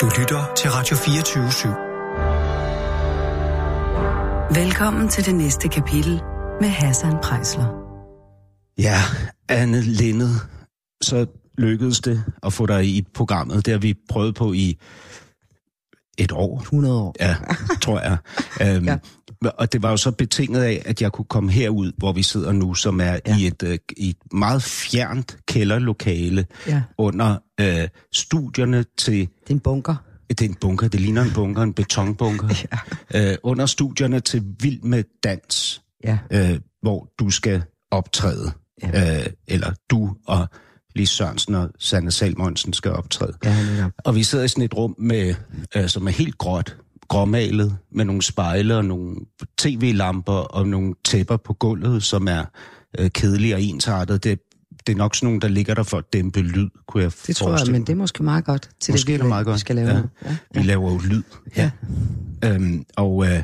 Du lytter til Radio 24 /7. Velkommen til det næste kapitel med Hassan Prejsler. Ja, Anne Linde, så lykkedes det at få dig i programmet. Det har vi prøvet på i et år. 100 år. Ja, tror jeg. Um, ja. Og det var jo så betinget af, at jeg kunne komme herud, hvor vi sidder nu, som er ja. i, et, uh, i et meget fjernt kælderlokale ja. under uh, studierne til... Det er en bunker. Det er en bunker. Det ligner en bunker, en betonbunker. ja. uh, under studierne til Vild med Dans, ja. uh, hvor du skal optræde. Ja. Uh, eller du og Lise Sørensen og Sanne Salmonsen skal optræde. Ja, ja. Og vi sidder i sådan et rum, med, øh, som er helt gråt, gråmalet, med nogle spejle og nogle tv-lamper og nogle tæpper på gulvet, som er øh, kedelige og ensartet. Det, det er nok sådan nogle, der ligger der for at dæmpe lyd, kunne jeg Det tror jeg, men det er måske meget godt til måske det, vi, meget godt. vi skal lave. Ja. Ja. Ja. Vi laver jo lyd. Ja. ja. Øhm, og, øh,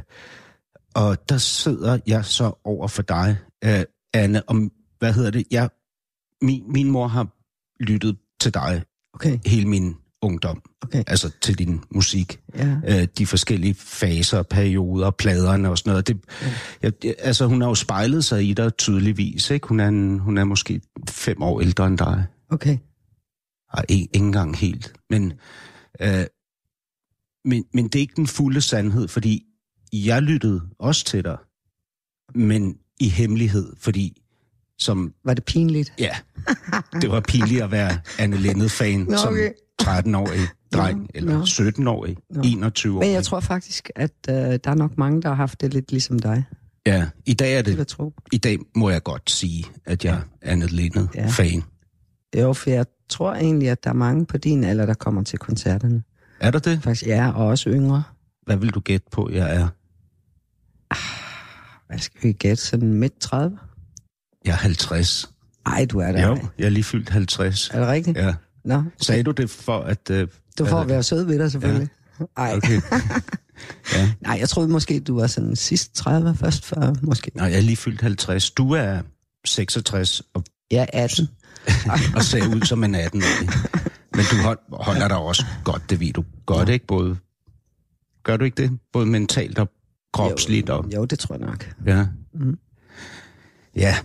og der sidder jeg så over for dig, øh, Anne, om, hvad hedder det, jeg, min, min mor har lyttet til dig okay. hele min ungdom. Okay. Altså til din musik. Ja. Øh, de forskellige faser, perioder, pladerne og sådan noget. Det, ja. jeg, altså, hun har jo spejlet sig i dig tydeligvis. Ikke? Hun, er en, hun er måske fem år ældre end dig. Okay. Ej, ikke engang helt. Men, øh, men, men det er ikke den fulde sandhed, fordi jeg lyttede også til dig, men i hemmelighed, fordi som... Var det pinligt? Ja, det var pinligt at være Anne Lennet-fan Nå, som okay. 13-årig dreng, Nå, eller nå. 17-årig, 21 år. Men jeg tror faktisk, at øh, der er nok mange, der har haft det lidt ligesom dig. Ja, i dag er Det jeg tro. I dag må jeg godt sige, at jeg er Anne Lennet-fan. Jo, for jeg tror egentlig, at der er mange på din alder, der kommer til koncerterne. Er der det? Faktisk, ja, og også yngre. Hvad vil du gætte på, jeg er? Hvad skal vi gætte? Sådan midt 30? Jeg er 50. Ej, du er der. Jo, jeg er lige fyldt 50. Er det rigtigt? Ja. Nå, Sagde du det for at... Uh, du får at være sød ved dig, selvfølgelig. Ej. Okay. ja. Nej, jeg troede måske, du var sådan sidst 30, først 40, måske. Nej, jeg er lige fyldt 50. Du er 66 og, Ja, 18. og ser ud som en 18-årig. Men du hold, holder dig også godt, det ved du godt, ikke? Både, gør du ikke det? Både mentalt og kropsligt og... Jo, det tror jeg nok. Ja. Mm. Ja.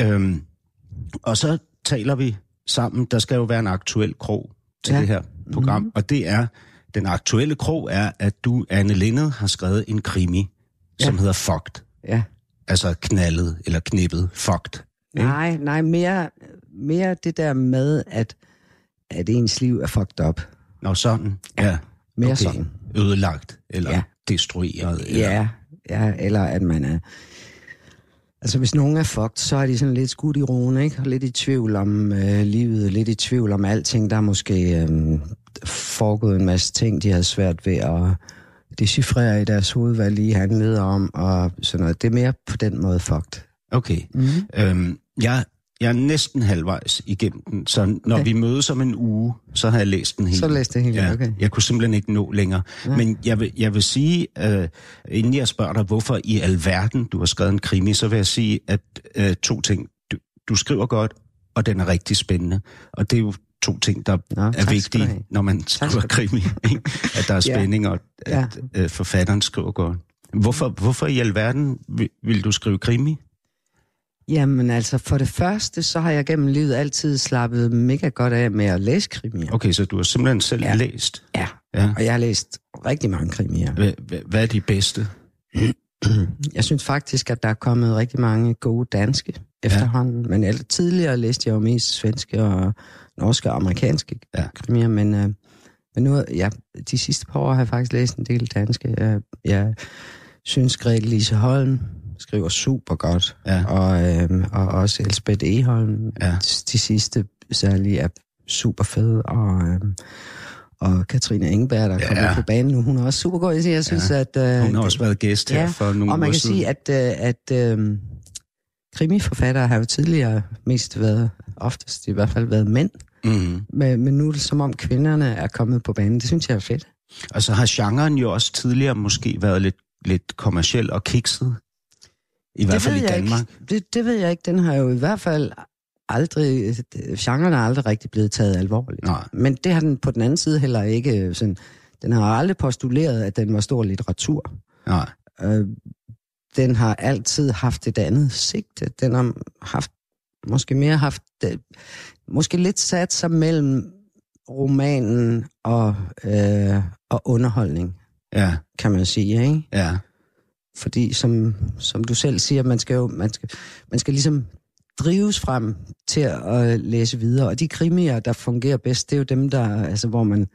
Øhm, og så taler vi sammen. Der skal jo være en aktuel krog til Ja. det her program. Mm. Og det er, den aktuelle krog er, at du, Anne Lindet, har skrevet en krimi, ja. som hedder Fucked. Ja. Altså knaldet eller knippet. Fucked. ikke? Nej, nej, mere, mere det der med, at, at ens liv er fucked up. Nå, sådan. Ja. Mere sådan. Ødelagt eller ja. Ja. destrueret. Eller, Ja, ja, eller at man er... Altså, hvis nogen er fucked, så er de sådan lidt skudt i roen, ikke? Og lidt i tvivl om øh, livet, lidt i tvivl om alting. Der er måske øh, foregået en masse ting, de havde svært ved at decifrere i deres hoved, hvad lige handlede om, og sådan noget. Det er mere på den måde fucked. Okay. Mm. Øhm, jeg, jeg er næsten halvvejs igennem den, så når Okay. vi mødes om en uge, så har jeg læst den helt. Så læste jeg helt, ja, okay. Jeg kunne simpelthen ikke nå længere. Nej. Men jeg vil, jeg vil sige, øh, inden jeg spørger dig, hvorfor i alverden du har skrevet en krimi, så vil jeg sige, at øh, to ting. Du, du skriver godt, og den er rigtig spændende. Og det er jo to ting, der Nå, er vigtige, når man skriver krimi. Ikke? At der er Ja. spænding, og at øh, forfatteren skriver godt. Hvorfor, hvorfor i alverden vil, vil du skrive krimi? Jamen altså, for det første, så har jeg gennem livet altid slappet mega godt af med at læse krimier. Okay, så du har simpelthen selv Ja. læst. Ja, Ja. og jeg har læst rigtig mange krimier. Hvad, er de bedste? Jeg synes faktisk, at der er kommet rigtig mange gode danske efterhånden. Men eller, tidligere læste jeg jo mest svenske og norske og amerikanske Ja. ja. krimier. Men, øh, men nu, ja, de sidste par år har jeg faktisk læst en del danske. Jeg, jeg synes, Grete Lise Holm skriver super godt. Ja. Og, øh, og også Elsbeth Eholm, Ja. de sidste særligt er super fede. Og, øh, og Katrine Engberg, der er Ja. kommet på banen nu, hun er også super god. Jeg synes, Ja. at... Øh, Hun har også været gæst her Ja, for nogle og man kan siden. sige, at, øh, at øh, krimiforfattere har jo tidligere mest været, oftest i hvert fald været mænd, Mm-hmm. men, men nu er det som om kvinderne er kommet på banen. Det synes jeg er fedt. Og så har genren jo også tidligere måske været lidt, lidt kommersiel og kikset. I hvert fald i Danmark. Ikke. Det, det ved jeg ikke. Den har jo i hvert fald aldrig... Genren er aldrig rigtig blevet taget alvorligt. Nej. Men det har den på den anden side heller ikke sådan den har aldrig postuleret, at den var stor litteratur. Nej. Øh, den har altid haft et andet sigte. Den har haft, måske mere haft, øh, måske lidt sat sig mellem romanen og, øh, og underholdning, Ja, kan man sige, ikke? ja. Fordi som, som du selv siger, man skal jo man skal, man skal ligesom drives frem til at læse videre. Og de krimier, der fungerer bedst, det er jo dem, der, altså, hvor, man,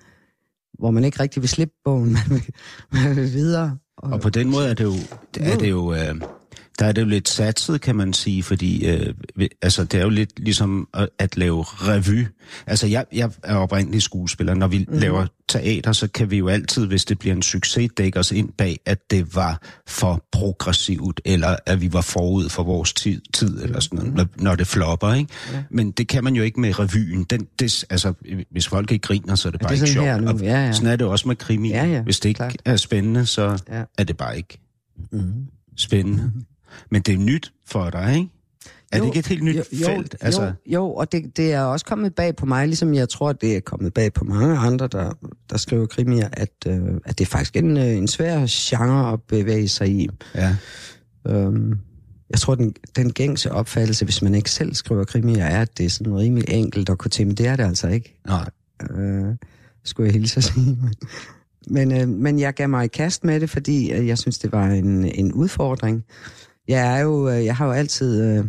hvor man ikke rigtig vil slippe bogen, man vil, man vil videre. Og på den måde er det jo, er det jo øh, der er det jo lidt satset, kan man sige, fordi øh, altså, det er jo lidt ligesom at, at lave revy. Altså, jeg, jeg er oprindelig skuespiller. Når vi mm. laver teater, så kan vi jo altid, hvis det bliver en succes, dække os ind bag, at det var for progressivt, eller at vi var forud for vores tid, tid eller sådan noget, når, når det flopper, ikke? Ja. Men det kan man jo ikke med revyen. Den, det, altså, hvis folk ikke griner, så er det Ja, bare det er ikke sjovt. Og Ja, ja. Sådan er det også med krimi. Ja, ja, Hvis det ikke klart. er spændende, så Ja. er det bare ikke Mm. spændende. Men det er nyt for dig, ikke? Er Jo, det ikke et helt nyt jo, jo, felt? Altså, Jo, jo og det, det er også kommet bag på mig, ligesom jeg tror, det er kommet bag på mange andre, der, der skriver krimier, at, øh, at det er faktisk en, øh, en svær genre at bevæge sig i. ja. Øhm, jeg tror, den, den gængse opfattelse, hvis man ikke selv skriver krimier, er, at det er sådan rimelig enkelt at gå til, men det er det altså ikke. Nej. Øh, skulle jeg hilse at sige. Men, øh, men jeg gav mig i kast med det, fordi øh, jeg synes, det var en, en udfordring. Jeg er jo, øh, jeg har jo altid, øh,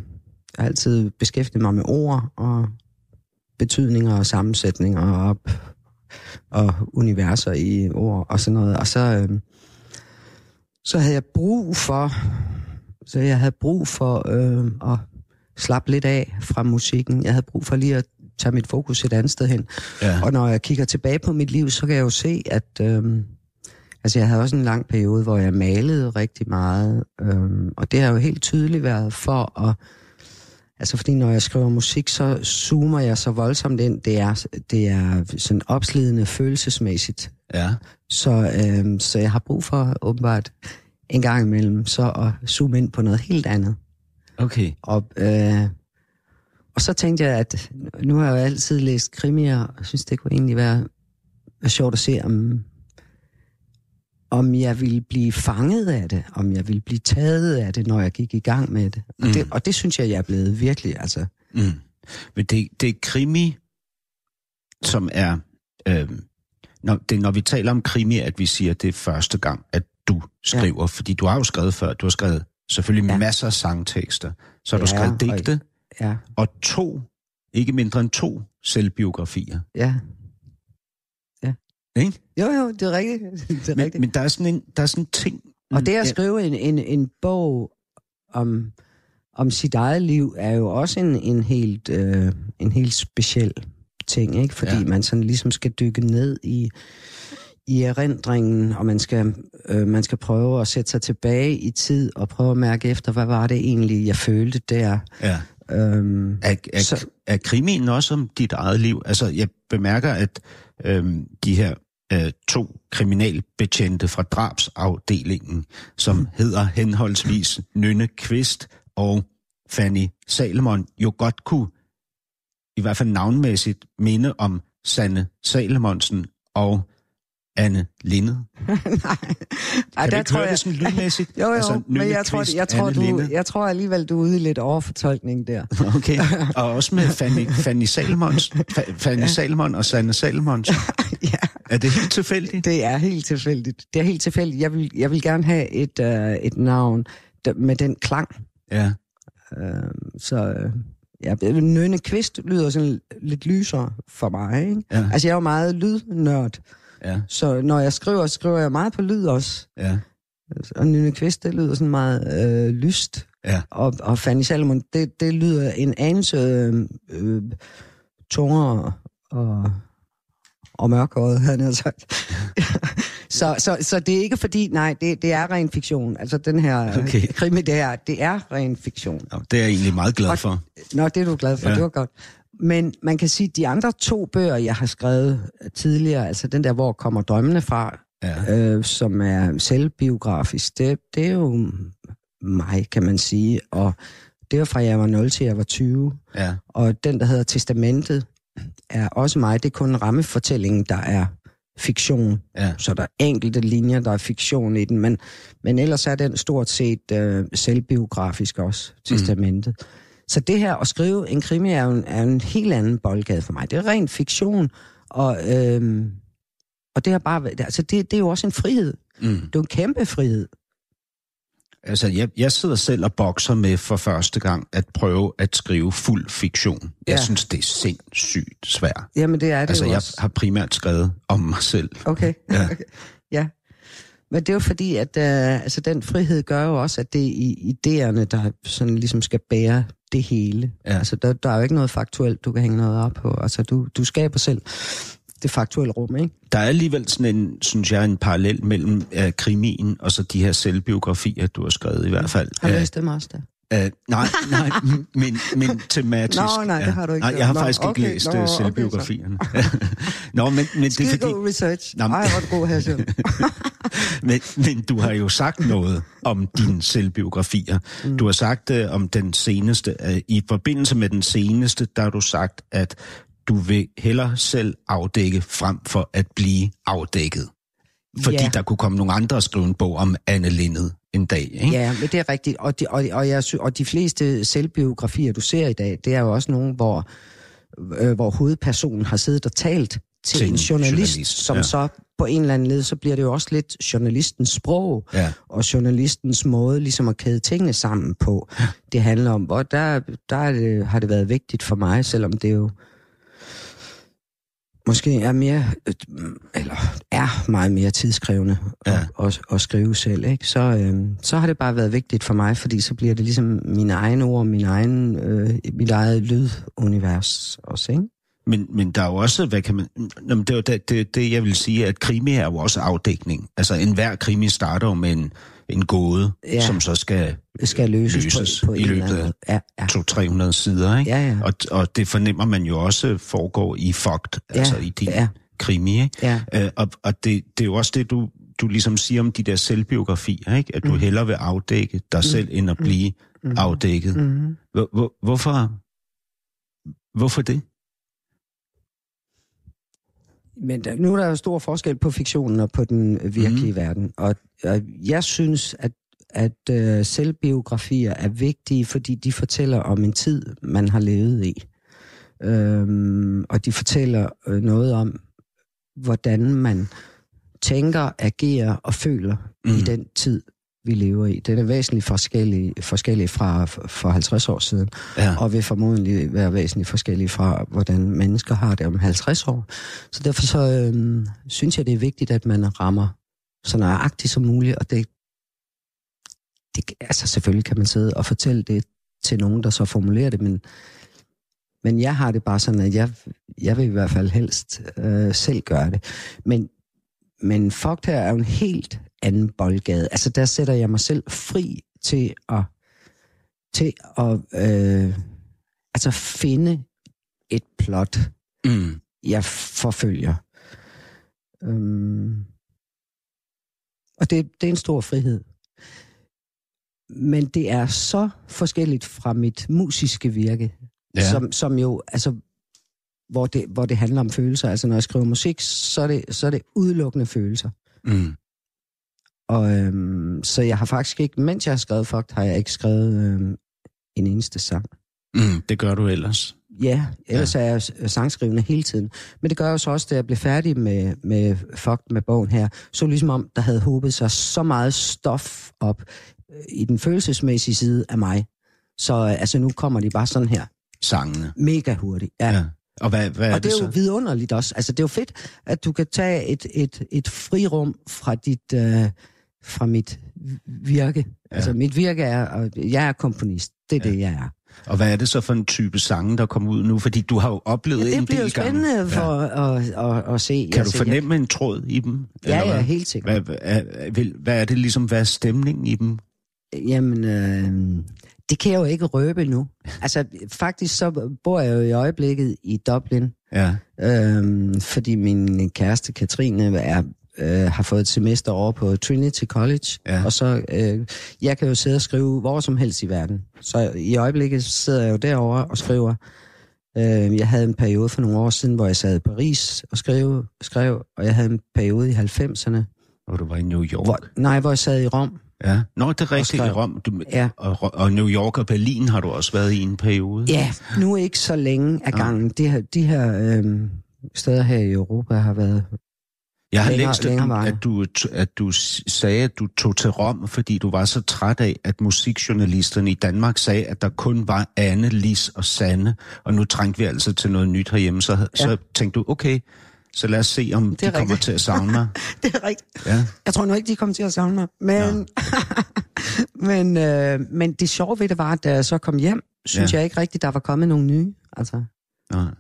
altid beskæftiget mig med ord og betydninger og sammensætninger og, og universer i ord og sådan noget. Og så, øh, så havde jeg brug for, så jeg havde brug for øh, at slappe lidt af fra musikken. Jeg havde brug for lige at tage mit fokus et andet sted hen. Ja. Og når jeg kigger tilbage på mit liv, så kan jeg jo se, at øhm, altså jeg havde også en lang periode, hvor jeg malede rigtig meget. Øhm, og det har jo helt tydeligt været for at... Altså fordi når jeg skriver musik, så zoomer jeg så voldsomt ind. Det er, det er sådan opslidende følelsesmæssigt. Ja. Så, øhm, så jeg har brug for åbenbart en gang imellem så at zoome ind på noget helt andet. Okay. Og, øh, og så tænkte jeg, at nu har jeg jo altid læst krimier, og synes, det kunne egentlig være, være sjovt at se, om, om jeg ville blive fanget af det, om jeg ville blive taget af det, når jeg gik i gang med det. Og, Mm. det, og det synes jeg, jeg er blevet virkelig, altså. Mm. Men det, det er krimi, som er... Øh, når, det når vi taler om krimi, at vi siger, at det er første gang, at du skriver. Ja. Fordi du har jo skrevet før. Du har skrevet selvfølgelig ja. Masser af sangtekster. Så har du Ja, skrevet og- digte, Ja, og to, ikke mindre end to selvbiografier. ja. Ikke? Jo, jo, det er rigtigt. Det er Men, rigtigt. men der er sådan en, der er sådan en ting... Og det at skrive en, en, en bog om, om sit eget liv er jo også en, en, helt, øh, en helt speciel ting, ikke? Fordi ja. man sådan ligesom skal dykke ned i, i erindringen, og man skal, øh, man skal prøve at sætte sig tilbage i tid og prøve at mærke efter, hvad var det egentlig, jeg følte der. Ja. Øhm, Er, er, Så- er krimien også om dit eget liv? Altså, jeg bemærker, at øhm, de her øh, to kriminalbetjente fra drabsafdelingen, som hedder henholdsvis Nynne Kvist og Fanny Salomon, jo godt kunne, i hvert fald navnmæssigt, minde om Sanne Salomonsen og Anne Linde. nej, Kan du ikke høre det sådan lydmæssigt? Jo, jo, Altså, men jeg tror, Kvist, jeg, tror, Anne du, Linde. jeg tror alligevel, du er ude i lidt overfortolkning der. Okay, og også med Fanny, Fanny Salmons, Fa- Fanny ja. Salmon og Sanne Salmons. ja. Er det helt tilfældigt? Det er helt tilfældigt. Det er helt tilfældigt. Jeg vil, jeg vil gerne have et, øh, et navn der, med den klang. Ja. Øh, så øh, ja, Nønne Kvist lyder sådan lidt lysere for mig. Ikke? Ja. Altså, jeg er jo meget lydnørd, Ja, så når jeg skriver, skriver jeg meget på lyd også. ja, Og Nønne Kvist, det lyder sådan meget øh, lyst. ja. Og, og Fanny Salomon, det, det lyder en anelse øh, øh, tungere og, og mørkøjet, han har sagt. så, så, så det er ikke fordi, nej, det, det er ren fiktion. Altså den her Okay. okay. krimi, det er, det er ren fiktion. Nå, det er jeg egentlig meget glad Og- for. Nå, det er du glad for, Ja. ja. det var godt. Men man kan sige, at de andre to bøger, jeg har skrevet tidligere, altså den der, hvor kommer drømmene fra, Ja. øh, som er selvbiografisk, det, det er jo mig, kan man sige. Og det var fra jeg var 0 til jeg var 20. Ja. Og den, der hedder Testamentet, er også mig. Det er kun rammefortællingen, der er fiktion. Ja. Så der er enkelte linjer, der er fiktion i den, men, men ellers er den stort set øh, selvbiografisk også, testamentet. Mm. Så det her at skrive en krimi er jo en, er en helt anden boldgade for mig. Det er ren fiktion, og, øh, og det, har bare, altså det, det er jo også en frihed. Mm. Det er en kæmpe frihed. Altså, jeg, jeg sidder selv og bokser med for første gang at prøve at skrive fuld fiktion. Jeg Ja. synes, det er sindssygt svært. Jamen det er det Altså, jeg også. har primært skrevet om mig selv. Okay. Ja. okay. ja. Men det er jo fordi, at øh, altså, den frihed gør jo også, at det er i idéerne, der sådan ligesom skal bære det hele. Ja. Altså, der, der er jo ikke noget faktuelt, du kan hænge noget op på. Altså, du, du skaber selv det faktuelle rum, ikke? Der er alligevel sådan en, synes jeg, en parallel mellem uh, krimien og så de her selvbiografier, du har skrevet i hvert fald. Har du Øh, læst dem også der? Uh, nej, nej, men, men tematisk. Nå, nej, det har du ikke Nej, jeg har Nå, faktisk ikke okay, læst nå, okay, okay, selvbiografierne. Nå, men, men det er Skide fordi... god research. Nå, men- Ej, hvor er du god, Hassan. Men, men du har jo sagt noget om dine selvbiografier. Mm. Du har sagt uh, om den seneste. Uh, I forbindelse med den seneste, der har du sagt, at du vil hellere selv afdække frem for at blive afdækket. Fordi Ja. der kunne komme nogle andre og skrive en bog om Anne Lindet en dag, ikke? Ja, men det er rigtigt. Og de, og, og, jeg, og de fleste selvbiografier, du ser i dag, det er jo også nogle, hvor, øh, hvor hovedpersonen har siddet og talt til, Til en journalist, journalist, som ja. så på en eller anden led, så bliver det jo også lidt journalistens sprog, Ja. og journalistens måde ligesom at kæde tingene sammen på. Det handler om, hvor der, der er det, har det været vigtigt for mig, selvom det jo måske er mere, øh, eller er meget mere tidskrævende at, Ja. ja. at, at skrive selv, ikke? Så, øh, så har det bare været vigtigt for mig, fordi så bliver det ligesom mine egne ord, min egen, øh, mit eget lydunivers også, ikke? Men, men der er jo også, hvad kan man... Nå, men det er det, det, det, jeg vil sige, at krimi er jo også afdækning. Altså, enhver krimi starter jo med en, en gåde, ja. Som så skal skal løses, løses på, på i løbet af. Ja, ja. 200-300 sider, ikke? Ja, ja. Og, og det fornemmer man jo også foregår i Fogt, ja. altså i din ja. krimi, ikke? Ja. Øh, og og det, det er jo også det, du, du ligesom siger om de der selvbiografier, ikke? At du mm. hellere vil afdække dig selv, end at blive mm. afdækket. Mm-hmm. Hvor, hvor, hvorfor, hvorfor det? Men der, nu er der jo stor forskel på fiktionen og på den virkelige mm. verden. Og, og jeg synes, at, at uh, selvbiografier er vigtige, fordi de fortæller om en tid, man har levet i. Øhm, og de fortæller øh, noget om, hvordan man tænker, agerer og føler mm. i den tid, vi lever i. Den er væsentligt forskellig, forskellig fra for 50 år siden, Ja. og vil formodentlig være væsentligt forskellig fra, hvordan mennesker har det om 50 år. Så derfor så øhm, synes jeg, det er vigtigt, at man rammer så nøjagtigt som muligt, og det, det, altså selvfølgelig kan man sidde og fortælle det til nogen, der så formulerer det, men, men jeg har det bare sådan, at jeg, jeg vil i hvert fald helst øh, selv gøre det. Men, men fuck her er jo en helt anden boldgade. Altså der sætter jeg mig selv fri til at, til at øh, altså finde et plot, Mm. jeg forfølger. Øhm, og det, det er en stor frihed. Men det er så forskelligt fra mit musiske virke, Ja. ja. som, som jo, altså, hvor det, hvor det handler om følelser. Altså, når jeg skriver musik, så er det, så er det udelukkende følelser. Mm. Og øhm, så jeg har faktisk ikke, mens jeg har skrevet Fucked, har jeg ikke skrevet øhm, en eneste sang. Mm. Det gør du ellers. Ja, ellers ja. er jeg sangskrivende hele tiden. Men det gør jo så også, da jeg blev færdig med, med Fucked med bogen her, så ligesom om, der havde håbet sig så meget stof op øh, i den følelsesmæssige side af mig. Så øh, altså nu kommer de bare sådan her, Sangene. mega hurtigt. Ja. Ja. Og hvad, hvad er Og det det er jo vidunderligt også. Altså det er jo fedt, at du kan tage et, et, et frirum fra dit... Øh, fra mit virke. Ja. Altså, mit virke er, og jeg er komponist. Det er ja. det, jeg er. Og hvad er det så for en type sange, der kommer ud nu? Fordi du har jo oplevet Ja, en det bliver del gange. spændende for at, at, at se. Kan altså, du fornemme en tråd i dem? Jeg, ja, ja, helt sikkert. Hvad, hvad, hvad, hvad er det ligesom, hvad er stemningen i dem? Jamen, øh, det kan jeg jo ikke røbe nu. Altså, faktisk så bor jeg jo i øjeblikket i Dublin, Ja. øh, fordi min kæreste Katrine er, øh, har fået et semester over på Trinity College, Ja. og så, øh, jeg kan jo sidde og skrive hvor som helst i verden. Så i øjeblikket sidder jeg jo derovre og skriver Øh, jeg havde en periode for nogle år siden, hvor jeg sad i Paris og skrev, skrev og jeg havde en periode i 90'erne. Hvor du var i New York? Hvor, nej, hvor jeg sad i Rom. Ja, Nå, det er rigtigt i Rom. Du, Ja. og, og New York og Berlin har du også været i en periode. Ja, nu ikke så længe af gangen. De her, de her øh, steder her i Europa har været... Jeg har Længere- læst, længere at, du, at du sagde, at du tog til Rom, fordi du var så træt af, at musikjournalisterne i Danmark sagde, at der kun var Anne, Lis og Sanne, og nu trængte vi altså til noget nyt herhjemme. Så, ja. så tænkte du, okay, så lad os se, om Det de er kommer rigtigt. til at savne mig. Det er rigtigt. Ja. Jeg tror nu ikke, de kommer til at savne mig. Men, men, øh, men det sjove ved det var, at da jeg så kom hjem, synes Ja. jeg ikke rigtigt, der var kommet nogle nye. Altså, Nej.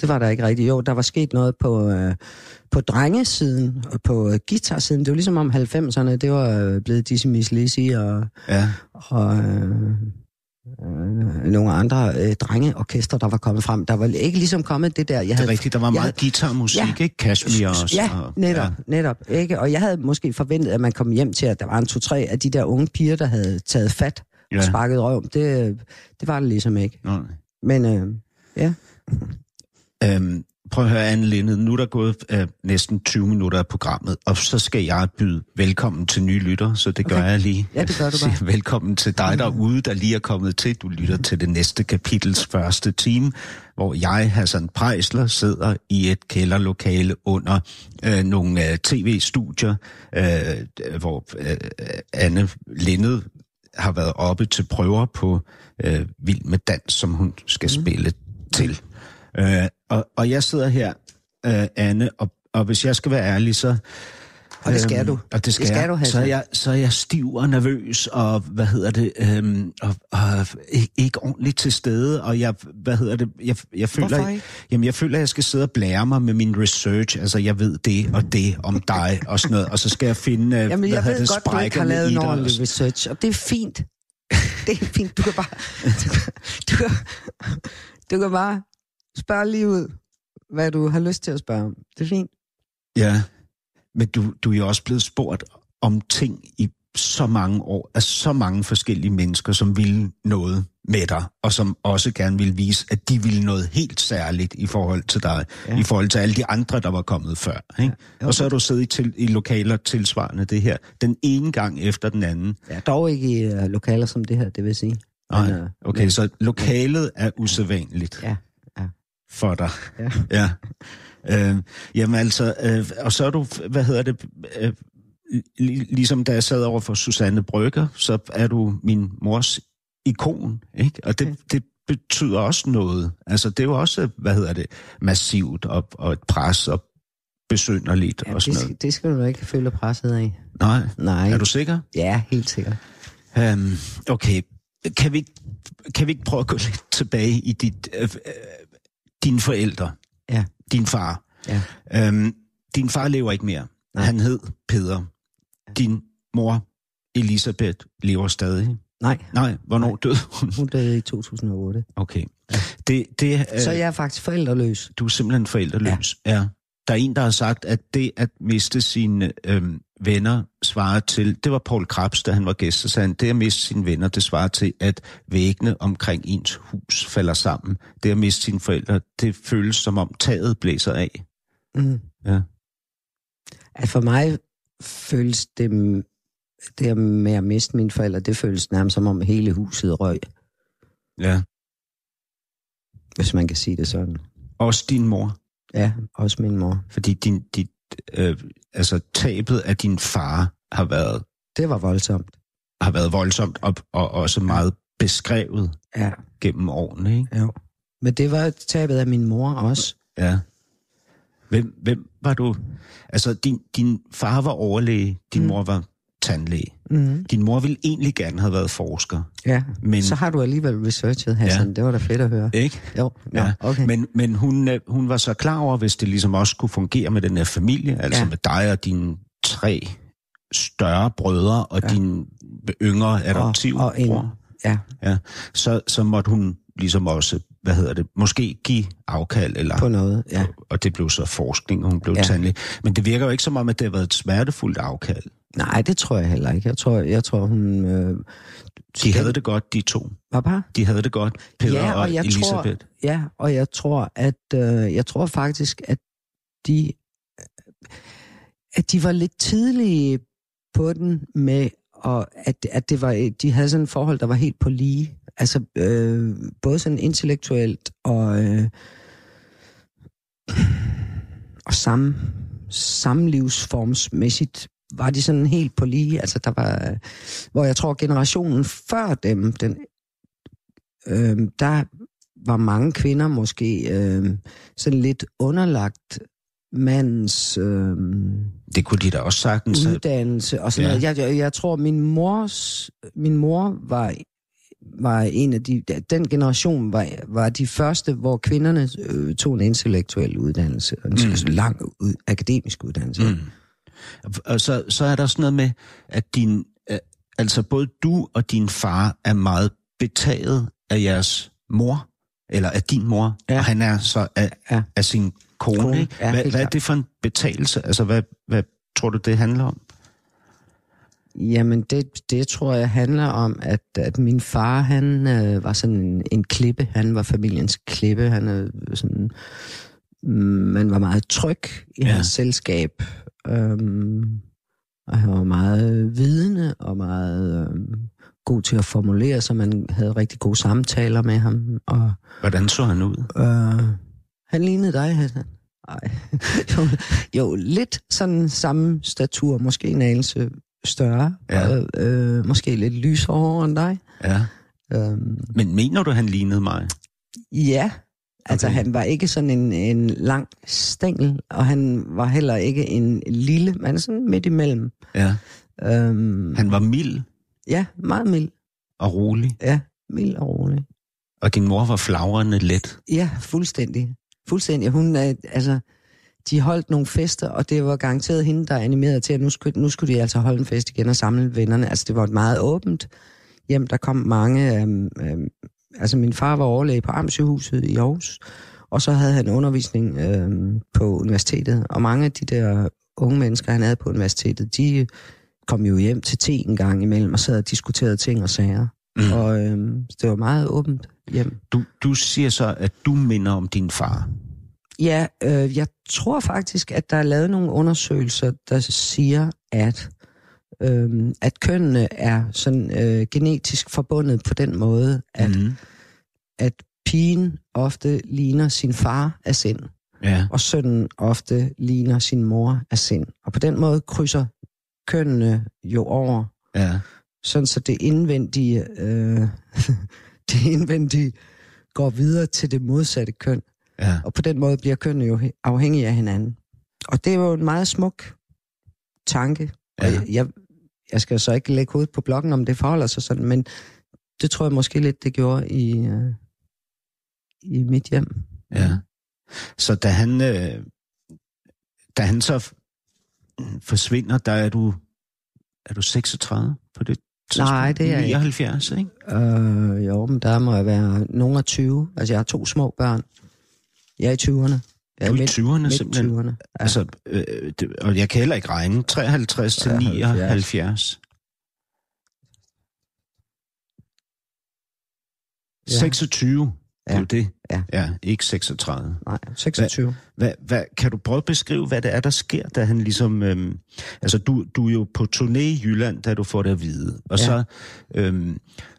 det var der ikke rigtigt. Jo, der var sket noget på, øh, på drengesiden og på øh, guitarsiden. Det var ligesom om 90'erne, det var øh, blevet Dizzy Miss Lizzy og, Ja. og øh, øh, nogle andre øh, drengeorkester, der var kommet frem. Der var ikke ligesom kommet det der, jeg Det er havde... rigtigt, der var meget havde- guitarmusik, Ja. ikke? Kashmir også. Ja, netop, ja. netop. Ikke? Og jeg havde måske forventet, at man kom hjem til, at der var en to-tre af de der unge piger, der havde taget fat Ja. og sparket røv. Det, det var det ligesom ikke. Nej. Men øh, ja, Øhm, prøv at høre, Anne Linde, nu er der gået øh, næsten 20 minutter af programmet, og så skal jeg byde velkommen til nye lytter, så det okay. gør jeg lige. Ja, det gør du bare. Velkommen til dig derude, der lige er kommet til. Du lytter til det næste kapitels første time, hvor jeg, Hassan Prejsler, sidder i et kælderlokale under øh, nogle øh, tv-studier, øh, hvor øh, Anne Linde har været oppe til prøver på øh, Vild med Dans, som hun skal mm. spille til. Øh, og, og jeg sidder her, øh, Anne, og, og hvis jeg skal være ærlig, så... Og det skal øhm, du. Og det skal, Det skal jeg. du, Hassan. så, er jeg, så er jeg stiv og nervøs, og hvad hedder det, øhm, og, og ikke, ikke ordentligt til stede, og jeg, hvad hedder det, jeg, jeg føler, Hvorfor ikke? jamen jeg føler, at jeg skal sidde og blære mig med min research, altså jeg ved det og det om dig og sådan noget, og så skal jeg finde, øh, Jamen, hvad jeg ved det, godt, du ikke har lavet en ordentlig research, og det er fint. Det er fint. Du kan bare, du kan, du kan, du kan bare spørge lige ud, hvad du har lyst til at spørge om. Det er fint. Ja, men du, du er jo også blevet spurgt om ting i så mange år af så mange forskellige mennesker, som ville noget med dig, og som også gerne ville vise, at de ville noget helt særligt i forhold til dig, ja. I forhold til alle de andre, der var kommet før. Ikke? Ja. Og så har du siddet i, til, i lokaler tilsvarende det her, den ene gang efter den anden. Ja, dog ikke i uh, lokaler som det her, det vil sige. Nej, øh, okay, men- så lokalet er usædvanligt ja. For dig. Ja. Ja. Øh, jamen altså, øh, og så er du, hvad hedder det, øh, li- ligesom da jeg sad over for Susanne Brygger, så er du min mors ikon, ikke? Og det, det betyder også noget. Altså, det er jo også, hvad hedder det, massivt og, og et pres og besynderligt ja og sådan det, noget. det skal du ikke føle presset af. Nej. Nej. Er du sikker? Ja, helt sikkert. Um, okay. Kan vi, kan vi ikke prøve at gå lidt tilbage i dit, øh, dine forældre? Ja. Din far. Ja. Um, din far lever ikke mere. Nej. Han hed Peder. Din mor, Elisabeth, lever stadig. Nej, Nej, hvornår Nej. døde hun? hun døde i 2008. Okay. Det, det, øh, Så jeg er faktisk forældreløs. Du er simpelthen forældreløs. Ja. ja. Der er en, der har sagt, at det at miste sine øhm, venner svarer til... Det var Paul Krabs, da han var gæst, så sagde han, det at miste sine venner, det svarer til, at væggene omkring ens hus falder sammen. Det at miste sine forældre, det føles som om taget blæser af. Mm. Ja. At for mig føles det, det med at miste mine forældre, det føles nærmest som om hele huset røg, Ja. hvis man kan sige det sådan. Også din mor. Ja, også min mor. Fordi din, dit, øh, altså, tabet af din far har været, Det var voldsomt. har været voldsomt og, og også meget beskrevet Ja, gennem årene. Ikke? jo. Men det var tabet af min mor også. Ja. Hvem, hvem var du? Altså, din, din far var overlæge, din mm. mor var tandlæge. Mm. Din mor ville egentlig gerne have været forsker, Ja, Men- så har du alligevel researchet, Hassan. Ja. Det var da fedt at høre. ikke? Jo, Nå, Ja, okay. Men, men hun, øh, hun var så klar over, hvis det ligesom også kunne fungere med den her familie, altså Ja. med dig og dine tre større brødre og ja. Din yngre adoptiv og, og en, bror, ja, ja, så, så måtte hun ligesom også, hvad hedder det, måske give afkald, eller, på noget, ja. og det blev så forskning, og hun blev. Ja. tandlæge. Men det virker jo ikke som om, at det har været et smertefuldt afkald. Nej, det tror jeg heller ikke. Jeg tror, jeg tror hun... Øh, de havde det godt, de to. Hvad bare? De havde det godt, Peter ja, og, og jeg Elisabeth. Tror, ja, og jeg tror, at øh, jeg tror faktisk, at de at de var lidt tidlige på den med, og at, at det var, de havde sådan et forhold, der var helt på lige. Altså øh, både sådan intellektuelt og, øh, og sam, samlivsformsmæssigt var de sådan helt på lige. Altså der var, hvor jeg tror generationen før dem, den, øh, der var mange kvinder måske øh, sådan lidt underlagt mandens øh, Det kunne de da også sagtens. uddannelse og sådan Ja. noget. Jeg, jeg, jeg tror, min mors, min mor var, var en af de, den generation var, var de første, hvor kvinderne øh, tog en intellektuel uddannelse, en mm. lang ud, akademisk uddannelse. Mm. Og så, så er der sådan noget med, at din, øh, altså både du og din far er meget betaget af jeres mor, eller af din mor, Ja. og han er så af, Ja. af sin kone. Kone, ikke? ja, hvad, hvad er det for en betagelse? Altså, hvad, hvad tror du, det handler om? Jamen, det, det tror jeg handler om, at, at min far, han øh, var sådan en, en klippe. Han var familiens klippe. Han er sådan... Mm, man var meget tryg i ja. hans selskab. Øhm, og han var meget vidende og meget øhm, god til at formulere, så man havde rigtig gode samtaler med ham. Og Hvordan så han ud? øh, han lignede dig, Hassan. Ej. jo, jo, lidt sådan samme statur, måske en anelse større. Ja. Og, øh, måske lidt lysere end dig. Ja. Øhm, Men mener du, han lignede mig? ja, altså Okay. han var ikke sådan en, en lang stængel, og han var heller ikke en lille, men sådan midt imellem. Ja. Øhm, Han var mild Ja, meget mild. og rolig, Ja, mild og rolig. og din mor var flagrende let. Ja, fuldstændig. Fuldstændig. Hun, er, altså, de holdt nogle fester, og det var garanteret hende, der animerede til, at nu skulle, nu skulle de altså holde en fest igen og samle vennerne. Altså, det var et meget åbent hjem. Der kom mange... Øhm, øhm, altså, min far var overlæge på Amtssygehuset i Aarhus, og så havde han undervisning øhm, på universitetet. Og mange af de der unge mennesker, han havde på universitetet, de kom jo hjem til te en gang imellem og sad og diskuterede ting og sager. Mm. Og øhm, det var meget åbent hjem. Du, du siger så, at du minder om din far. Ja, øh, jeg tror faktisk, at der er lavet nogle undersøgelser, der siger, at øh, at kønnene er sådan øh, genetisk forbundet på den måde, at, mm. At pigen ofte ligner sin far af sind, Ja. og sønnen ofte ligner sin mor af sind. Og på den måde krydser kønnene jo over, ja. sådan så det indvendige, øh, det indvendige går videre til det modsatte køn. Ja. Og på den måde bliver kønnene jo afhængige af hinanden. Og det er jo en meget smuk tanke. Og Ja. jeg, jeg, jeg skal så ikke lægge hovedet på blokken, om det forholder sig sådan, men det tror jeg måske lidt, det gjorde i, øh, i mit hjem. Ja. Så da han, øh, da han så forsvinder, der er du, er du 36 på det tidspunkt? Nej, det er jeg ikke. 79, ikke? Øh, jo, men der må jeg være nogen af 20. Altså, jeg har to små børn. Jeg er i 20'erne. Er i midt, 20'erne midt simpelthen. 20'erne. Ja. Altså, øh, det, og jeg kan heller ikke regne. 53 til 73. 79. Ja. 26, det er Ja. jo det. Ja. ja ikke 36. Nej, 26. Hvad, hvad, kan du prøve at beskrive, hvad det er, der sker, da han ligesom... Øhm, altså, du, du er jo på turné i Jylland, da du får det at vide. Og Ja. så, øhm,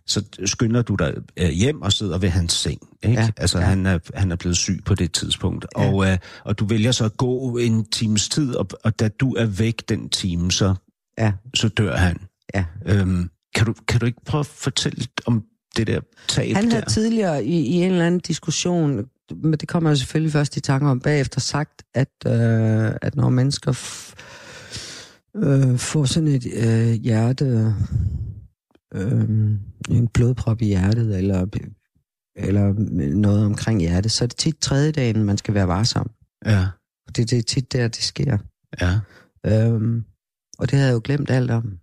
så skynder du dig øh, hjem og sidder ved hans seng. Ikke? Ja, Altså, ja. Han, er, han er blevet syg på det tidspunkt. Ja. Og, øh, og du vælger så at gå en times tid, og, og da du er væk den time, så, Ja, så dør han. ja. Øhm, kan, du, kan du ikke prøve at fortælle om det der tab Han havde der? tidligere i, i en eller anden diskussion, men det kommer jeg selvfølgelig først i tanke om bagefter, sagt, at, øh, at når mennesker f- øh, får sådan et øh, hjerte, øh, en blodprop i hjertet, eller, eller noget omkring hjertet, så er det tit tredje dagen, man skal være varsom. Ja, Det, det er tit der, det sker. ja. Øhm, og det havde jeg jo glemt alt om.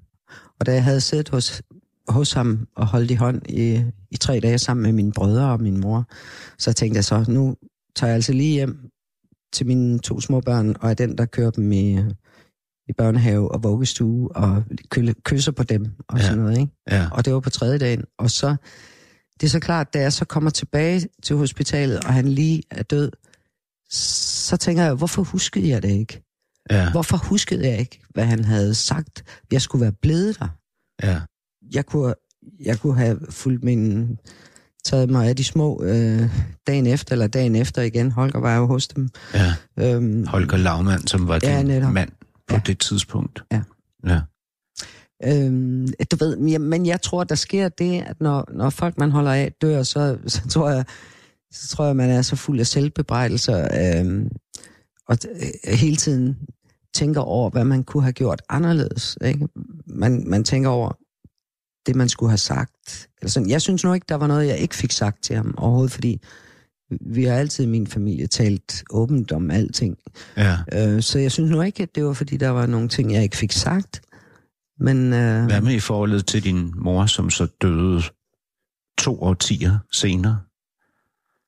Og da jeg havde siddet hos, hos ham og holdt i hånd i, i tre dage sammen med mine brødre og min mor, så tænkte jeg så, nu tager jeg altså lige hjem til mine to små børn, og er den, der kører dem i, i børnehave og vuggestue, og kø- kysser på dem, og Ja. sådan noget, ikke? Ja. Og det var på tredje dagen. Og så, det er så klart, da jeg så kommer tilbage til hospitalet, og han lige er død, så tænker jeg, hvorfor huskede jeg det ikke? Ja. Hvorfor huskede jeg ikke, hvad han havde sagt? Jeg skulle være blevet der. Ja. Jeg kunne, jeg kunne have fulgt min taget mig af de små øh, dagen efter, eller dagen efter igen. Holger var jo hos dem. ja. Øhm, Holger Lavmand, som var Ja, din netop. mand på Ja. det tidspunkt. Ja. Ja. Øhm, du ved, men jeg, tror, der sker det, at når, når folk, man holder af, dør, så, så, tror jeg, så tror jeg, man er så fuld af selvbebrejdelser, øhm, og øh, hele tiden tænker over, hvad man kunne have gjort anderledes. Ikke? Man, man tænker over det, man skulle have sagt. Eller sådan. Jeg synes nu ikke, der var noget, jeg ikke fik sagt til ham overhovedet, fordi vi har altid i min familie talt åbent om alting. ja. Øh, så jeg synes nu ikke, at det var, fordi der var nogle ting, jeg ikke fik sagt. Men øh, Hvad med i forholdet til din mor, som så døde to årtier senere?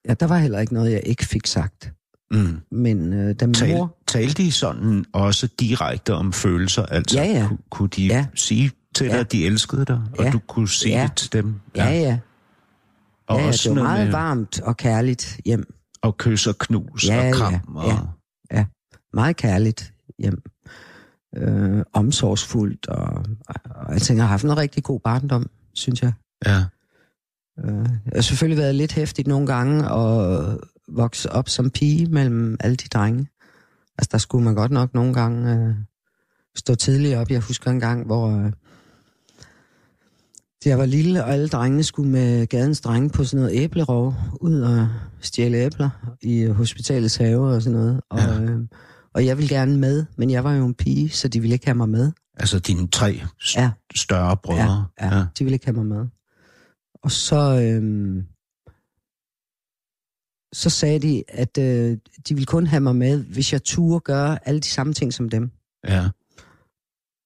ja, der var heller ikke noget, jeg ikke fik sagt. Mm. Men øh, da min Tal, mor... talte de sådan også direkte om følelser? Altså, Ja, ja. Kunne, kunne de Ja. sige til dig, Ja. at de elskede dig, og Ja. du kunne sige Ja. det til dem? Ja, ja. Og ja, ja også det var meget med varmt og kærligt hjem. at kysse og knus Ja, og ja, kram. ja. Og, Meget kærligt hjem. Øh, omsorgsfuldt. Og, og jeg tænker, jeg har haft en rigtig god barndom, synes jeg. ja. Øh, jeg har selvfølgelig været lidt hæftigt nogle gange og vokse op som pige mellem alle de drenge. Altså, der skulle man godt nok nogle gange øh, stå tidligt op. Jeg husker en gang, hvor øh, jeg var lille, og alle drengene skulle med gadens drenge på sådan noget æblerov ud og stjæle æbler i øh, hospitalets have og sådan noget. Og, Ja. øh, og jeg ville gerne med, men jeg var jo en pige, så de ville ikke have mig med. Altså dine tre s- Ja. større brødre. Ja, ja, de ville ikke have mig med. Og så, øhm, så sagde de, at øh, de ville kun have mig med, hvis jeg turde gøre alle de samme ting som dem. ja.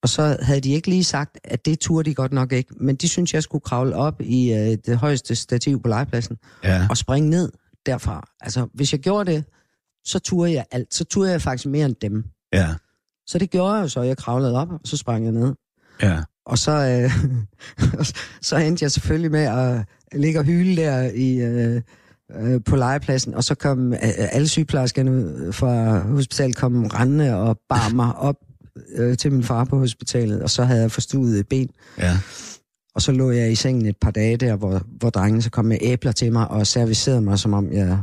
Og så havde de ikke lige sagt, at det turde de godt nok ikke. Men de synes jeg skulle kravle op i øh, det højeste stativ på legepladsen ja. og springe ned derfra. Altså, hvis jeg gjorde det, så turde jeg alt. Så turde jeg faktisk mere end dem. ja. Så det gjorde jeg jo så. Jeg kravlede op, og så sprang jeg ned. ja. Og så, øh, så endte jeg selvfølgelig med at ligge og hyle der i, øh, øh, på legepladsen, og så kom øh, alle sygeplejerskerne fra hospitalet kom rendende og bar mig op øh, til min far på hospitalet, og så havde jeg forstuet et ben. ja. Og så lå jeg i sengen et par dage der, hvor, hvor drengene så kom med æbler til mig og servicerede mig, som om jeg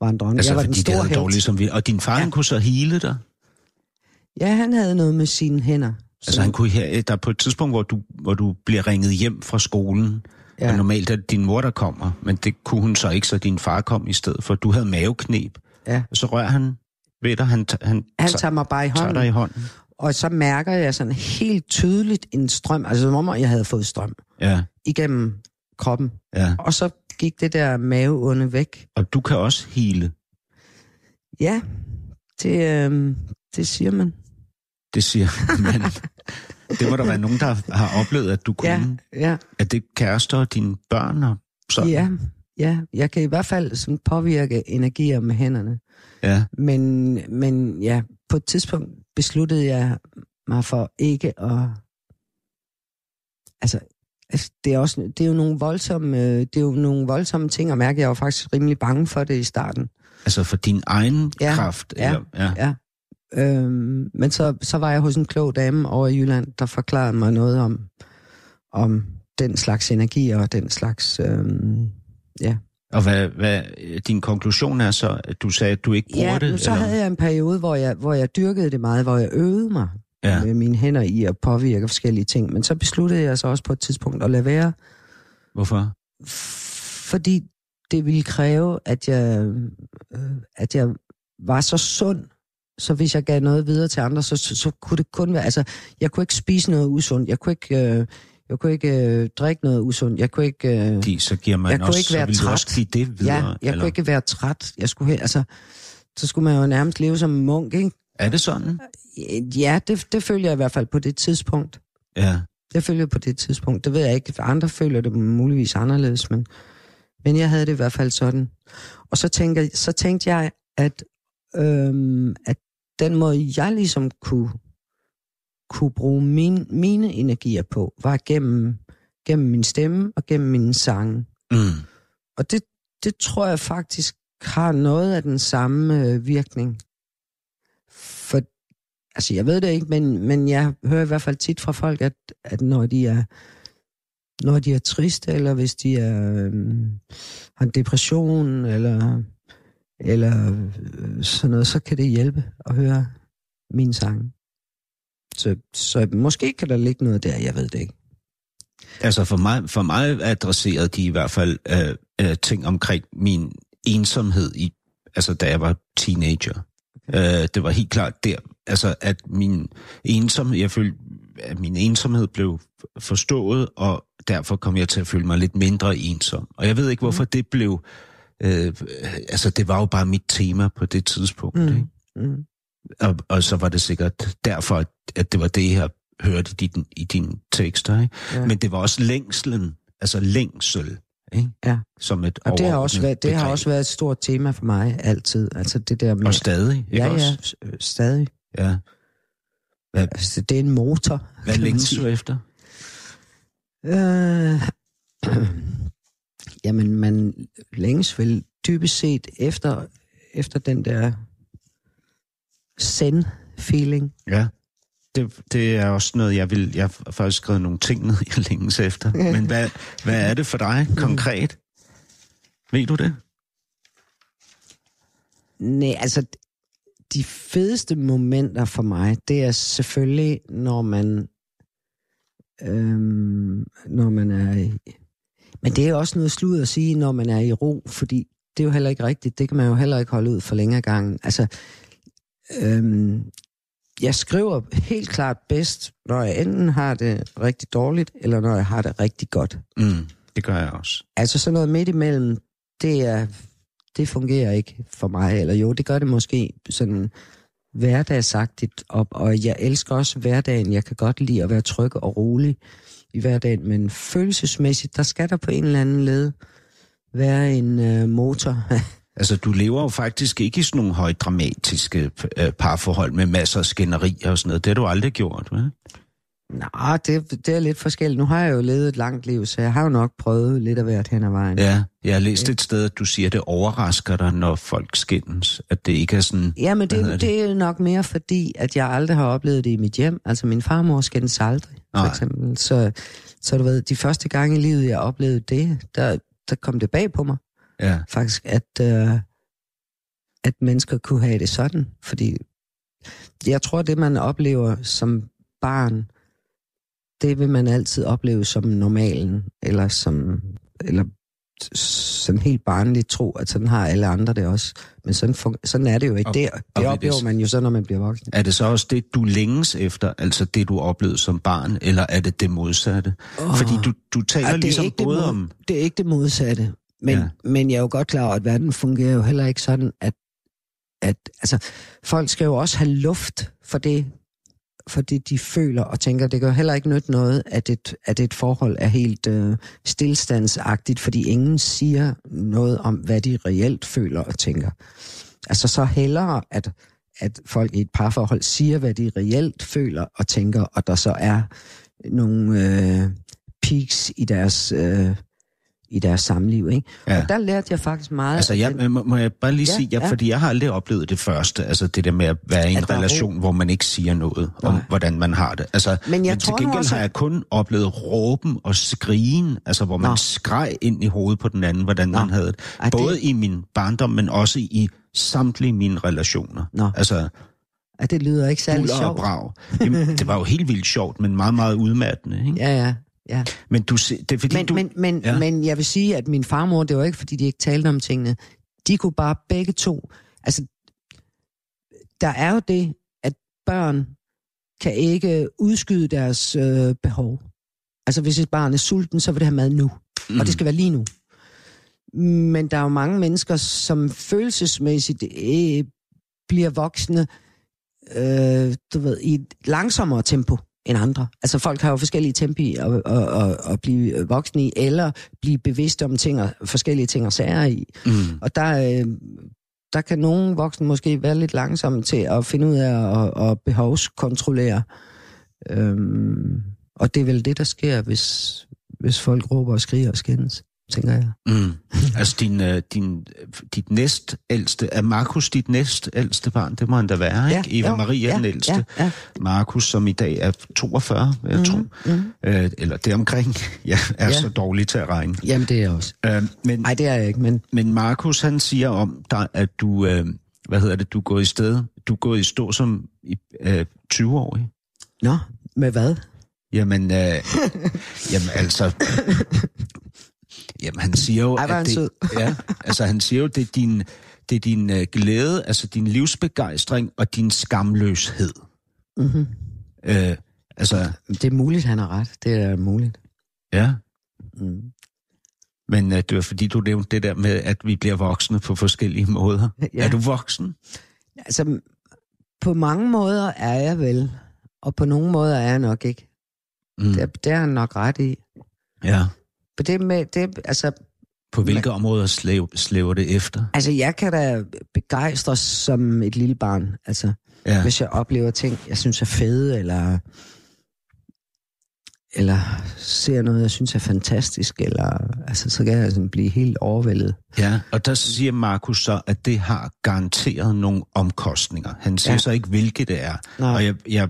var en dronning. Altså, jeg var fordi den store dårligt helt. som vi. Og din far, ja. Han kunne så hele dig? Ja, han havde noget med sine hænder. Altså, han kunne her, der er på et tidspunkt, hvor du, hvor du bliver ringet hjem fra skolen, ja. og normalt er det din mor, der kommer, men det kunne hun så ikke, så din far kom i stedet for. Du havde mavekneb, ja. og så rører han ved dig, han, han, Han tager tager mig bare i tager hånden. dig i hånden. Og så mærker jeg sådan helt tydeligt en strøm, altså som om jeg havde fået strøm Ja, igennem kroppen. ja. Og så gik det der maveonde væk. Og du kan også hele. Ja, det, øh, det siger man. Det siger man. det må der være nogen, der har oplevet, at du kunne. Ja, ja, At det kærester og dine børn og sådan. ja, ja. Jeg kan i hvert fald sådan påvirke energier med hænderne. ja. Men, men ja, på et tidspunkt besluttede jeg mig for ikke at... Altså, altså, det er, også, det er jo nogle voldsomme, øh, det er jo nogle voldsomme ting at mærke. Jeg var faktisk rimelig bange for det i starten. Altså for din egen Ja, kraft. ja, Eller, ja. Ja. Øhm, men så, så var jeg hos en klog dame over i Jylland, der forklarede mig noget om, om den slags energi og den slags... Øhm, ja, Og hvad, hvad din konklusion er så, at du sagde, at du ikke bruger ja det? men så eller? havde jeg en periode, hvor jeg, hvor jeg dyrkede det meget, hvor jeg øvede mig Ja. ja. med mine hænder i at påvirke forskellige ting. Men så besluttede jeg så også på et tidspunkt at lade være, Hvorfor? fordi det ville kræve, at jeg, øh, at jeg var så sund, så hvis jeg gav noget videre til andre, så, så, så kunne det kun være, altså, jeg kunne ikke spise noget usundt, jeg kunne ikke, øh, jeg kunne ikke øh, drikke noget usundt, jeg kunne ikke, øh, Fordi så giver man Jeg kunne også, ikke være så træt. også give det videre. ja, jeg eller? kunne ikke være træt, jeg skulle, altså, så skulle man jo nærmest leve som munk, ikke? Er det sådan? Ja, det, det følger jeg i hvert fald på det tidspunkt. Ja. Det følger jeg på det tidspunkt. Det ved jeg ikke. Andre føler det muligvis anderledes, men, men jeg havde det i hvert fald sådan. Og så tænkte, så tænkte jeg, at, øhm, at den måde, jeg ligesom kunne kunne bruge min, mine energier på, var gennem, gennem min stemme og gennem mine sange. Mm. Og det, det tror jeg faktisk har noget af den samme øh, virkning. For, altså jeg ved det ikke, men, men jeg hører i hvert fald tit fra folk, at, at når de er når de er triste, eller hvis de er, øh, har en depression, eller, eller øh, sådan noget, så kan det hjælpe at høre min sang. Så, så måske kan der ligge noget der, jeg ved det ikke. Altså for mig, for mig adresserede de i hvert fald øh, øh, ting omkring min ensomhed, i, altså da jeg var teenager. Okay. Øh, det var helt klart der, altså at min ensomhed, jeg følte, at min ensomhed blev forstået, og derfor kom jeg til at føle mig lidt mindre ensom. Og jeg ved ikke, hvorfor mm. det blev... Øh, altså, det var jo bare mit tema på det tidspunkt. Mm. Ikke? Mm. Og, og så var det sikkert derfor, at det var det, jeg hørte i, din, i dine tekster. Ikke? Ja. Men det var også længslen, altså længsel, ikke? Ja. som et Og det har, også været, det har også været et stort tema for mig altid. Altså det der med, Og stadig, ikke ja, også? ja, stadig. Ja. Hvad, altså, det er en motor. Hvad længes du efter? Øh, jamen, man længes vel dybest set efter, efter den der send-feeling. Ja. Det, det er også noget, jeg vil... Jeg har faktisk skrevet nogle ting ned, jeg længes efter. Men hvad, hvad er det for dig konkret? Ved du det? Nej, altså, de fedeste momenter for mig, det er selvfølgelig, når man øhm, når man er i... Men det er også noget slud at sige, når man er i ro, fordi det er jo heller ikke rigtigt. Det kan man jo heller ikke holde ud for længere gangen. Altså, øhm, jeg skriver helt klart bedst, når jeg enten har det rigtig dårligt, eller når jeg har det rigtig godt. Mm, det gør jeg også. Altså sådan noget midt imellem, det er det fungerer ikke for mig. Eller jo, det gør det måske sådan hverdagsagtigt op, og jeg elsker også hverdagen. Jeg kan godt lide at være tryg og rolig i hverdagen, men følelsesmæssigt, der skal der på en eller anden led være en øh, motor. altså, du lever jo faktisk ikke i sådan nogle højt dramatiske øh, parforhold med masser af skænderier og sådan noget. Det har du aldrig gjort, vel? Nej, det, det er lidt forskelligt. Nu har jeg jo levet et langt liv, så jeg har jo nok prøvet lidt af hvert hen ad vejen. Ja, jeg har læst et sted, at du siger, at det overrasker dig, når folk skændes. At det ikke er sådan... Ja, men det, det? det er nok mere fordi, at jeg aldrig har oplevet det i mit hjem. Altså min farmor skændes aldrig, for Nej. eksempel. Så, så du ved, de første gange i livet, jeg oplevede det, der, der kom det bag på mig. Ja. Faktisk, at, øh, at mennesker kunne have det sådan. Fordi jeg tror, det man oplever som barn, det vil man altid opleve som normalen, eller som eller sådan helt barnligt tro, at sådan har alle andre det også. Men sådan, sådan er det jo ikke. Og, det, det oplever det, man jo så, når man bliver voksen. Er det så også det, du længes efter, altså det, du oplevede som barn, eller er det det modsatte? Oh, Fordi du, du taler ligesom ikke både mod, om... Det er ikke det modsatte. Men, ja. men jeg er jo godt klar over, at verden fungerer jo heller ikke sådan, at, at altså, folk skal jo også have luft for det, for det, de føler og tænker. Det jo heller ikke nytte noget, at et, at et forhold er helt øh, stillstandsagtigt, fordi ingen siger noget om, hvad de reelt føler og tænker. Altså så hellere, at, at folk i et parforhold siger, hvad de reelt føler og tænker, og der så er nogle øh, peaks i deres... Øh, i deres samliv. Ikke? Ja. Og der lærte jeg faktisk meget. Altså, jeg, den... må, må jeg bare lige ja, sige, ja, ja. fordi jeg har aldrig oplevet det første, altså det der med at være i en relation, hvor man ikke siger noget Nej. om, hvordan man har det. Altså, men, jeg men til gengæld også... har jeg kun oplevet råben og skrigen, altså hvor man Nå. skreg ind i hovedet på den anden, hvordan Nå. man havde det. Ej, Både det... i min barndom, men også i samtlige mine relationer. Nå. Altså, at det lyder ikke særlig sjovt. og. Jamen, det var jo helt vildt sjovt, men meget, meget udmattende. Ikke? Ja, ja. Ja. Men, du, det er fordi, men, du... men, men, ja. men jeg vil sige, at min farmor, det var ikke, fordi de ikke talte om tingene. De kunne bare begge to... Altså, der er jo det, at børn kan ikke udskyde deres øh, behov. Altså, hvis et barn er sulten, så vil det have mad nu. Mm. Og det mm. skal være lige nu. Men der er jo mange mennesker, som følelsesmæssigt øh, bliver voksne øh, du ved, i et langsommere tempo end andre. Altså folk har jo forskellige tempi at, at, at, at blive voksne i, eller blive bevidste om ting og, forskellige ting og sager i. Mm. Og der, øh, der kan nogle voksne måske være lidt langsomme til at finde ud af at, at behovskontrollere Øhm, og det er vel det, der sker, hvis, hvis folk råber og skriger og skændes, tænker jeg. Mm. altså din, uh, din, dit næst ældste, er Markus dit næst ældste barn? Det må han da være, ikke? Eva jo, Maria er den ældste. Ja, ja. Markus, som i dag er 42, vil jeg Mhm, tro. mhm. Øh, eller deromkring. Jeg er Ja. så dårlig til at regne. Jamen, det er jeg også. Øh, men, Nej, det er jeg ikke, men men Markus, han siger om dig, at du, øh, hvad hedder det, du er gået i sted, du er gået i stå som øh, 20-årig. Nå, med hvad? Jamen, øh, jamen altså... Jamen, han siger jo, Ej, at det, sød. ja, altså han siger jo, det er din, det er din øh, glæde, altså din livsbegejstring og din skamløshed. Mm-hmm. Øh, altså, Det er muligt, han har ret. Det er muligt. ja, Mm. men øh, det var fordi, du nævnte det der med, at vi bliver voksne på forskellige måder. Ja. Er du voksen? Altså, på mange måder er jeg vel, og på nogle måder er jeg nok ikke. Mm. Det, det er han nok ret i. Ja. For det med, det, altså, På hvilke områder slæver, slæver det efter? altså, jeg kan da begejstres som et lille barn. Altså, Ja. hvis jeg oplever ting, jeg synes er fede, eller, eller ser noget, jeg synes er fantastisk, eller, altså, så kan jeg sådan blive helt overvældet. Ja, og der siger Markus så, at det har garanteret nogle omkostninger. Han siger ja. Så ikke, hvilke det er. Nej. Og jeg, jeg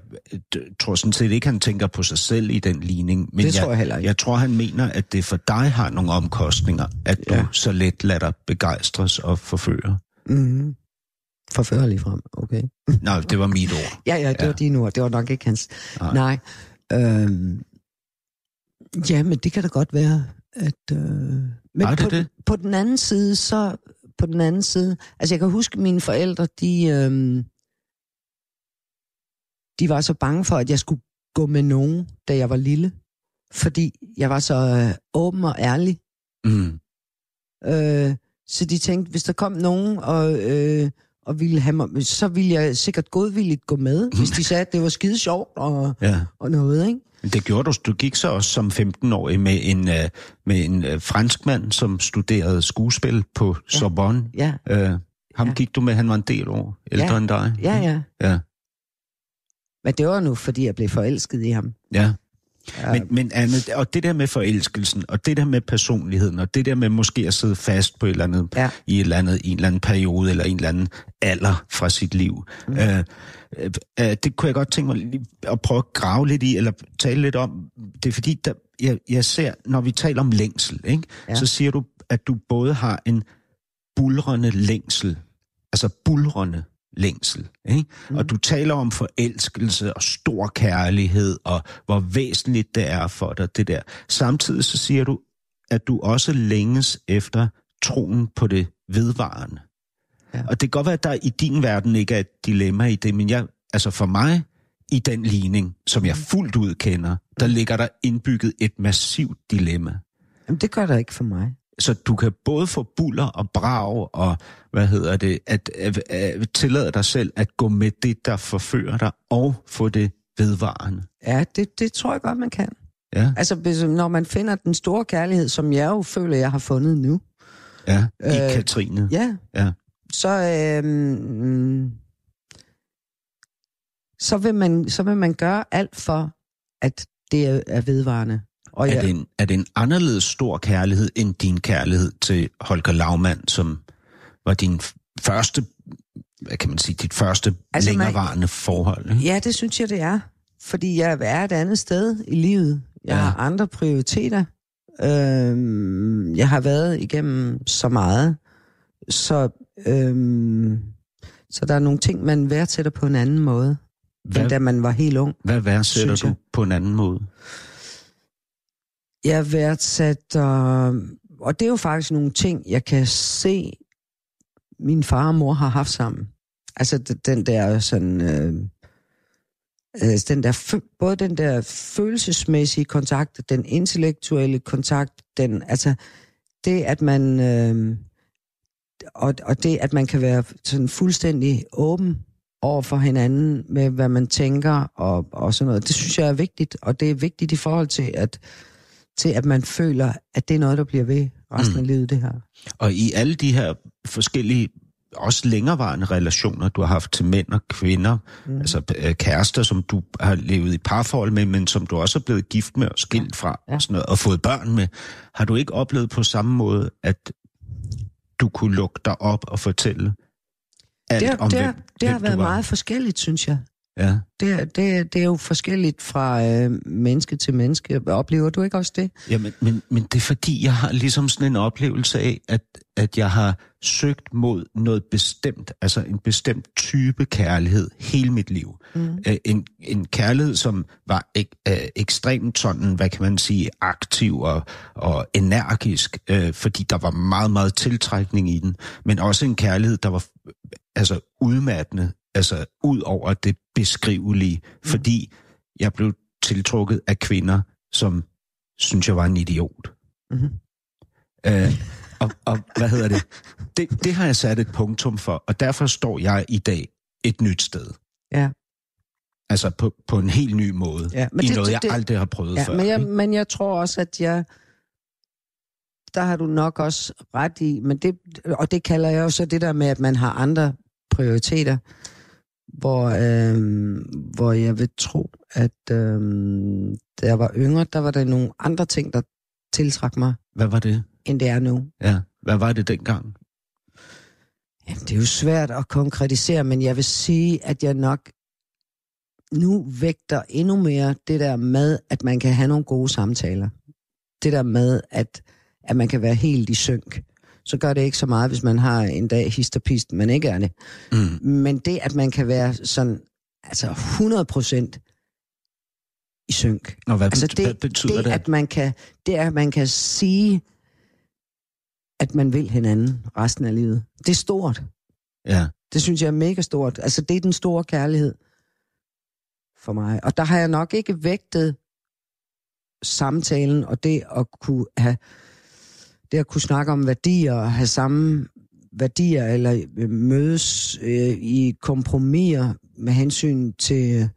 tror sådan set ikke, han tænker på sig selv i den ligning. Men Det jeg, tror jeg heller ikke. Jeg tror, han mener, at det for dig har nogle omkostninger, at du Ja. så let lader dig begejstres og forføre. Mm-hmm. Forfører lige frem, okay. Nå, det var mit ord. Ja, ja, det Ja. var dine ord. Det var nok ikke hans. Nej. Nej. Nej. Øhm, ja, men det kan da godt være, at... Øh, men Var det på, det? på den anden side, så... På den anden side... Altså, jeg kan huske, mine forældre, de... Øh, de var så bange for, at jeg skulle gå med nogen, da jeg var lille. Fordi jeg var så øh, åben og ærlig. Mm. Øh, så de tænkte, hvis der kom nogen og, øh, og ville have mig, så ville jeg sikkert godvilligt gå med, hvis de sagde, at det var skide sjovt og, Ja. og noget, ikke? Det gjorde du. Du gik så også som 15-årig med en, øh, med en øh, franskmand, som studerede skuespil på ja. Sorbonne. Ja, Øh, ham. Ja. gik du med, han var en del år ældre Ja. end dig. ja, ja. Ja, Men det var nu, fordi jeg blev forelsket i ham. ja. Ja, Men, men Anne, og det der med forelskelsen, og det der med personligheden, og det der med måske at sidde fast på et eller andet, Ja. i et eller andet, en eller anden periode, eller en eller anden alder fra sit liv, mm. øh, øh, øh, det kunne jeg godt tænke mig at prøve at grave lidt i, eller tale lidt om. Det er fordi, der, jeg, jeg ser, når vi taler om længsel, ikke. Ja. så siger du, at du både har en bulrende længsel, altså bulrende længsel. Ikke? Mm. Og du taler om forelskelse og stor kærlighed, og hvor væsentligt det er for dig, det der. Samtidig så siger du, at du også længes efter troen på det vedvarende. Ja. Og det kan godt være, at der i din verden ikke er et dilemma i det, men jeg, altså for mig, i den ligning, som jeg fuldt ud kender, der ligger der indbygget et massivt dilemma. Jamen, det gør der ikke for mig. Så du kan både få buller og brag og, hvad hedder det, at, at, at tillade dig selv at gå med det, der forfører dig, og få det vedvarende. Ja, det, det tror jeg godt, man kan. Ja, Altså, hvis, når man finder den store kærlighed, som jeg jo føler, jeg har fundet nu, ja, i Øh, Katrine. ja, Ja. så, øhm, så, vil man, så vil man gøre alt for, at det er vedvarende. Og Er, jeg, det en, er det en anderledes stor kærlighed end din kærlighed til Holger Laumann, som var din første, hvad kan man sige, dit første altså, Altså, man- længerevarende forhold? Ikke? Ja, det synes jeg, det er. Fordi jeg er et andet sted i livet. Jeg Ja. ja. har andre prioriteter. Øhm, jeg har været igennem så meget. Så, øhm, så der er nogle ting, man værdsætter på en anden måde, Hvad, end da man var helt ung. hvad værdsætter du på en anden måde? Jeg værdsætter... Og det er jo faktisk nogle ting, jeg kan se, min far og mor har haft sammen. Altså den der sådan... Øh, øh, den der, både den der følelsesmæssige kontakt, den intellektuelle kontakt, den, altså det, at man... Øh, og, og det, at man kan være sådan fuldstændig åben over for hinanden med, hvad man tænker og, og sådan noget, det synes jeg er vigtigt. Og det er vigtigt i forhold til, at til at man føler, at det er noget, der bliver ved resten Mm. af livet, det her. Og i alle de her forskellige også længerevarende relationer, du har haft til mænd og kvinder, mm. altså øh, kærester, som du har levet i parforhold med, men som du også er blevet gift med og skilt fra, ja. og, sådan noget, og fået børn med. Har du ikke oplevet på samme måde, at du kunne lukke dig op og fortælle alt det, om det, hvem, det har hvem været du var? meget forskelligt, synes jeg. Ja. Det, det, det er jo forskelligt fra øh, menneske til menneske. Oplever du ikke også det? Jamen, men, men det er fordi, jeg har ligesom sådan en oplevelse af, at, at jeg har søgt mod noget bestemt, altså en bestemt type kærlighed hele mit liv. Mm. En, en kærlighed, som var ek, øh, ekstremt sådan, hvad kan man sige, aktiv og, og energisk, øh, fordi der var meget, meget tiltrækning i den, men også en kærlighed, der var altså udmattende, altså ud over det beskrivelige, mm. fordi jeg blev tiltrukket af kvinder, som synes jeg var en idiot. Mm-hmm. Øh, og, og hvad hedder det? det? Det har jeg sat et punktum for, og derfor står jeg i dag et nyt sted. Ja. Altså på, på en helt ny måde. Ja, men I det- noget, jeg det- aldrig har prøvet Ja, før. men, jeg, ikke? men jeg tror også, at jeg... Der har du nok også ret i, men det, og det kalder jeg jo så det der med, at man har andre prioriteter, hvor, øh, hvor jeg vil tro, at øh, da jeg var yngre, der var der nogle andre ting, der tiltrak mig, Hvad var det? end det er nu. Ja, hvad var det dengang? Jamen, det er jo svært at konkretisere, men jeg vil sige, at jeg nok nu vægter endnu mere det der med, at man kan have nogle gode samtaler. Det der med, at, at man kan være helt i synk. Så gør det ikke så meget, hvis man har en dag hist og pist, men ikke er det. Mm. Men det, at man kan være sådan, altså 100 procent i synk. Og hvad, Altså bet- hvad det, betyder det, det? at man kan, det er, at man kan sige, at man vil hinanden resten af livet. Det er stort. Ja, Det synes jeg er mega stort. Altså, det er den store kærlighed for mig. Og der har jeg nok ikke vægtet samtalen og det at kunne have det at kunne snakke om værdier og have samme værdier eller øh, mødes øh, i kompromiser med hensyn til,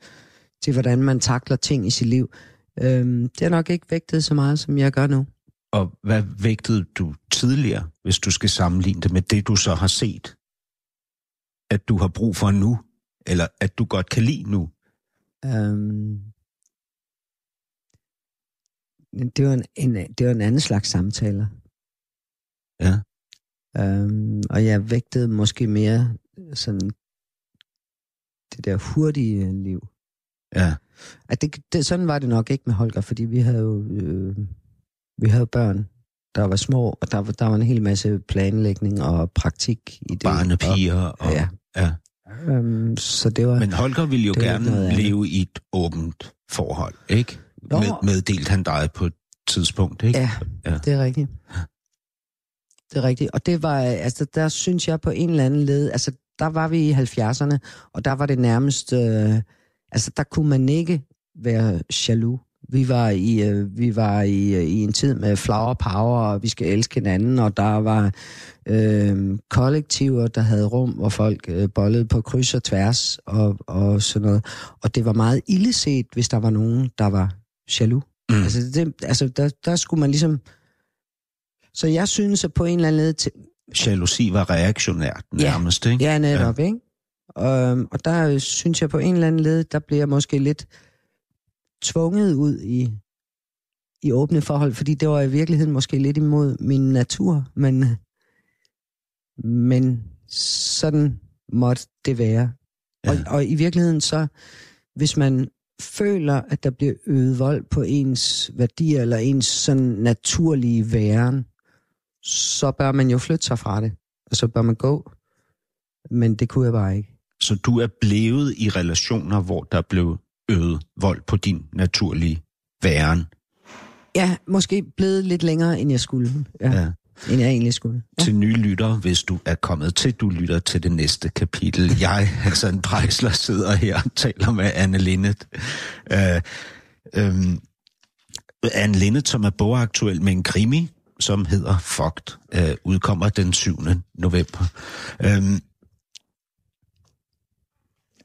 til, hvordan man takler ting i sit liv. Øhm, det er nok ikke vægtet så meget, som jeg gør nu. og hvad vægtede du tidligere, hvis du skal sammenligne det med det, du så har set? At du har brug for nu, eller at du godt kan lide nu? Øhm, det var en, en, det var en anden slags samtaler. Ja. Øhm, og jeg vægtede måske mere sådan det der hurtige liv. Ja, At det, det, sådan var det nok ikke med Holger, fordi vi havde jo øh, vi havde børn, der var små, og der, var- der var en hel masse planlægning og praktik i det. barnepiger. Og, Ja. ja. Og, øhm, så det var... Men Holger ville jo er gerne leve i et åbent forhold, ikke? Med, meddelte han dig på et tidspunkt, ikke? Ja, Ja. ja, det er rigtigt. Det er rigtigt. Og det var, altså, der synes jeg på en eller anden led, altså, der var vi i 70'erne, og der var det nærmest, øh, altså, der kunne man ikke være jaloux. Vi var i, øh, vi var i, øh, i en tid med flower power, og vi skal elske hinanden, og der var øh, kollektiver, der havde rum, hvor folk øh, bollede på kryds og tværs, og, og sådan noget. Og det var meget illeset, hvis der var nogen, der var jaloux. Mm. Altså, det, altså der, der skulle man ligesom... Så jeg synes, at på en eller anden led... Til, Jalousi var reaktionært nærmest, ikke? ja, netop, ja. ikke? Og, og der øh, synes jeg på en eller anden led, der bliver jeg måske lidt tvunget ud i, i åbne forhold, fordi det var i virkeligheden måske lidt imod min natur, men, men sådan måtte det være. Ja. Og, og i virkeligheden så, hvis man føler, at der bliver øget vold på ens værdier eller ens sådan naturlige væren, så bør man jo flytte sig fra det, og så bør man gå. Men det kunne jeg bare ikke. Så du er blevet i relationer, hvor der blev øget vold på din naturlige væren. Ja, måske blevet lidt længere, end jeg skulle. Ja, Ja. End jeg egentlig skulle. Ja. Til nye lyttere, hvis du er kommet til, du lytter til det næste kapitel. Jeg, Hassan Prejsler, sidder her og taler med Anne Linnet. Uh, um, Anne Linnet, som er bogaktuel med en krimi, som hedder Fogt, øh, udkommer den 7. november. Øhm,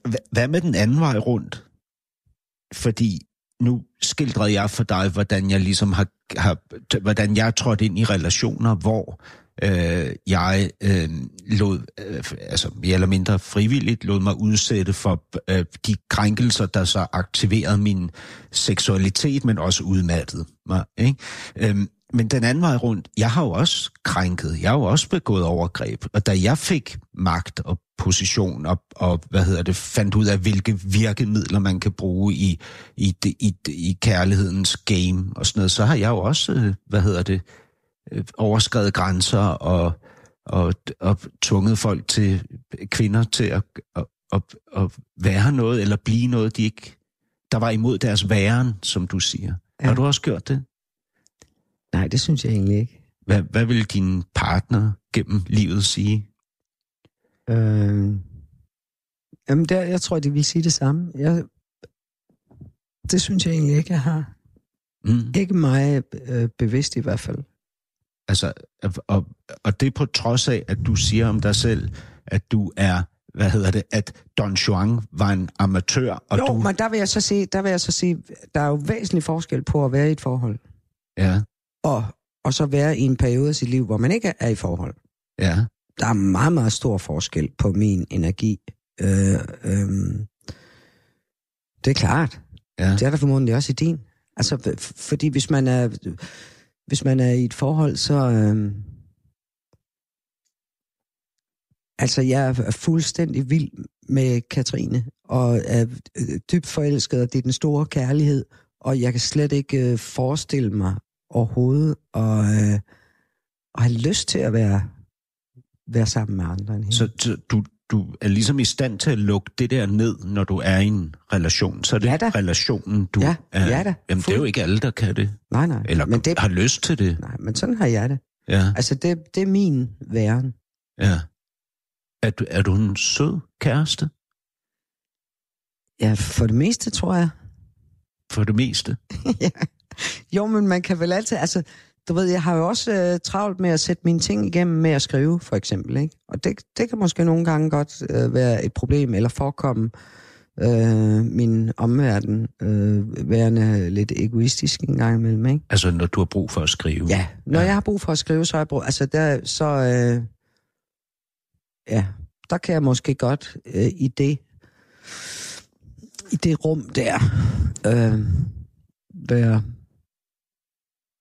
hva- hvad med den anden vej rundt? Fordi nu skildrede jeg for dig, hvordan jeg ligesom har, har hvordan jeg trådte ind i relationer, hvor øh, jeg øh, lod, øh, altså mere eller mindre frivilligt, lod mig udsætte for øh, de krænkelser, der så aktiverede min seksualitet, men også udmattede mig. Ikke? Øh, men den anden vej rundt, jeg har jo også krænket, jeg har jo også begået overgreb, og da jeg fik magt og position og, og hvad hedder det, fandt ud af, hvilke virkemidler man kan bruge i, i, i, i, i kærlighedens game og sådan noget, så har jeg jo også, øh, hvad hedder det, øh, overskrevet grænser og, og, og tvunget folk til, kvinder til at, at, at, at være noget eller blive noget, de ikke, der var imod deres væren, som du siger. Ja. Har du også gjort det? Nej, det synes jeg egentlig ikke. Hvad, hvad vil din partner gennem livet sige? Øh, jamen, der, jeg tror, de vil sige det samme. Jeg, det synes jeg egentlig ikke, jeg har. Mm. Ikke mig øh, bevidst i hvert fald. Altså, og, og det på trods af, at du siger om dig selv, at du er, hvad hedder det, at Don Juan var en amatør. Og jo, du... men der vil, jeg så sige, der vil jeg så sige, der er jo væsentlig forskel på at være i et forhold. Ja. Og, og så være i en periode af sit liv, hvor man ikke er i forhold. Ja. Der er meget, meget stor forskel på min energi. Øh, øh, det er klart. Ja. Det er der formodentlig også i din. Altså, fordi hvis man er, hvis man er i et forhold, så... Øh, altså, jeg er fuldstændig vild med Katrine, og er dybt forelsket, og det er den store kærlighed, og jeg kan slet ikke øh, forestille mig overhovedet og, øh, og have lyst til at være, være sammen med andre end hende. Så, så du, du er ligesom i stand til at lukke det der ned, når du er i en relation. Så er det Ja da. relationen, du Ja, er... ja da. Jamen, det er jo ikke alle, der kan det. Nej, nej. Eller men det, har lyst til det. nej, men sådan har jeg det. Ja, Altså, det, det er min væren. ja. Er du, er du en sød kæreste? Ja, for det meste, tror jeg. For det meste? ja. Jo, men man kan vel altid... Altså, du ved, jeg har jo også øh, travlt med at sætte mine ting igennem med at skrive, for eksempel. Ikke? Og det, det kan måske nogle gange godt øh, være et problem, eller forekomme øh, min omverden øh, værende lidt egoistisk en gang imellem. Ikke? Altså, når du har brug for at skrive? Ja, når Ja. jeg har brug for at skrive, så har jeg brug... Altså, der, så... Øh, ja, der kan jeg måske godt øh, i det i det rum der øh, være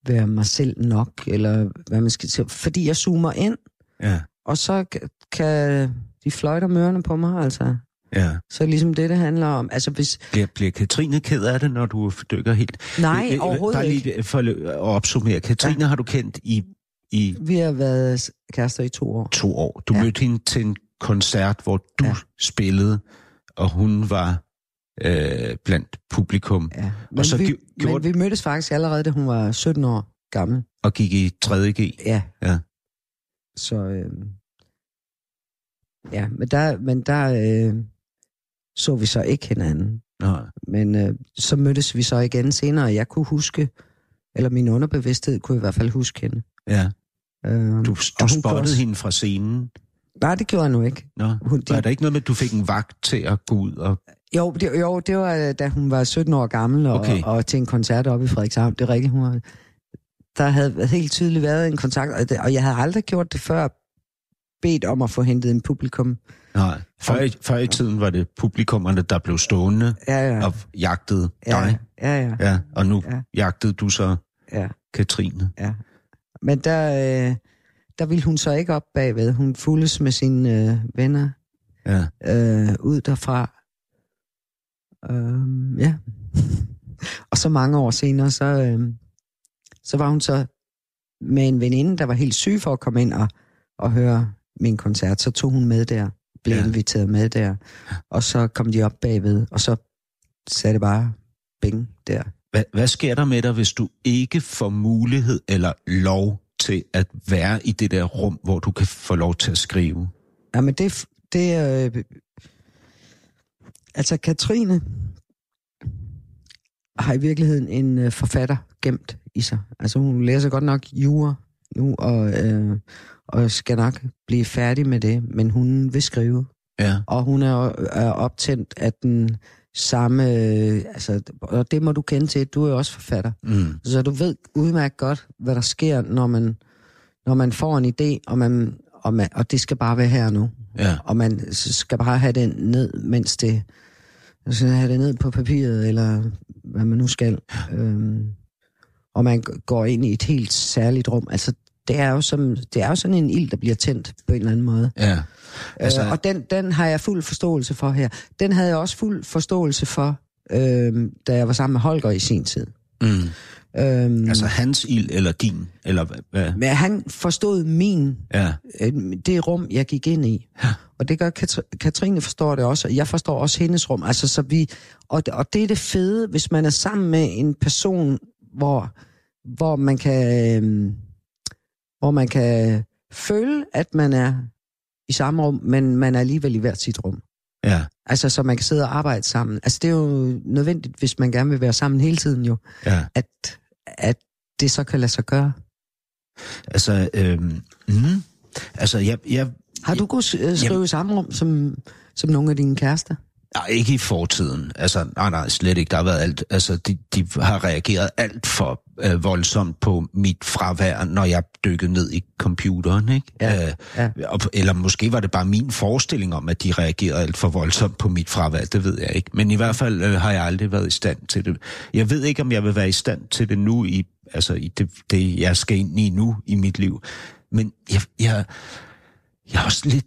være mig selv nok, eller hvad man skal sige. Fordi jeg zoomer ind, Ja, og så ka- kan de fløjte om ørerne på mig, altså. ja. Så ligesom det, det handler om. Altså hvis... Bliver, bliver Katrine ked af det, når du dykker helt... Nej, Øh, øh, overhovedet Bare lige for at opsummere. Katrine ja. har du kendt i, i Vi har været kærester i to år. to år. Du ja. Mødte hende til en koncert, hvor du. Ja. spillede, og hun var øh, blandt publikum Ja. Men, så vi, gjorde- men vi mødtes faktisk allerede, da hun var 17 år gammel. og gik i 3.G. Ja. Ja. Så, øh, ja, men der, men der øh, så vi så ikke hinanden. Nå, Men øh, så mødtes vi så igen senere, og jeg kunne huske, eller min underbevidsthed kunne i hvert fald huske hende. ja. Øh, Du, og du spottede også- hende fra scenen. Nej, det gjorde jeg nu ikke. Nå, Hun, var de, der ikke noget med, at du fik en vagt til at gå ud og... jo, det, jo, det var da hun var 17 år gammel, og, Okay. okay. og til en koncert oppe i Frederikshavn. Det er rigtigt, hun var, der havde helt tydeligt været en kontakt, og, det, og jeg havde aldrig gjort det før, bedt om at få hentet en publikum. Nej, før, i, før i tiden var det publikummerne, der blev stående Ja, ja. og jagtede ja, dig. ja, ja, Ja, og nu Ja. jagtede du så ja. Katrine. Men der, øh, der ville hun så ikke op bagved. Hun fuldes med sine øh, venner Ja. øh, ud derfra. Øh, ja. og så mange år senere, så, øh, så var hun så med en veninde, der var helt syg for at komme ind og, og høre min koncert. Så tog hun med der, blev Ja. inviteret med der. Og så kom de op bagved, og så sagde det bare bing der. Hvad, hvad sker der med dig, hvis du ikke får mulighed eller lov til at være i det der rum, hvor du kan få lov til at skrive? Ja, men det, det øh, altså Katrine har i virkeligheden en øh, forfatter gemt i sig. Altså hun læser godt nok jura nu, og, øh, og skal nok blive færdig med det, men hun vil skrive. Ja. Og hun er, er optændt af den samme, øh, altså, og det må du kende til, du er jo også forfatter. Mm. Så du ved udmærket godt, hvad der sker, når man når man får en idé, og, man, og, man, og det skal bare være her nu. Ja. Og man skal bare have det ned, mens det... Altså have det ned på papiret, eller hvad man nu skal. Øhm, og man går ind i et helt særligt rum. Altså, det er jo, som, det er jo sådan en ild, der bliver tændt på en eller anden måde. Ja. Altså, øh, og den, den har jeg fuld forståelse for her. Den havde jeg også fuld forståelse for, øh, da jeg var sammen med Holger i sin tid. Mm. Øhm, Altså hans ild eller din? Eller hvad- men han forstod min, Ja. øh, det rum, jeg gik ind i. Ja. Og det gør Katri- Katrine forstår det også, og jeg forstår også hendes rum. Altså, så vi, og, og det er det fede, hvis man er sammen med en person, hvor, hvor man kan... Øh, hvor man kan føle, at man er i samme rum, men man er alligevel i hvert sit rum. Ja. Altså, så man kan sidde og arbejde sammen. Altså, det er jo nødvendigt, hvis man gerne vil være sammen hele tiden jo, Ja. at, at det så kan lade sig gøre. Altså, øhm, mm, altså jeg, jeg, Har du kunnet øh, skrive i samme rum som, som nogle af dine kærester? Nej, ikke i fortiden. Altså, nej, nej, slet ikke. Der har været alt. Altså, de, de har reageret alt for øh, voldsomt på mit fravær, når jeg dykkede ned i computeren, ikke? Ja, Øh, ja. eller måske var det bare min forestilling om, at de reagerede alt for voldsomt på mit fravær. Det ved jeg ikke. Men i hvert fald øh, har jeg aldrig været i stand til det. Jeg ved ikke, om jeg vil være i stand til det nu, i, altså i det, det, jeg skal ind i nu i mit liv. Men jeg, jeg, jeg er også lidt,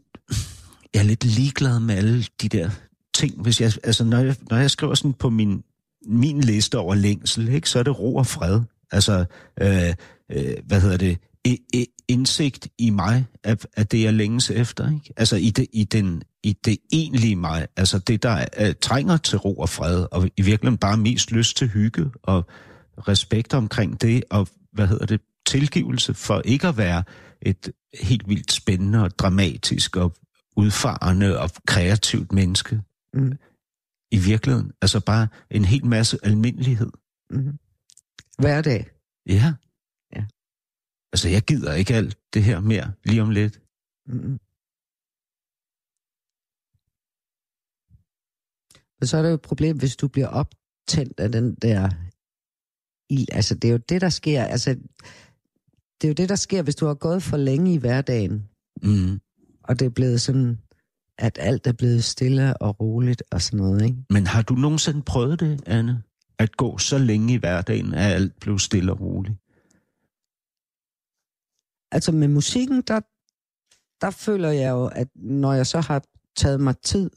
jeg er lidt ligeglad med alle de der ting. Hvis jeg, altså når, jeg, når jeg skriver sådan på min, min liste over længsel, ikke, så er det ro og fred. Altså, øh, øh, hvad hedder det? e, e, indsigt i mig af, af det, jeg længes efter. Ikke? Altså i det, i, den, i det egentlige mig. Altså det, der øh, trænger til ro og fred. Og i virkeligheden bare mest lyst til hygge og respekt omkring det. Og hvad hedder det? Tilgivelse for ikke at være et helt vildt spændende og dramatisk og udfarende og kreativt menneske. Mm. I virkeligheden. Altså bare en hel masse almindelighed. Mm-hmm. Hverdag. Ja. Ja. Altså, jeg gider ikke alt det her mere lige om lidt. Mm-hmm. Men så er det jo et problem, hvis du bliver optændt af den der ild. Altså, det er jo det, der sker. Altså, det er jo det, der sker, hvis du har gået for længe i hverdagen, Mm. og det er blevet sådan, at alt er blevet stille og roligt og sådan noget, ikke? Men har du nogensinde prøvet det, Anne? At gå så længe i hverdagen, at alt blev stille og roligt? Altså med musikken, der, der føler jeg jo, at når jeg så har taget mig tid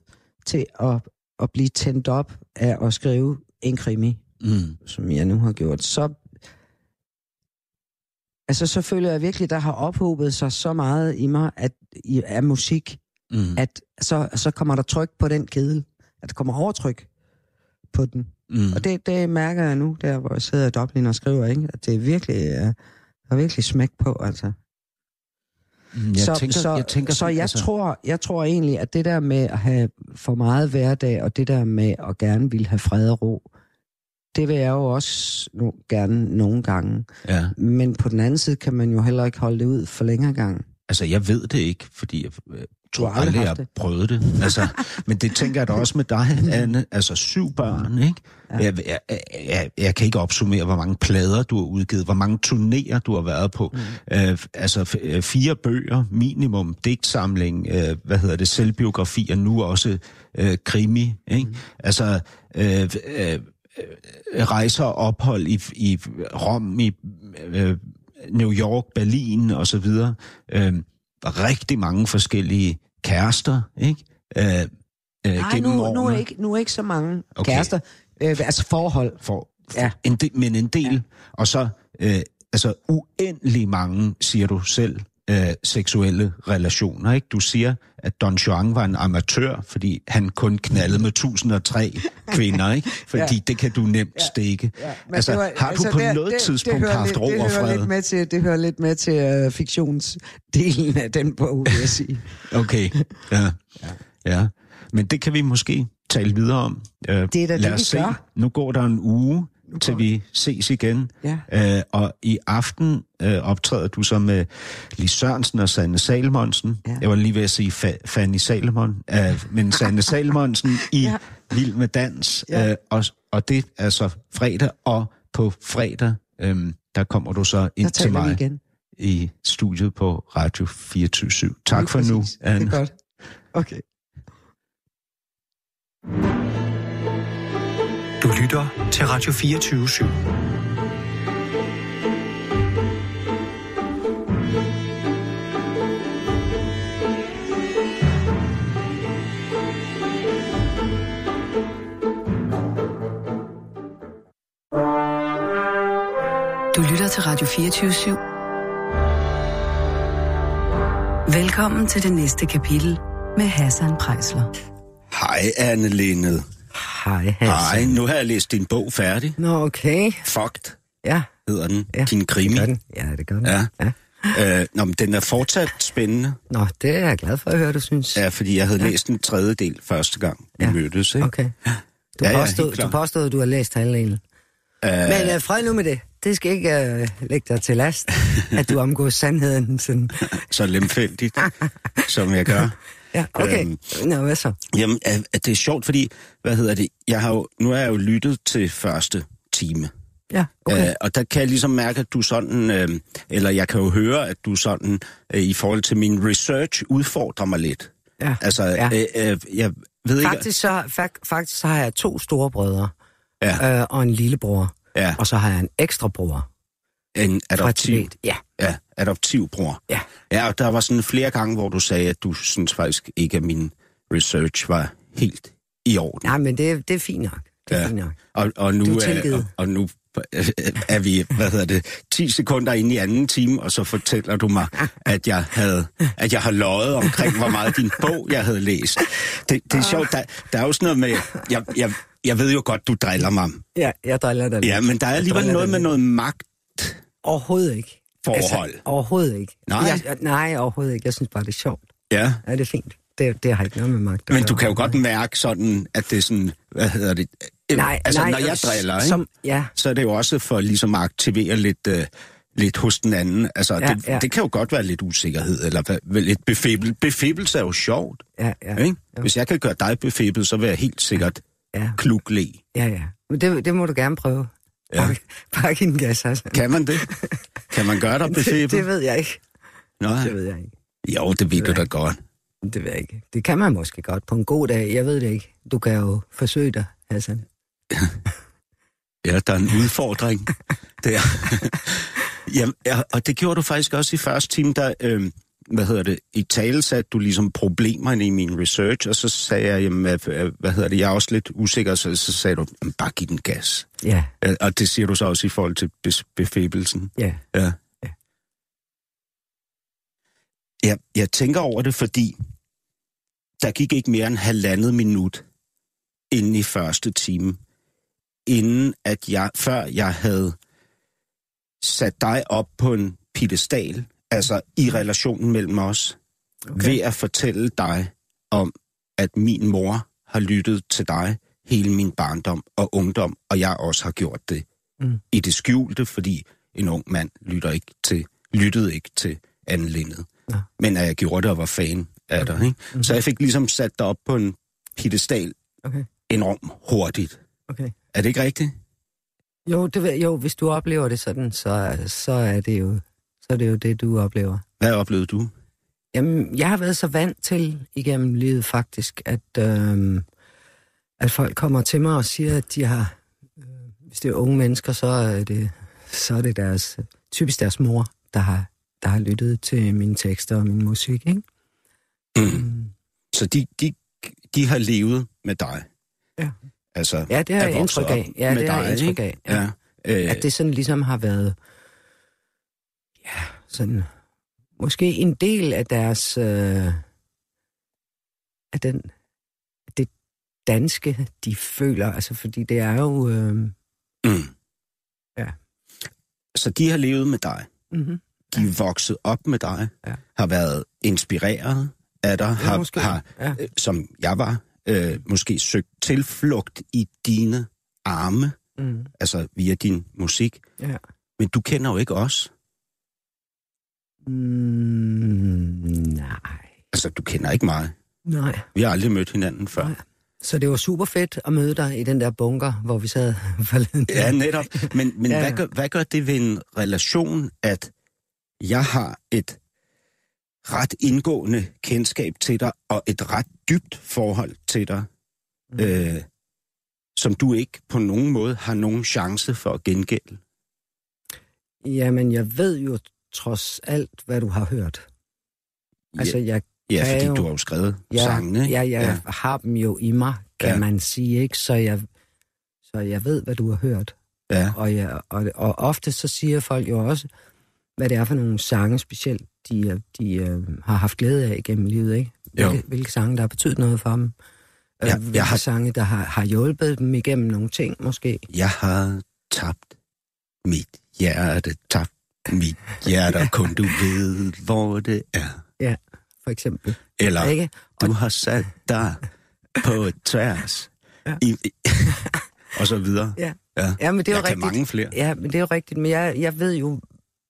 til at, at blive tændt op af at skrive en krimi, Mm. som jeg nu har gjort, så, altså, så føler jeg virkelig, der har ophobet sig så meget i mig at, i, af musik, Mm. at så, så kommer der tryk på den kedel. At der kommer overtryk på den. Mm. Og det, det mærker jeg nu, der hvor jeg sidder i Dublin og skriver, ikke? at det er virkelig, uh, der er virkelig smæk på, altså. Mm, jeg så, tænker, så, jeg tænker, så jeg, altså, tror, jeg tror egentlig, at det der med at have for meget hverdag, og det der med at gerne vil have fred og ro, det vil jeg jo også nu, gerne nogle gange. Ja. Men på den anden side kan man jo heller ikke holde det ud for længere gang. Altså, jeg ved det ikke, fordi jeg øh, tror aldrig aldrig, jeg har prøvet det. Altså, men det tænker jeg da også med dig, Anne. Altså, syv børn, ikke? Ja. Jeg, jeg, jeg, jeg kan ikke opsummere, hvor mange plader du har udgivet, hvor mange turnéer du har været på. Mm. Øh, altså, øh, fire bøger, minimum, digtsamling, øh, hvad hedder det, selvbiografi, og nu også øh, krimi, ikke? Mm. Altså, øh, øh, øh, rejser og ophold i, i Rom, i øh, New York, Berlin og så videre. Øh, rigtig mange forskellige kærester, ikke? Øh, øh, Nej, gennem nu, nu, er ikke, nu er ikke så mange okay. kærester. Øh, altså forhold. For, Ja. en del, men en del, ja. og så øh, altså uendelig mange, siger du selv, øh, seksuelle relationer. Ikke? Du siger, at Don Juan var en amatør, fordi han kun knaldede med 1003 kvinder, ikke? fordi ja. det kan du nemt ja. stikke. Ja, men altså, det var- har du på det- noget det, tidspunkt det hører haft lidt, ro det og hører fred? lidt med til, Det hører lidt med til uh, fiktionsdelen af den bog, vil jeg sige. Okay, ja. ja. Men det kan vi måske tale videre om. Øh, Det er da lad det, os vi se. gør. Nu går der en uge, til vi ses igen. Ja. Øh, og i aften øh, optræder du så med Lis Sørensen og Sanne Salmonsen. Ja. Jeg var lige ved at sige Fa- Fanny Salmon, øh, men Sanne Salmonsen i Ja. Vild med Dans. Ja. Øh, og, og det er så fredag, og på fredag, øh, der kommer du så ind til mig. igen. i studiet på Radio 24 Tak Lige for nu, præcis. Det Anne. er godt. Okay. Du lytter til Radio 24 /7. Du lytter til Radio 24 /7. Velkommen til det næste kapitel med Hassan Prejsler. Hej, Anne Linde. Hej, Hans. Hej, nu har jeg læst din bog færdig. Nå, okay. Fucked Ja, hedder den. Ja, Din krimi. det den. Ja, det gør den. Ja. ja. Øh, nå, men den er fortsat spændende. Nå, det er jeg glad for at høre, du synes. Ja, fordi jeg havde ja. læst en tredjedel første gang, vi Ja. mødtes. Ikke? Okay. Du, Ja, ja, påstod, klart. du påstod, at du har læst halvdelen. Øh, Men uh, fred nu med det. Det skal ikke uh, lægge dig til last, at du omgås sandheden. Sådan. så lemfældigt, som jeg gør. Ja, okay. Øhm. Nå, hvad så? Jamen, er, er det er sjovt, fordi, hvad hedder det, jeg har jo, nu har jeg jo lyttet til første time. Ja, okay. Øh, og der kan jeg ligesom mærke, at du sådan, øh, eller jeg kan jo høre, at du sådan, øh, i forhold til min research, udfordrer mig lidt. ja. Altså, Ja. øh, øh, jeg ved ikke... Faktisk, så, fak, faktisk så har jeg to store brødre Ja. øh, og en lillebror. Ja, Og så har jeg en ekstra bror en adoptiv, Tibet. Ja, ja, adoptivbror. ja. Ja, og der var sådan flere gange, hvor du sagde, at du synes faktisk ikke, at min research var helt i orden. Nej, men det, det er fint nok. Det er Ja. fint nok. Og, og nu Du er og, og nu er vi, hvad hedder det, 10 sekunder inde i anden time, og så fortæller du mig, at jeg havde, at jeg har løjet omkring, hvor meget din bog jeg havde læst. Det, det er sjovt, der, der er jo sådan noget med, jeg, jeg, jeg ved jo godt, du driller mig. Ja, jeg driller dig lidt. Ja, men der er alligevel noget med noget magt. Overhovedet ikke. Forhold. overhovedet ikke. Nej. Jeg, nej, overhovedet ikke. Jeg synes bare, det er sjovt. Ja. Ja, det er fint. Det, det har ikke noget med magt Men du kan jo godt mærke sådan, at det er sådan, hvad hedder det? Nej, altså, nej, når jeg driller, ikke? Som, ja, så er det jo også for ligesom at aktivere lidt, øh, lidt hos den anden. Altså, Ja, det, ja. det kan jo godt være lidt usikkerhed, eller lidt befibel. Befibelse er jo sjovt, ja, ja. ikke? jo. Hvis jeg kan gøre dig befiblet, så vil jeg helt sikkert Ja, klukle. ja, ja. Men det, det må du gerne prøve. Ja. Pak, pak i en gas, altså. Kan man det? Kan man gøre dig Det, det ved jeg ikke. Nej. Det ved jeg ikke. Jo, det ved du da godt. Det ved jeg ikke. Det kan man måske godt på en god dag. Jeg ved det ikke. Du kan jo forsøge dig, Hassan. Ja, der er en udfordring der. Jamen, ja, og det gjorde du faktisk også i første time, der, øh, hvad hedder det, i tale satte du ligesom problemerne i min research, og så sagde jeg, jamen, hvad, hvad hedder det, jeg er også lidt usikker, så, så sagde du, jamen, bare giv den gas. Ja, Og det siger du så også i forhold til befæbelsen. ja. Ja. Ja. ja. Jeg tænker over det, fordi der gik ikke mere end halvandet minut inden i første time, inden at jeg, før jeg havde sat dig op på en pedestal, altså i relationen mellem os, okay. ved at fortælle dig om, at min mor har lyttet til dig hele min barndom og ungdom, og jeg også har gjort det Mm. i det skjulte, fordi en ung mand lytter ikke til, lyttede ikke til Anne Lindet. Ja. Men at jeg gjorde det og var fan af dig. Ikke? Mhm. Så jeg fik ligesom sat dig op på en pedestal Okay, enormt hurtigt. okay. Er det ikke rigtigt? Jo, det, jo, hvis du oplever det sådan, så, så, er det jo, så er det jo det, du oplever. Hvad oplevede du? Jamen, jeg har været så vant til igennem livet faktisk, at, øhm, at folk kommer til mig og siger, at de har, øh, hvis det er unge mennesker, så er det, så er det deres, typisk deres mor, der har, der har lyttet til mine tekster og min musik, ikke? Mm. Så de, de, de har levet med dig? Ja. Altså, Ja, det har jeg indtryk af. Ja, det har jeg indtryk af. Ja. Ja. Øh, At det sådan ligesom har været, ja, sådan, måske en del af deres, øh, af den, det danske, de føler, altså fordi det er jo, øh, mm. Ja. Så de har levet med dig? mm-hmm. De er vokset op med dig? Ja. Har været inspireret af dig? har, måske. har ja. øh, som jeg var, øh, måske søgt tilflugt i dine arme, Mm. altså via din musik. Ja. Men du kender jo ikke os. Mm, nej, Altså, du kender ikke mig. nej. Vi har aldrig mødt hinanden før. Nej. Så det var super fedt at møde dig i den der bunker, hvor vi sad forleden. Ja, netop. Men, men Ja. Hvad, gør, hvad gør det ved en relation, at jeg har et ret indgående kendskab til dig, og et ret dybt forhold til dig, mm. øh, som du ikke på nogen måde har nogen chance for at gengælde. Jamen, jeg ved jo trods alt, hvad du har hørt. Altså, jeg Ja, kan fordi jo, du har jo skrevet ja, sangene. Ja, jeg ja. har dem jo i mig, kan Ja. man sige, ikke? Så jeg, så jeg ved, hvad du har hørt. ja. Og, jeg, og, og ofte så siger folk jo også, hvad det er for nogle sange specielt, de, øh, de uh, har haft glæde af igennem livet, ikke? Jo. Hvilke, hvilke sange, der har betydet noget for dem. Ja, Ja, jeg hvilke har... sange, der har, har hjulpet dem igennem nogle ting, måske. Jeg har tabt mit hjerte, tabt mit hjerte, og kun du ved, hvor det er. For eksempel. Eller Ikke? du har sat dig på tværs. Ja. I, i, og så videre. Ja. ja. Ja, men det er jeg jo rigtigt. mange flere. Ja, men det er jo rigtigt. Men jeg, jeg ved jo,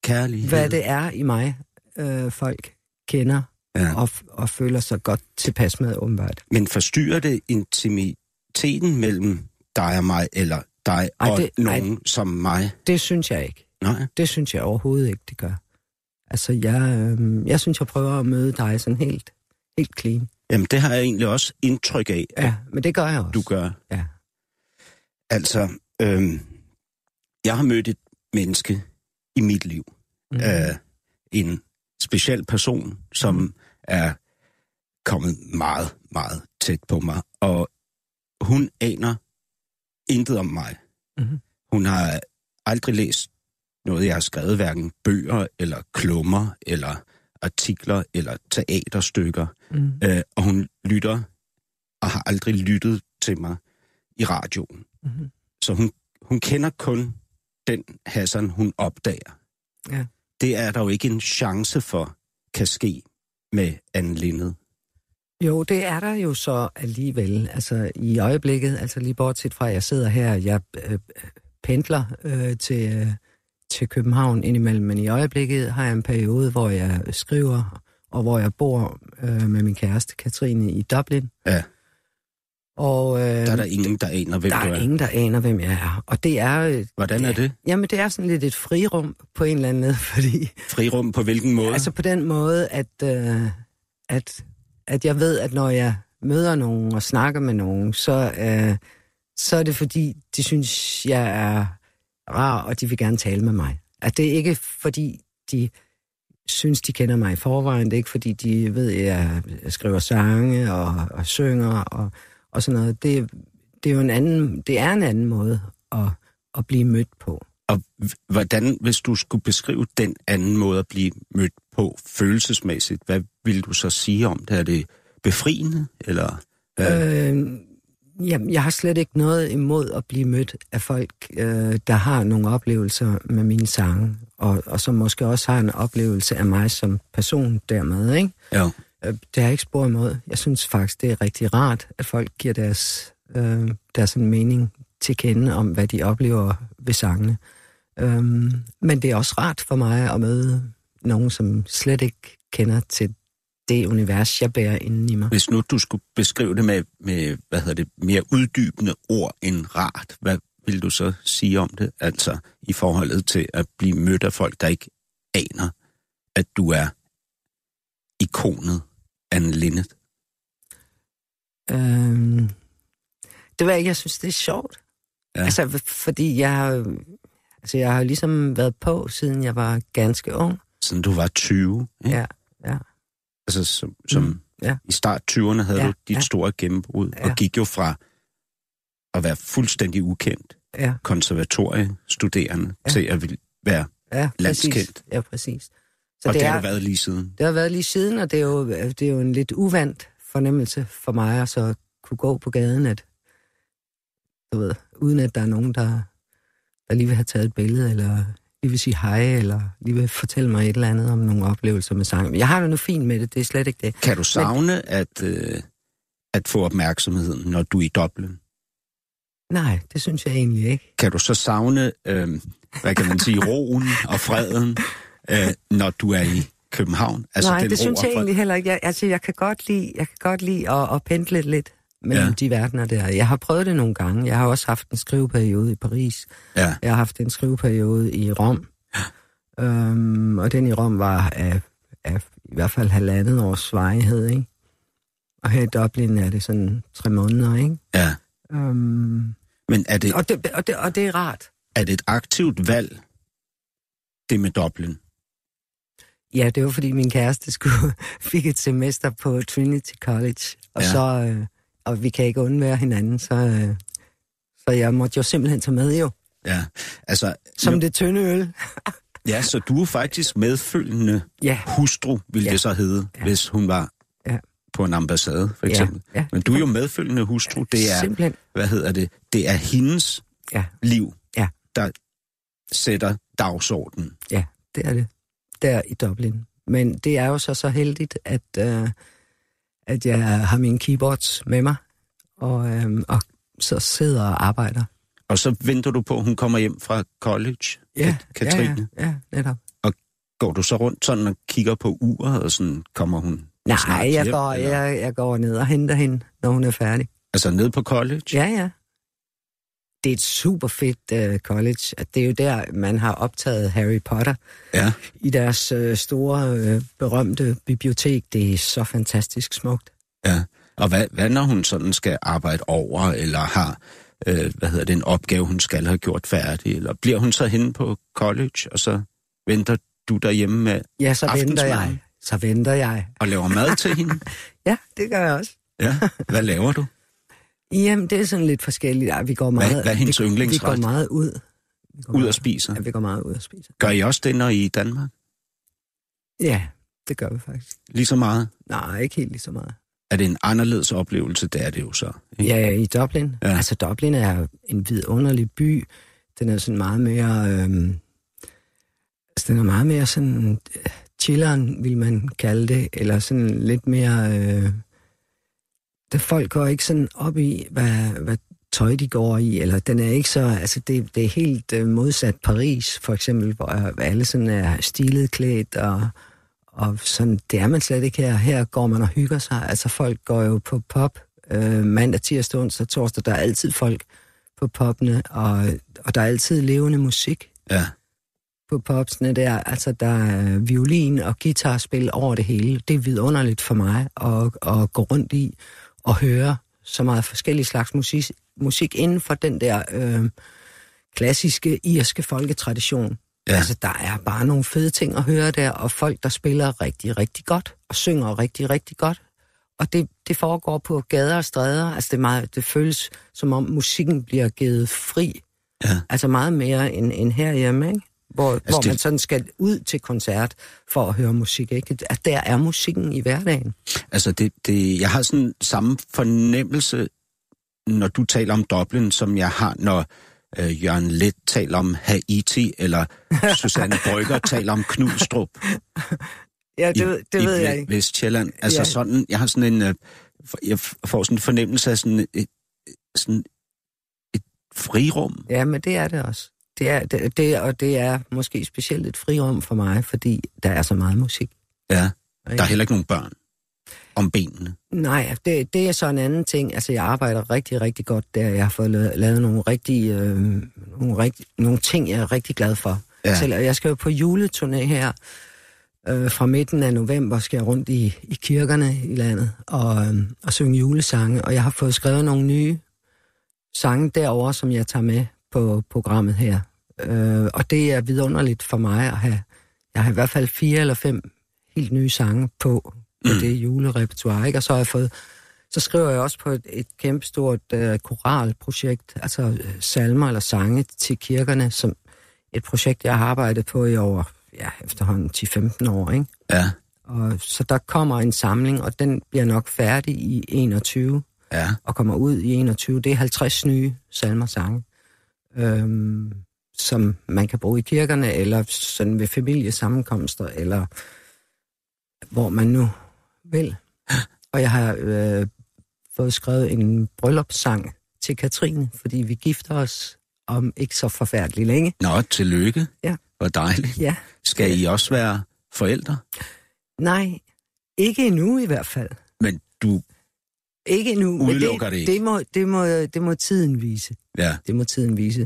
Kærlighed. hvad det er i mig, øh, folk kender Ja. og, og føler sig godt tilpas med, åbenbart. Men forstyrrer det intimiteten mellem dig og mig, eller dig Ej, og det- nogen som mig? Det synes jeg ikke. Nej. Det synes jeg overhovedet ikke, det gør. Altså, jeg, øh, jeg synes, jeg prøver at møde dig sådan helt, helt clean. Jamen, det har jeg egentlig også indtryk af, Ja, men det gør jeg også. du gør. Ja. Altså, øhm, jeg har mødt et menneske i mit liv. Mm. Øh, en speciel person, som Mhm. er kommet meget, meget tæt på mig. Og hun aner intet om mig. Mhm. Hun har aldrig læst noget, jeg har skrevet, hverken bøger, eller klummer, eller artikler, eller teaterstykker. Mm. Øh, og hun lytter, og har aldrig lyttet til mig i radioen. Mm. Så hun, hun kender kun den Hassan, hun opdager. Ja. Det er der jo ikke en chance for, kan ske med Anne Lindet. Jo, det er der jo så alligevel. Altså i øjeblikket, altså lige bortset fra, at jeg sidder her, jeg øh, pendler øh, til, øh, til København indimellem, men i øjeblikket har jeg en periode, hvor jeg skriver, og hvor jeg bor øh, med min kæreste Katrine i Dublin. Ja. Og øh, Der er der ingen, der aner, hvem der du er er. ingen, der aner, hvem jeg er. Og det er... øh, Hvordan er det? Jamen, det er sådan lidt et frirum på en eller anden måde, fordi... Frirum på hvilken måde? Altså på den måde, at, øh, at, at jeg ved, at når jeg møder nogen og snakker med nogen, så, øh, så er det fordi, de synes, jeg er rar, og de vil gerne tale med mig. At det er ikke fordi, de synes, de kender mig i forvejen. Det er ikke fordi, de ved, at jeg skriver sange og, og synger og, og sådan noget. Det, det er jo en anden, det er en anden måde at, at blive mødt på. Og hvordan, hvis du skulle beskrive den anden måde at blive mødt på følelsesmæssigt, hvad vil du så sige om det? Er det befriende, eller... Øh, jamen, jeg har slet ikke noget imod at blive mødt af folk, øh, der har nogle oplevelser med mine sange, og, og som måske også har en oplevelse af mig som person dermed, ikke? Ja. Øh, det har jeg ikke spor imod. Jeg synes faktisk, det er rigtig rart, at folk giver deres, øh, deres en mening til kende om, hvad de oplever ved sangene. Øhm, men det er også rart for mig at møde nogen, som slet ikke kender til det univers, jeg bærer inden i mig. Hvis nu du skulle beskrive det med, med hvad hedder det, mere uddybende ord end rart, hvad vil du så sige om det? Altså i forholdet til at blive mødt af folk, der ikke aner, at du er ikonet Anne Linnet. Øhm, det var ikke, jeg synes, det er sjovt. Ja. Altså, fordi jeg har, altså, jeg har ligesom været på, siden jeg var ganske ung. Siden du var 20, ikke? Ja. Altså som, som Mm, ja. i start 20'erne havde Ja, du dit ja. store gennembrud, Ja. og gik jo fra at være fuldstændig ukendt Ja, konservatoriestuderende Ja. til at vil være ja. Landskendt. Ja, præcis. Så og det, det har du været lige siden. Det har været lige siden, og det er jo, det er jo en lidt uvandt fornemmelse for mig at så kunne gå på gaden, at, du ved, uden at der er nogen, der, der lige vil have taget et billede, eller lige vil sige hej, eller lige vil fortælle mig et eller andet om nogle oplevelser med sang. Men jeg har det nu fint med det, det er slet ikke det. Kan du savne at, øh, at få opmærksomheden, når du er i Dublin? Nej, det synes jeg egentlig ikke. Kan du så savne, øh, hvad kan man sige, roen og freden, øh, når du er i København? Altså, Nej, den det synes jeg egentlig heller ikke. Jeg, altså, jeg kan godt lide, jeg kan godt lide at, at pendle lidt mellem Ja. ja. de verdener der. Jeg har prøvet det nogle gange. Jeg har også haft en skriveperiode i Paris. Ja. Jeg har haft en skriveperiode i Rom. Øhm, og den i Rom var af, af i hvert fald halvandet års varighed, ikke? Og her i Dublin er det sådan tre måneder, ikke? Ja. Øhm, Men er det, og, det, og, det, og det er rart. er det et aktivt valg, det med Dublin? Ja, det var fordi min kæreste skulle, fik et semester på Trinity College, og Ja. så øh, og vi kan ikke undvære hinanden, så, øh, så jeg måtte jo simpelthen tage med jo, Ja, altså... som jo, det tynde øl. Ja, så du er faktisk medfølgende Ja, hustru, ville Ja. det så hedde, Ja. hvis hun var Ja. på en ambassade, for eksempel. ja. Men du er jo medfølgende hustru. Det er, simpelthen. hvad hedder det, det er hendes Ja. liv, Ja. der sætter dagsordenen. Ja, det er det. Der i Dublin. Men det er jo så så heldigt, at, øh, at jeg har mine keyboards med mig, og, øh, og så sidder og arbejder. Og så venter du på, at hun kommer hjem fra college, Ja, Katrine. Ja, ja, ja, netop. Går du så rundt sådan og kigger på uret, og sådan kommer hun Nej, jeg hjem, går, eller? jeg, jeg går ned og henter hende, når hun er færdig. Altså ned på college? Ja, ja. Det er et super fedt uh, college. At det er jo der, man har optaget Harry Potter Ja. i deres uh, store, uh, berømte bibliotek. Det er så fantastisk smukt. ja. Og hvad, hvad når hun sådan skal arbejde over, eller har øh, hvad hedder det, en opgave, hun skal have gjort færdig, eller bliver hun så henne på college, og så venter du derhjemme med Ja, så venter jeg. Så venter jeg. og laver mad til hende? Ja, det gør jeg også. Ja. Hvad laver du? Jamen, det er sådan lidt forskelligt. Ej, vi går meget, hvad er hendes vi, vi går meget ud. Vi går Ud og spiser? Ja, vi går meget ud og spiser. Gør I også det, når I er i Danmark? Ja, det gør vi faktisk. Lige så meget? Nej, ikke helt lige så meget. Er det en anderledes oplevelse? Det er det jo så. ikke? Ja, i Dublin. Ja. Altså, Dublin er en vidunderlig by. Den er sådan meget mere... Øhm, altså, den er meget mere sådan... Øh, chilleren, vil man kalde det. Eller sådan lidt mere... Øh, det folk går ikke sådan op i, hvad, hvad tøj de går i, eller den er ikke så, altså det, det er helt øh, modsat Paris, for eksempel, hvor alle sådan er stilet klædt, og, og sådan, det er man slet ikke her. Her går man og hygger sig, altså folk går jo på pop, øh, mandag, tirsdag, onsdag, torsdag, der er altid folk på poppene, og, og der er altid levende musik Ja. på popsene der. Altså, der er violin og guitarspil over det hele. Det er vidunderligt for mig at, at gå rundt i og høre så meget forskellige slags musik, musik inden for den der øh, klassiske irske folketradition. Ja. Altså, der er bare nogle fede ting at høre der, og folk, der spiller rigtig, rigtig godt, og synger rigtig, rigtig godt. Og det, det foregår på gader og stræder. Altså, det, er meget, det føles, som om musikken bliver givet fri. Ja. Altså meget mere end, end herhjemme, ikke? Hvor, altså hvor det- man sådan skal ud til koncert for at høre musik, ikke? At der er musikken i hverdagen. Altså, det, det, jeg har sådan samme fornemmelse, når du taler om Dublin, som jeg har, når øh, Jørgen Let taler om Haiti, eller Susanne Brygger taler om Knudstrup Ja, i, i Ve- Vestjylland. Altså Ja. sådan, jeg har sådan en, øh, jeg får sådan en fornemmelse af sådan et, sådan et frirum. Ja, men det er det også. Det er, det, det, og det er måske specielt et frirum for mig, fordi der er så meget musik. Ja, der er heller ikke nogen børn om benene. Nej, det, det er så en anden ting. Altså, jeg arbejder rigtig, rigtig godt der. Jeg har fået lavet, lavet nogle, rigtig, øh, nogle, rigtig, nogle ting, jeg er rigtig glad for. Ja. Selv, jeg skal jo på juleturné her. Øh, fra midten af november skal jeg rundt i, i kirkerne i landet og, øh, og synge julesange. Og jeg har fået skrevet nogle nye sange derover, som jeg tager med på programmet her. Øh, og det er vidunderligt for mig at have... Jeg har i hvert fald fire eller fem helt nye sange på, på Mm. det julerepertoire, ikke? Og så har jeg fået... Så skriver jeg også på et, et kæmpestort øh, koralprojekt, altså øh, salmer eller sange til kirkerne, som et projekt, jeg har arbejdet på i over, ja, efterhånden 10-15 år, ikke? Ja, Og så der kommer en samling, og den bliver nok færdig i 21, ja. og kommer ud i 21. Det er 50 nye salmer sange, øhm, som man kan bruge i kirkerne, eller sådan ved familiesammenkomster, eller hvor man nu vil. Og jeg har øh, fået skrevet en bryllupssang til Katrine, fordi vi gifter os om ikke så forfærdeligt længe. Nå, tillykke. Ja. Hvor dejligt. Ja. Skal I også være forældre? Nej, ikke endnu i hvert fald. Men du, Ikke endnu. Udelukker det ikke. Det må, det, må, det må tiden vise. ja. Det må tiden vise.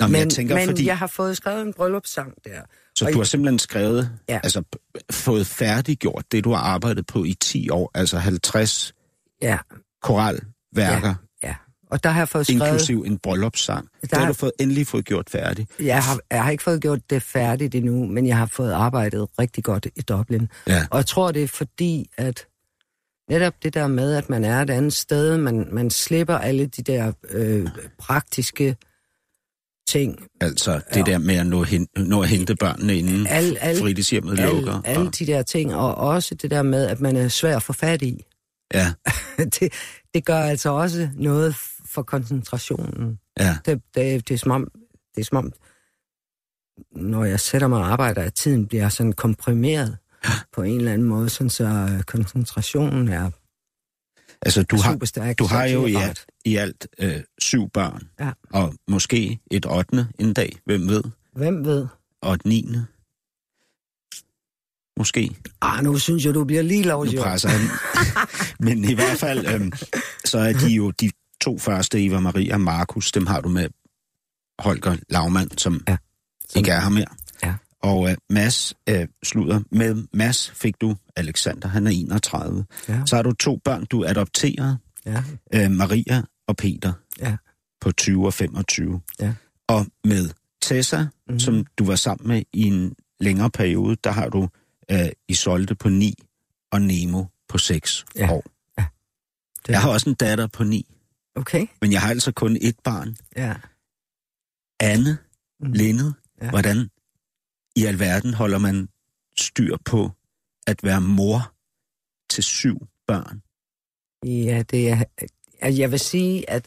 Nå, men, men jeg tænker, men fordi... jeg har fået skrevet en bryllupssang der. Så Og du har simpelthen skrevet, ja. Ja. altså fået færdiggjort det, du har arbejdet på i 10 år, altså 50 Ja, koralværker, ja. Og der har jeg fået ja. skrevet... inklusiv en bryllupssang. Det Der har er- du fået, endelig fået gjort færdig. Jeg har, jeg har ikke fået gjort det færdigt endnu, men jeg har fået arbejdet rigtig godt i Dublin. Ja. Og jeg tror, det er fordi, at netop det der med, at man er et andet sted, man, man slipper alle de der øh, praktiske ting. Altså det ja. der med at nå, hen, nå at hente børnene inden Al- al- fritidshjemmet lukker. Alle, alle og, de der ting, og også det der med, at man er svær at få fat i. ja, det, det gør altså også noget for koncentrationen. ja, Det, det, det, er som om, det er som om, når jeg sætter mig og arbejder, at tiden bliver sådan komprimeret på en eller anden måde, sådan så øh, koncentrationen er altså du har, stærk. du har jo i alt, i alt øh, syv børn, Ja. og måske et ottende en dag, hvem ved, Hvem ved? og et niende. Måske. Ah, nu synes jeg, du bliver lige Nu lovlig. presser han. Men i hvert fald, øhm, så er de jo de to første, Eva Maria og Markus, dem har du med Holger Lavmand, som Ja. som ikke er her mere. Ja. Og øh, Mads øh, slutter. Med Mads fik du Alexander, han er 31. Ja. Så har du to børn, du adopterer, Ja, øh, Maria og Peter, ja, på 20 og 25. Ja. Og med Tessa, mm. som du var sammen med i en længere periode, der har du øh, Isolde på 9 og Nemo på 6 Ja. år. det, Jeg har også en datter på 9, Okay, men jeg har altså kun et barn. ja. Anne, Mm. Linde, Ja. ja. hvordan i alverden holder man styr på at være mor til syv børn? Ja, det er... Jeg vil sige, at,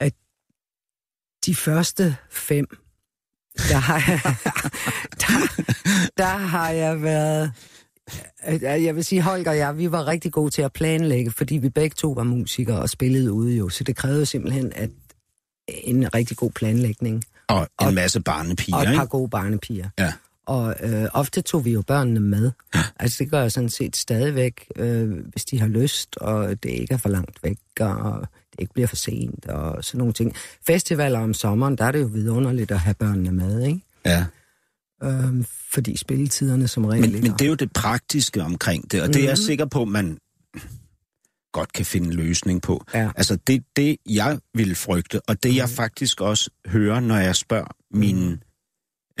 at de første fem, der har jeg, der, der har jeg været... Jeg vil sige, Holger og jeg, vi var rigtig gode til at planlægge, fordi vi begge to var musikere og spillede ude jo. Så det krævede simpelthen at en rigtig god planlægning. Og en Og- masse barnepiger, Og et par ikke? gode barnepiger. Ja. Og øh, ofte tog vi jo børnene med. Altså det gør jeg sådan set stadigvæk, øh, hvis de har lyst, og det ikke er for langt væk, og det ikke bliver for sent, og sådan nogle ting. Festivaler om sommeren, der er det jo vidunderligt at have børnene med, ikke? Ja. Øh, fordi spilletiderne som regel Men, men det er jo det praktiske omkring det, og det er jeg Mhm. sikker på, man godt kan finde en løsning på. Ja. Altså det, det jeg vil frygte, og det jeg faktisk også hører, når jeg spørger mine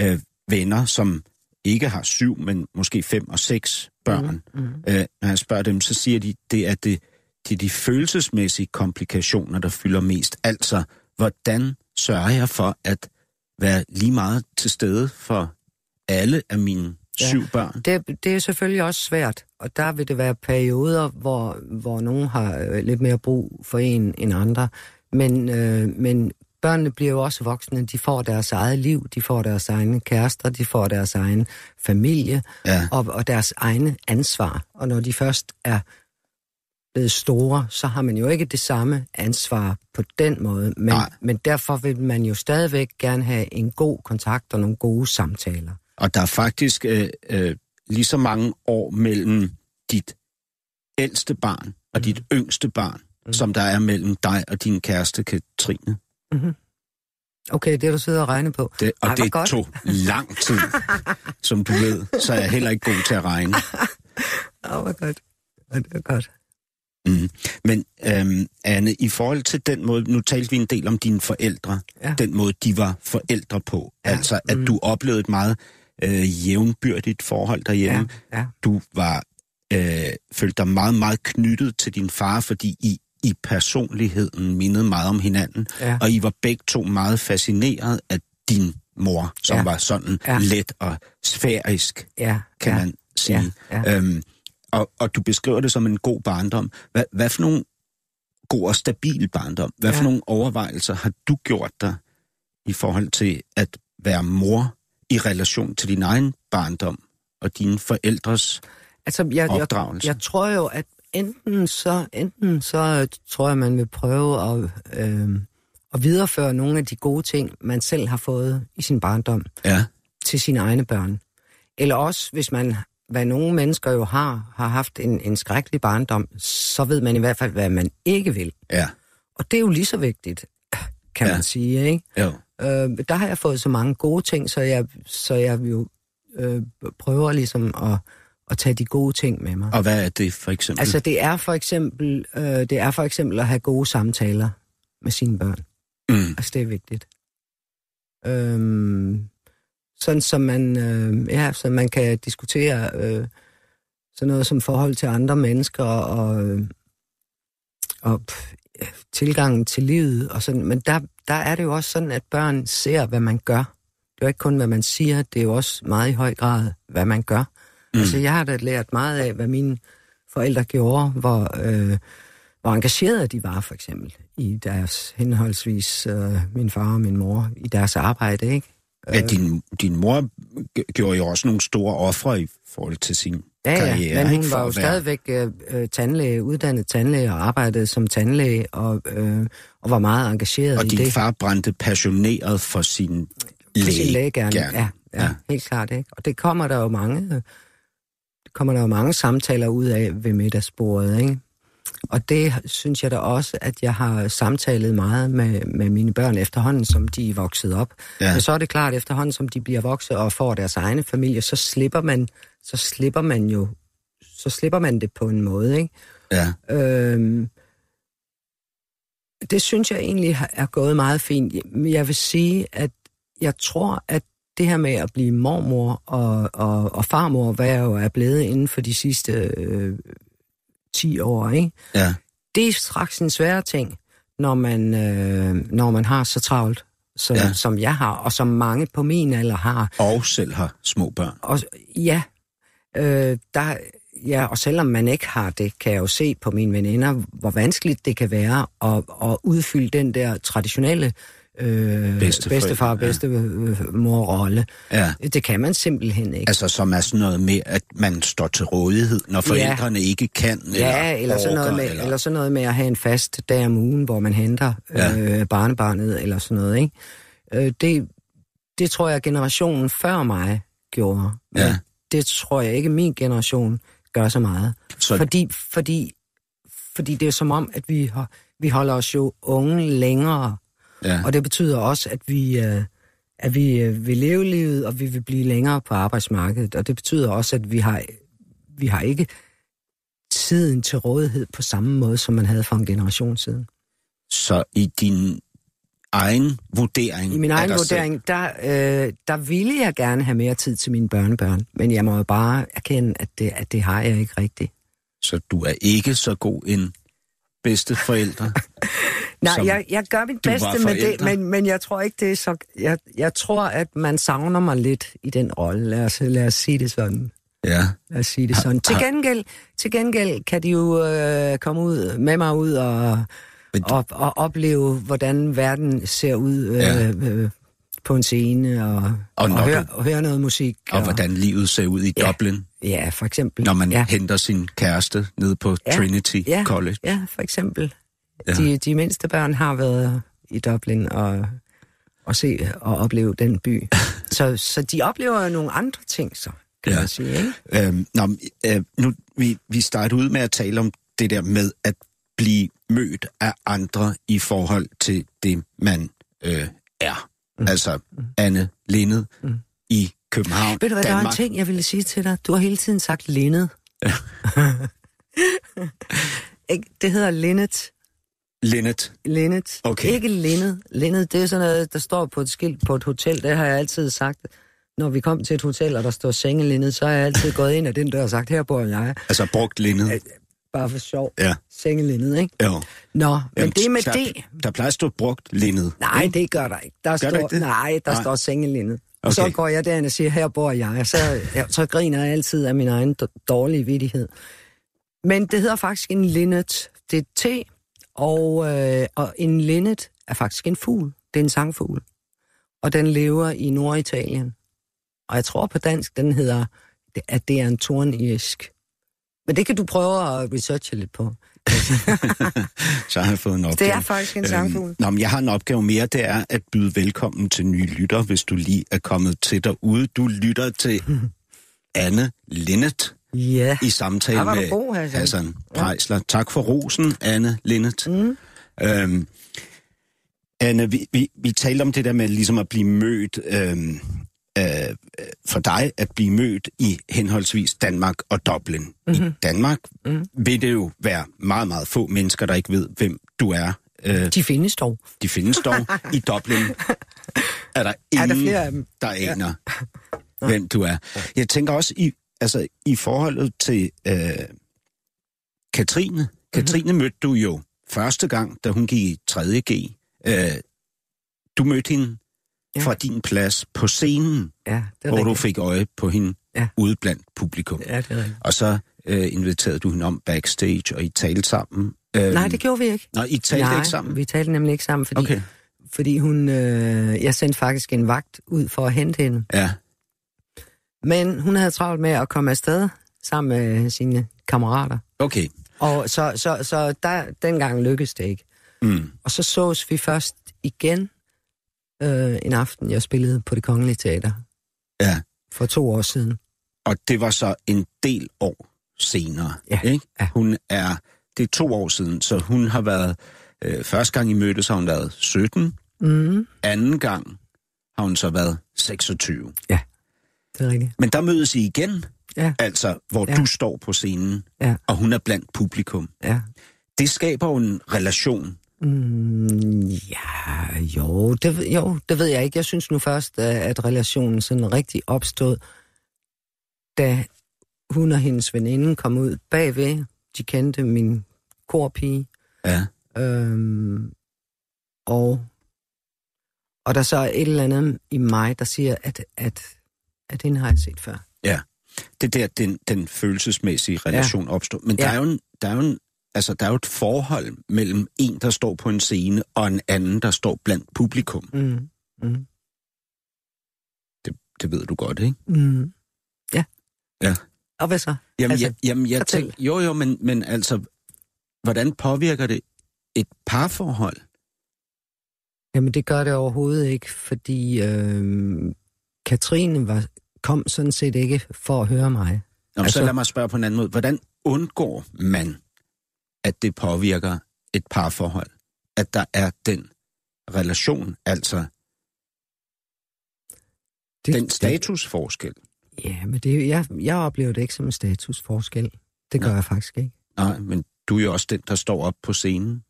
øh, venner, som ikke har syv, men måske fem og seks børn, Mm. øh, når jeg spørger dem, så siger de, det er det, det er de følelsesmæssige komplikationer, der fylder mest. Altså, hvordan sørger jeg for at være lige meget til stede for alle af mine Ja. syv børn? Det, det er selvfølgelig også svært, og der vil det være perioder, hvor, hvor nogen har øh, lidt mere brug for en end andre. Men, øh, men børnene bliver jo også voksne, de får deres eget liv, de får deres egne kærester, de får deres egen familie Ja. og, og deres egne ansvar. Og når de først er blevet store, så har man jo ikke det samme ansvar på den måde. Men, Nej. men derfor vil man jo stadigvæk gerne have en god kontakt og nogle gode samtaler. Og der er faktisk øh, øh, lige så mange år mellem dit ældste barn og Mm. dit yngste barn, mm. som der er mellem dig og din kæreste Katrine. Okay, det har du siddet og regnet på. Det, og Ej, det godt. tog lang tid, som du ved, så er jeg heller ikke god til at regne. Åh, oh, hvor godt. Det er godt. Mm. Men øhm, Anne, i forhold til den måde, nu talte vi en del om dine forældre, Ja. den måde, de var forældre på. Ja. Altså, at Mm. du oplevede et meget øh, jævnbyrdigt forhold derhjemme. Ja, ja. Du var øh, følte dig meget, meget knyttet til din far, fordi I i personligheden mindede meget om hinanden. Ja. Og I var begge to meget fascineret af din mor, som Ja. var sådan Ja. let og sfærisk, Ja, kan ja. man sige. Ja, ja. Øhm, og, og du beskriver det som en god barndom. Hvad, hvad for nogle god og stabil barndom, hvad ja. for nogle overvejelser har du gjort dig i forhold til at være mor i relation til din egen barndom og dine forældres Altså, jeg, jeg, opdragelse? jeg tror jo, at enten så, enten så øh, tror jeg, man vil prøve at, øh, at videreføre nogle af de gode ting, man selv har fået i sin barndom Ja, til sine egne børn. Eller også, hvis man, hvad nogle mennesker jo har, har haft en, en skrækkelig barndom, så ved man i hvert fald, hvad man ikke vil. ja. Og det er jo lige så vigtigt. kan Ja. man sige, ikke? Jo. Øh, der har jeg fået så mange gode ting, så jeg, så jeg jo øh, prøver ligesom at, at tage de gode ting med mig. Og hvad er det for eksempel? Altså det er for eksempel, øh, det er for eksempel at have gode samtaler med sine børn. mm. Altså det er vigtigt. Øhm, sådan som man, øh, ja, så man kan diskutere øh, sådan noget som forhold til andre mennesker og, og ja, tilgangen til livet og sådan. Men der, der er det jo også sådan, at børn ser, hvad man gør. Det er jo ikke kun, hvad man siger, det er jo også meget i høj grad, hvad man gør. Mm. Altså jeg har da lært meget af, hvad mine forældre gjorde, hvor, øh, hvor engagerede de var for eksempel i deres henholdsvis øh, min far og min mor i deres arbejde, ikke? Ja, din, din mor gjorde jo også nogle store ofre i forhold til sin Ja, karriere. ja, men hun For var jo være- stadigvæk øh, øh, tandlæge, uddannet tandlæge og arbejdede som tandlæge og, øh, og var meget engageret Og i din det. far brændte passioneret for sin For sin læge. lægegærning. gerne. Ja, ja, Ja. helt klart. Ikke? Og det kommer der jo mange, øh, det kommer der jo mange samtaler ud af ved middagsbordet. Ikke? Og det synes jeg da også, at jeg har samtalet meget med, med mine børn efterhånden, som de er vokset op. Ja. Men så er det klart, at efterhånden, som de bliver vokset og får deres egne familie, så slipper man, så slipper man jo så slipper man det på en måde, ikke? Ja. Øhm, det synes jeg egentlig har- er gået meget fint. Men Jeg vil sige, at jeg tror, at det her med at blive mormor og, og, og farmor, hvad jeg jo er blevet inden for de sidste øh, 10 år, ikke? ja. det er straks en svær ting, når man, øh, når man har så travlt, som, ja. som jeg har, og som mange på min alder har. Og selv har små børn. Og ja, øh, der, ja, og selvom man ikke har det, kan jeg jo se på mine veninder, hvor vanskeligt det kan være at, at udfylde den der traditionelle øh, bedstefar ja. og bedstemor-rolle. Ja. Det kan man simpelthen ikke. Altså, som er sådan noget med, at man står til rådighed, når forældrene ikke kan. Ja, eller, sådan noget orker, med, eller... eller sådan noget med at have en fast dag om ugen, hvor man henter Ja. ja. øh, barnebarnet eller sådan noget. Ikke? Øh, det, det tror jeg, generationen før mig gjorde. Men Ja. Det tror jeg ikke, min generation gør så meget. Så- Fordi, fordi, fordi det er som om, at vi, har, vi holder os jo unge længere. Ja. Og det betyder også, at vi, øh, at vi øh, vil leve livet, og vi vil blive længere på arbejdsmarkedet. Og det betyder også, at vi har, vi har ikke tiden til rådighed på samme måde, som man havde for en generation siden. Så i din egen vurdering... I min egen vurdering, der, øh, der ville jeg gerne have mere tid til mine børnebørn. Men jeg må jo bare erkende, at det, at det har jeg ikke rigtigt. Så du er ikke så god en bedste forældre. Nej, jeg, jeg gør mit bedste med det, men, men jeg tror ikke, det er så... Jeg, jeg tror, at man savner mig lidt i den rolle. Lad os, lad os sige det sådan. ja. Lad os sige det sådan. Til gengæld, til gengæld kan de jo øh, komme ud med mig ud og, Men og, og opleve, hvordan verden ser ud øh, Ja. øh, på en scene og, Og og, og, høre, du- og høre noget musik. Og hvordan livet ser ud i Ja. Dublin, Ja, for eksempel. når man ja. henter sin kæreste ned på Ja. Trinity ja, College. Ja, for eksempel. Ja. De, de mindste børn har været i Dublin og, og se og opleve den by. så, så de oplever jo nogle andre ting, så kan Ja. man sige. Ikke? Øhm, nå, øh, nu, vi, vi startede ud med at tale om det der med at blive mødt af andre i forhold til det, man øh, er. Mm. Altså Anne Lindet mm. i København, Ved du hvad, der var Danmark. en ting, jeg ville sige til dig. Du har hele tiden sagt. Ja. Ikke? det hedder linnet. Linnet. Linnet. Okay. Ikke linnet. Linnet, det er sådan noget, der står på et skilt på et hotel. Det har jeg altid sagt. Når vi kom til et hotel, og der står sengelinnet, så har jeg altid gået ind ad den dør og sagt, her bor jeg. Altså brugt linnet. Bare for sjov. Ja. Sengelinnet, ikke? Jo. Nå, men Jamen, det med der, det... Der plejer at stå brugt linnet. Nej, det gør der ikke. Der der står, ikke det? Nej, der Nej. står sengelindet. Og Okay. så går jeg derind og siger, her bor jeg. Og så, ja, så griner jeg altid af min egen dårlige vidighed. Men det hedder faktisk en linnet. Det er te, og, øh, og en linnet er faktisk en fugl. Det er en sangfugl. Og den lever i Norditalien. Og jeg tror på dansk, den hedder, at det er en tornirsk. Men det kan du prøve at researche lidt på. Så har jeg fået en opgave. Det er faktisk en sangfugl. Øhm, nå, men jeg har en opgave mere, det er at byde velkommen til nye lytter, hvis du lige er kommet til derude. Du lytter til Anne Linnet Ja. i samtale du med god, Hassan. Hassan Prejsler. Tak for rosen, Anne Linnet. Mm. Øhm, Anne, vi, vi, vi talte om det der med ligesom at blive mødt, øh, øh, for dig at blive mødt i henholdsvis Danmark og Dublin. Mm-hmm. I Danmark mm-hmm. vil det jo være meget, meget få mennesker, der ikke ved, hvem du er. Øh, de findes dog. De findes dog. I Dublin er der ingen, er der, flere af dem? der aner, ja. hvem du er. Jeg tænker også, i, altså, i forholdet til øh, Katrine. Mm-hmm. Katrine mødte du jo første gang, da hun gik i 3.G. Øh, du mødte hende ja. fra din plads på scenen, ja, det hvor rigtigt. du fik øje på hende ja. ude blandt publikum. Ja, det er rigtigt. Og så øh, inviterede du hende om backstage, og I talte sammen. Øh, Nej, det gjorde vi ikke. Nej, I talte Nej, ikke sammen? vi talte nemlig ikke sammen, fordi, okay. fordi hun, øh, jeg sendte faktisk en vagt ud for at hente hende. Ja. Men hun havde travlt med at komme afsted sammen med sine kammerater. Okay. Og så, så, så der, dengang lykkedes det ikke. Mm. Og så sås vi først igen øh, en aften, jeg spillede på det kongelige teater. Ja. For to år siden. Og det var så en del år senere, ja. ikke? Ja. Hun er, det er to år siden, så hun har været, øh, første gang I mødtes har hun været 17. Mm. Anden gang har hun så været 26. Ja, det er rigtigt. Men der mødes I igen, ja. altså hvor ja. du står på scenen, ja. og hun er blandt publikum. Ja. Det skaber jo en relation. Mm, ja, jo det, jo, det ved jeg ikke. Jeg synes nu først, at relationen sådan rigtig opstod, da hun og hendes veninde kom ud bagved. De kendte min korpige. Ja. Øhm, og, og der så er et eller andet i mig, der siger, at, at, at den har jeg set før. Ja, det der, den, den følelsesmæssige relation ja. opstår. Men ja. der, er jo en, der er jo en altså, der er jo et forhold mellem en, der står på en scene, og en anden, der står blandt publikum. Mm. Mm. Det, det ved du godt, ikke? Mm. Ja. Ja. Og hvad så? Jamen, altså, jeg, jamen, jeg tænker, jo, jo, men, men altså, hvordan påvirker det et parforhold? Jamen, det gør det overhovedet ikke, fordi øh, Katrine var, kom sådan set ikke for at høre mig. Nå, altså, så lad mig spørge på en anden måde. Hvordan undgår man at det påvirker et parforhold. At der er den relation, altså det, den statusforskel. Ja, men det, jeg, jeg oplever det ikke som en statusforskel. Det gør Nej. jeg faktisk ikke. Nej, men du er jo også den, der står op på scenen.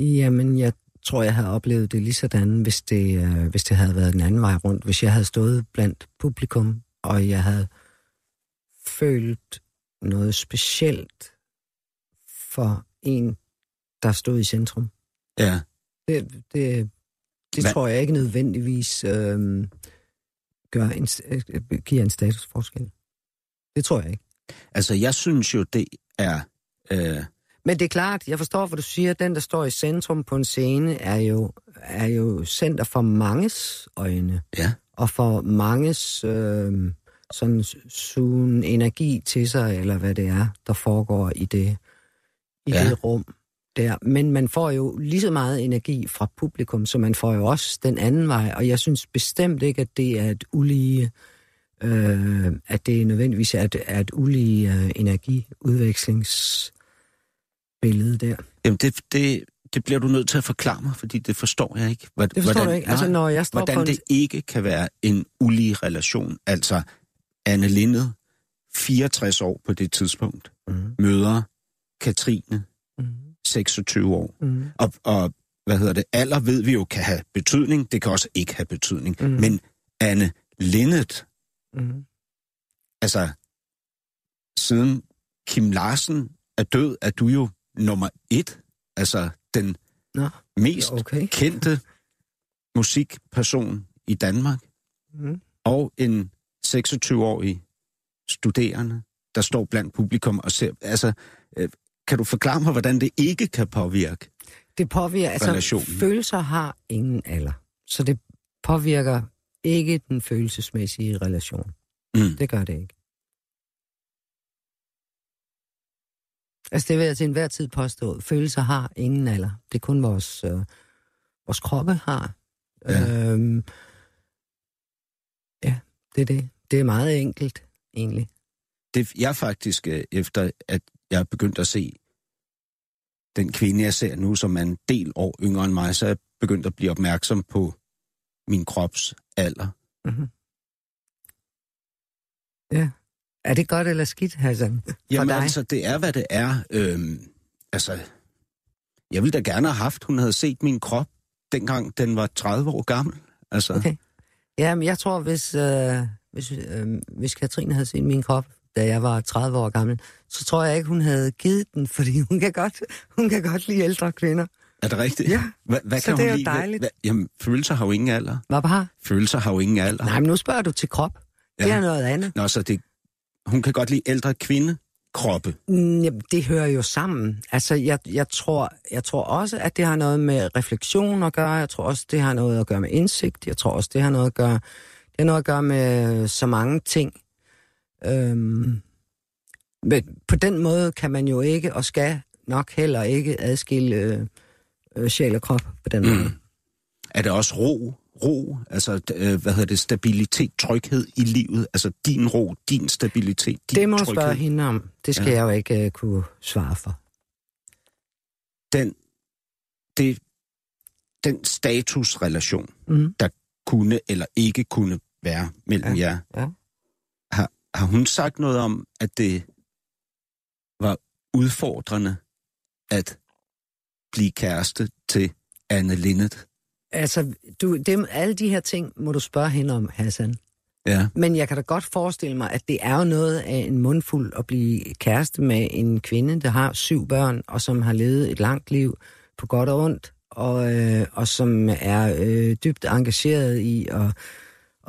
Jamen, jeg tror, jeg havde oplevet det lige sådan, hvis det, øh, hvis det havde været den anden vej rundt. Hvis jeg havde stået blandt publikum, og jeg havde følt noget specielt for en, der stod i centrum. Ja. Det, det, det tror jeg ikke nødvendigvis øh, gør en, øh, giver en statusforskel. Det tror jeg ikke. Altså, jeg synes jo, det er... Øh... Men det er klart, jeg forstår, hvad du siger. Den, der står i centrum på en scene, er jo, er jo center for manges øjne. Ja. Og for manges øh, sådan sugen energi til sig, eller hvad det er, der foregår i det i ja. det rum der. Men man får jo lige så meget energi fra publikum, så man får jo også den anden vej. Og jeg synes bestemt ikke, at det er et ulige, øh, at det nødvendigvis er et, er et ulige øh, energiudvekslingsbillede der. Jamen det, det, det bliver du nødt til at forklare mig, fordi det forstår jeg ikke. Hvordan, det forstår du ikke. Altså, når jeg står hvordan på det en... ikke kan være en ulige relation. Altså, Anne Linde, 64 år på det tidspunkt, mm. møder Katrine, mm. 26 år. Mm. Og, og hvad hedder det, alder ved vi jo kan have betydning, det kan også ikke have betydning. Mm. Men Anne Linnet, mm. altså siden Kim Larsen er død, er du jo nummer et, altså den Nå, mest okay. kendte musikperson i Danmark. Mm. Og en 26-årig studerende, der står blandt publikum og ser, altså, øh, kan du forklare mig, hvordan det ikke kan påvirke Det påvirker, altså følelser har ingen alder. Så det påvirker ikke den følelsesmæssige relation. Mm. Det gør det ikke. Altså det vil jeg til enhver tid påstå. Følelser har ingen alder. Det er kun vores, øh, vores kroppe har. Ja. Øhm, ja, det er det. Det er meget enkelt, egentlig. Det, jeg faktisk, øh, efter at jeg er begyndt at se den kvinde, jeg ser nu, som er en del år yngre end mig, så er jeg begyndt at blive opmærksom på min krops alder. Mm-hmm. Ja. Er det godt eller skidt, Hassan? For Jamen dig? altså, det er, hvad det er. Øhm, altså, jeg ville da gerne have haft, hun havde set min krop, dengang den var 30 år gammel. Altså, Okay. Ja, men jeg tror, hvis, øh, hvis, øh, hvis Katrine havde set min krop, da jeg var 30 år gammel, så tror jeg ikke, hun havde givet den, fordi hun kan godt, hun kan godt lide ældre kvinder. er det rigtigt? Ja, Hva, hvad så kan det hun er jo lide? Dejligt. Hva, jamen, følelser har jo ingen alder. Hvad bare? Følelser har jo ingen alder. Nej, men nu spørger du til krop. Det Ja. er noget andet. Nå, så det, hun kan godt lide ældre kvinde kroppe. Mm, jamen, det hører jo sammen. Altså, jeg, jeg, tror, jeg tror også, at det har noget med refleksion at gøre. Jeg tror også, det har noget at gøre med indsigt. Jeg tror også, det har noget at gøre, det har noget at gøre med så mange ting. Øhm, men på den måde kan man jo ikke, og skal nok heller ikke adskille øh, øh, sjæl og krop på den måde. Mm. Er det også ro? Ro, altså, øh, hvad hedder det, stabilitet, tryghed i livet? Altså, din ro, din stabilitet, din Det må du spørge hende om. Det skal Ja. jeg jo ikke uh, kunne svare for. Den, det, den statusrelation, Mm. der kunne eller ikke kunne være mellem Ja. jer, Ja. har, har hun sagt noget om, at det var udfordrende at blive kæreste til Anne Linnet? Altså, du, dem, alle de her ting må du spørge hende om, Hassan. Ja. Men jeg kan da godt forestille mig, at det er jo noget af en mundfuld at blive kæreste med en kvinde, der har syv børn, og som har levet et langt liv på godt og ondt, og, øh, og som er øh, dybt engageret i at,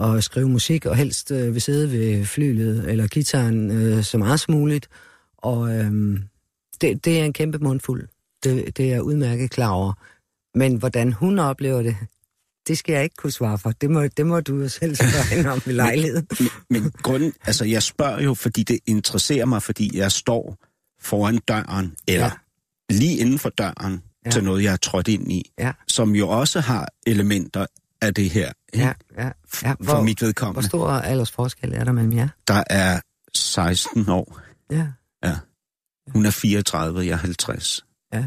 at skrive musik, og helst øh, vil sidde ved flylet eller gitaren øh, så meget som muligt. Og øh, det, det er en kæmpe mundfuld. Det, det er jeg udmærket klar over. Men hvordan hun oplever det, det skal jeg ikke kunne svare for. Det må, det må du jo selv spørge hende om i lejligheden. Men, men grunden, altså jeg spørger jo, fordi det interesserer mig, fordi jeg står foran døren, eller Ja. lige inden for døren, Ja. til noget, jeg er trådt ind i, Ja, som jo også har elementer af det her, ikke? ja, ja. ja. for mit Hvor vedkommende. stor aldersforskel er der mellem jer? Der er 16 år. Ja, Hun er 34, jeg er 50. ja.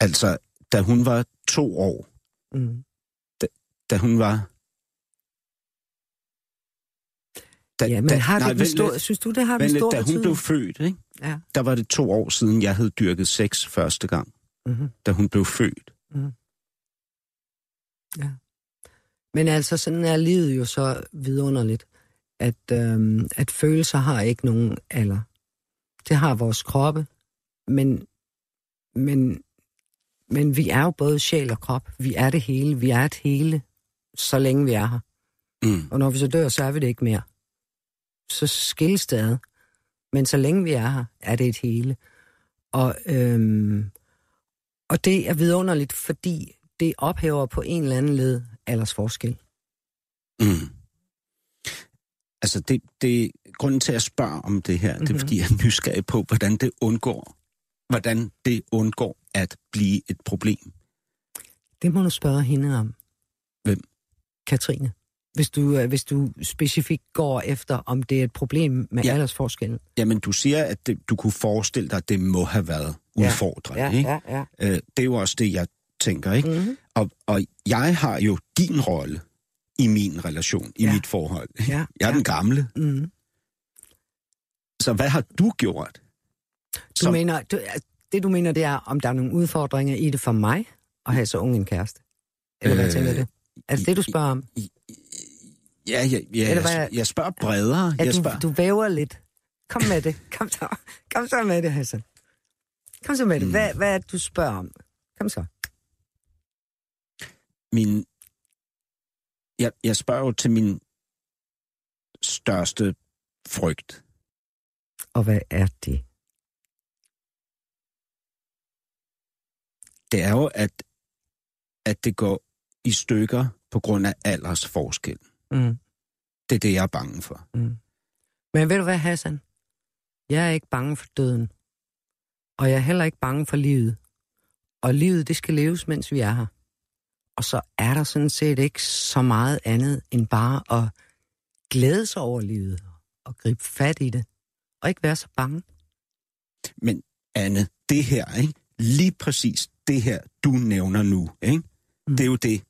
Altså, da hun var to år, Mm. da hun var... Da, Ja, men har det vent stor, lidt, synes du, det har en stor da hun betydning? blev født, ikke? Ja. der var det to år siden, jeg havde dyrket sex første gang, Mm-hmm. da hun blev født. Ja. Men altså, sådan er livet jo så vidunderligt, at, øhm, at følelser har ikke nogen alder. Det har vores kroppe, men, men, men vi er jo både sjæl og krop. Vi er det hele. Vi er et hele, så længe vi er her. Mm. Og når vi så dør, så er vi det ikke mere. Så skilles det ad. Men så længe vi er her, er det et hele. Og, øhm, og det er vidunderligt, fordi det ophæver på en eller anden led aldersforskel. Mm. Altså, det, det, grunden til at spørge om det her, mm-hmm. det er, Mhm. fordi jeg er nysgerrig på, hvordan det undgår, hvordan det undgår at blive et problem. Det må du spørge hende om. Hvem? Katrine. Hvis du, øh, hvis du specifikt går efter, om det er et problem med ja. Ja. aldersforskellen. Jamen, du siger, at det, du kunne forestille dig, at det må have været Ja. udfordrende. ikke? ja, ja. Øh, det er jo også det, jeg tænker. ikke? Mm-hmm. Og, og jeg har jo din rolle i min relation, i Ja. mit forhold. Ja, Jeg er ja. den gamle. Mm. Så hvad har du gjort? Du Som- mener, du, det du mener, det er, om der er nogle udfordringer i det for mig, at have så ung en kæreste? Eller hvad Øh, tænker du? Er det det, du spørger om? Ja, ja, ja Eller jeg, hvad- jeg spørger bredere. Ja, jeg du, spørger, du væver lidt. Kom med det. Kom så. Kom så med det, Hassan. Kom så med det. Hvad, hvad er det, du spørger om? Kom så. min... Jeg, jeg spørger jo til min største frygt. Og hvad er det? Det er jo, at, at det går i stykker på grund af aldersforskel. Mm. Det er det, jeg er bange for. Mm. Men ved du hvad, Hassan? Jeg er ikke bange for døden. Og jeg er heller ikke bange for livet. Og livet, det skal leves, mens vi er her. Og så er der sådan set ikke så meget andet end bare at glæde sig over livet og gribe fat i det. Og ikke være så bange. Men Anne, det her, ikke? lige præcis det her, du nævner nu, ikke? Mm. Det er jo det,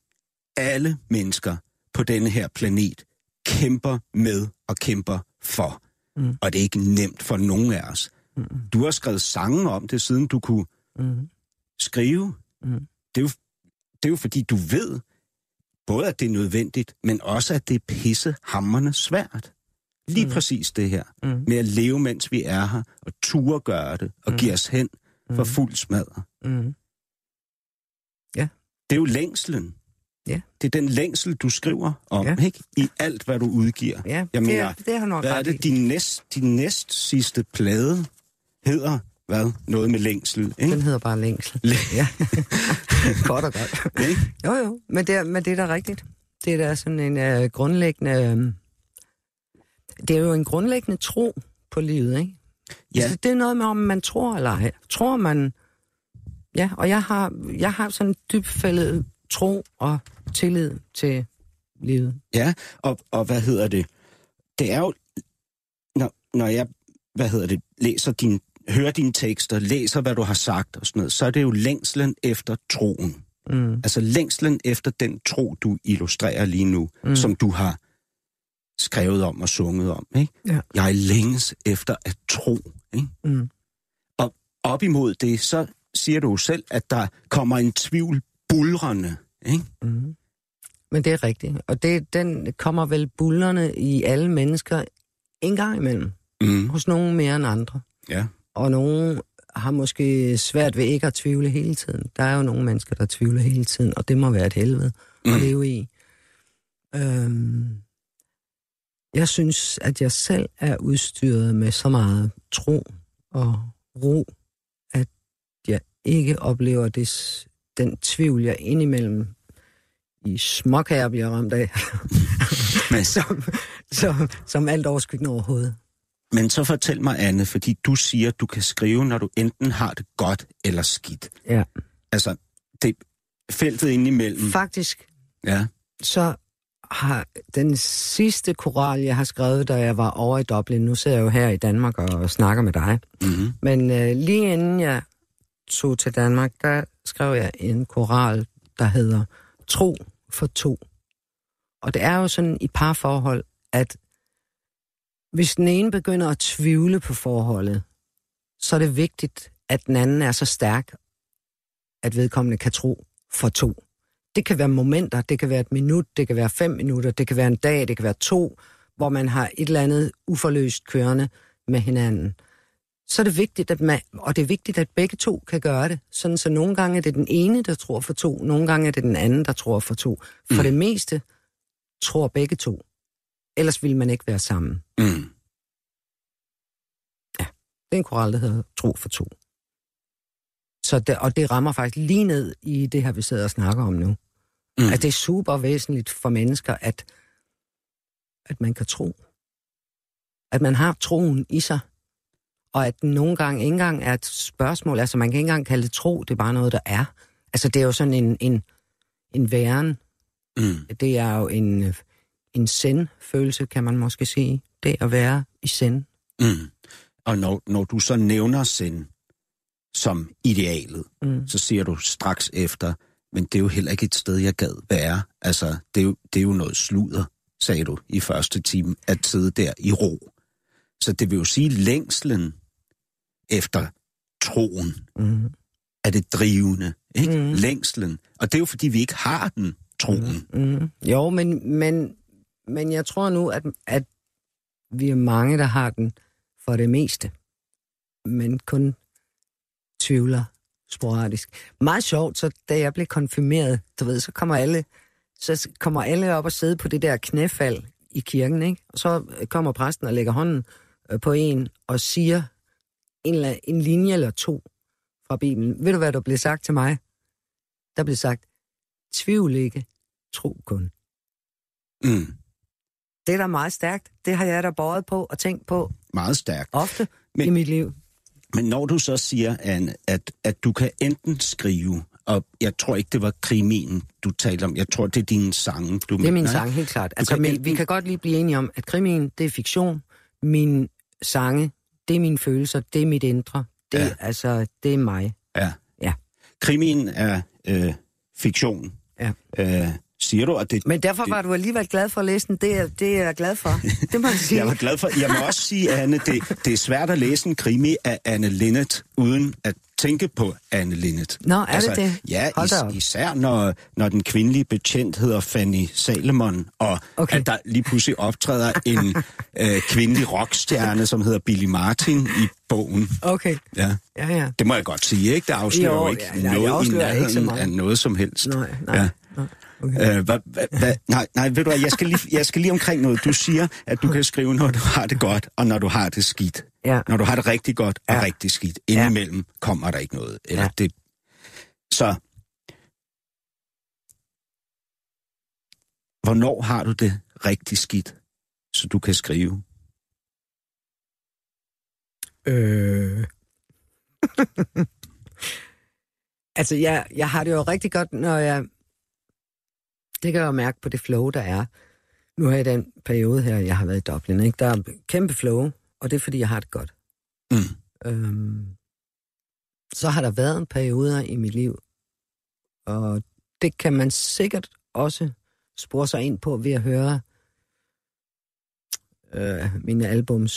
alle mennesker på denne her planet kæmper med og kæmper for. Mm. Og det er ikke nemt for nogen af os. Mm. Du har skrevet sange om det, siden du kunne mm. skrive. Mm. Det, er jo, det er jo fordi, du ved, både at det er nødvendigt, men også at det er pissehammerne svært. Lige mm. præcis det her. Mm. Med at leve, mens vi er her, og ture gøre det, og mm. give os hen for mm. fuld smadre. Mm. Ja. Det er jo længslen. Ja. Det er den længsel, du skriver om, Ja. ikke? I alt, hvad du udgiver. Ja, Jeg det, mener, er, det har nok hvad er det, din næst, din næst sidste plade hedder? Hvad? Noget med længsel, ikke? Den hedder bare længsel. ja. godt og godt. Ikke? Jo, jo, men det, er, men det er da rigtigt. Det er da sådan en øh, grundlæggende... Øh, det er jo en grundlæggende tro på livet, ikke? Ja. Altså, det er noget med, om man tror eller ej. Tror man... Ja, og jeg har, jeg har sådan en dybfældet tro og tillid til livet. Ja, og, og hvad hedder det? Det er jo, når, når jeg, hvad hedder det, læser din, hører dine tekster, læser, hvad du har sagt og sådan noget, så er det jo længslen efter troen. Mm. Altså længslen efter den tro, du illustrerer lige nu, mm. som du har skrevet om og sunget om. Ikke? Ja. Jeg længes efter at tro. Ikke? Mm. Og op imod det, så siger du selv, at der kommer en tvivl bulrende. Ikke? Mm. Men det er rigtigt. Og det, den kommer vel bullerne i alle mennesker en gang imellem. Mm. Hos nogen mere end andre. Ja. Og nogen har måske svært ved ikke at tvivle hele tiden. Der er jo nogle mennesker, der tvivler hele tiden, og det må være et helvede mm. at leve i. Øhm, jeg synes, at jeg selv er udstyret med så meget tro og ro, at jeg ikke oplever det, den tvivl, jeg indimellem i småkager bliver ramt af, som, som, som alt overskyggende overhovedet. Men så fortæl mig, Anne, fordi du siger, at du kan skrive, når du enten har det godt eller skidt. Ja. Altså, det feltet indimellem. Faktisk Ja. så har den sidste koral, jeg har skrevet, da jeg var over i Dublin, nu sidder jeg jo her i Danmark og snakker med dig, Mm-hmm. men øh, lige inden jeg tog til Danmark, der skrev jeg en koral, der hedder Tro for to. Og det er jo sådan i parforhold, at hvis den ene begynder at tvivle på forholdet, så er det vigtigt, at den anden er så stærk, at vedkommende kan tro for to. Det kan være momenter, det kan være et minut, det kan være fem minutter, det kan være en dag, det kan være to, hvor man har et eller andet uforløst kørende med hinanden. Så er det vigtigt, at man, og det er vigtigt, at begge to kan gøre det. Sådan så nogle gange er det den ene, der tror for to, nogle gange er det den anden, der tror for to. For mm. det meste tror begge to. Ellers ville man ikke være sammen. Mm. Det er en koral, der hedder Tro for to. Så det, og det rammer faktisk lige ned i det her, vi sidder og snakker om nu. Mm. At det er super væsentligt for mennesker, at, at man kan tro. At man har troen i sig. Og at den nogle gange ikke engang er et spørgsmål. Altså man kan ikke engang kalde det tro, det er bare noget, der er. Altså det er jo sådan en, en, en væren. Mm. Det er jo en, en send-følelse, kan man måske sige. Det at være i send. Mm. Og når, når du så nævner sind som idealet, Mm. så siger du straks efter, men det er jo heller ikke et sted, jeg gad være. Altså, det er jo, det er jo noget sludder, sagde du i første time, at sidde der i ro. Så det vil jo sige, længslen efter troen Mm. er det drivende, ikke? Mhm. Længslen. Og det er jo, fordi vi ikke har den, troen. Mm. Jo, men, men, men jeg tror nu, at, at vi er mange, der har den for det meste. Men kun tvivler sporadisk. Meget sjovt, så da jeg blev konfirmeret, du ved, så kommer alle, så kommer alle op og sidde på det der knæfald i kirken, ikke? Og så øh, kommer præsten og lægger hånden øh, på en og siger en, eller- en linje eller to fra Bibelen. Ved du, hvad der blev sagt til mig? Der blev sagt, tvivl ikke, tro kun. Mm. Det er da meget stærkt. Det har jeg da båret på og tænkt på Meget stærkt. ofte Men- i mit liv. Men når du så siger, Anne, at, at du kan enten skrive, og jeg tror ikke, det var krimien, du talte om. Jeg tror, det er dine sange, du Det er min nej? sang, helt klart. Altså, kan men, enten- vi kan godt lige blive enige om, at krimien, det er fiktion. Min sange, det er mine følelser, det er mit indre. Det, ja. altså, det er mig. Ja. Ja. Krimien er øh, fiktion, Ja. Øh, siger du, at det... Men derfor det, var du alligevel glad for at læse den. Det er, det er jeg glad for. Det må jeg sige. Jeg var glad for... Jeg må også sige, Anne, det, det er svært at læse en krimi af Anne Linnet, uden at tænke på Anne Linnet. Nå, er det det? Ja, is, især når, når den kvindelige betjent hedder Fanny Salomon, og Okay. at der lige pludselig optræder en øh, kvindelig rockstjerne, som hedder Billy Martin i bogen. Okay, Ja. ja, ja. Det må jeg godt sige, ikke? Det afslører Jo, ikke ja, noget i afslører ikke så nærheden meget. af noget som helst. Nej, nej. Ja. Okay. Øh, hva, hva, hva, nej, nej, ved du hvad, jeg skal, lige, jeg skal lige omkring noget. Du siger, at du kan skrive, når du har det godt, og når du har det skidt. Ja. Når du har det rigtig godt og Ja. rigtig skidt. Indimellem kommer der ikke noget. Eller Ja. det. Så, hvornår har du det rigtig skidt, så du kan skrive? Øh. altså, jeg, jeg har det jo rigtig godt, når jeg... Det kan jeg jo mærke på det flow, der er. Nu har jeg den periode her, jeg har været i Dublin, ikke? Der er kæmpe flow, og det er, fordi jeg har det godt. Mm. Øhm, så har der været en periode i mit liv, og det kan man sikkert også spore sig ind på ved at høre øh, mine albums,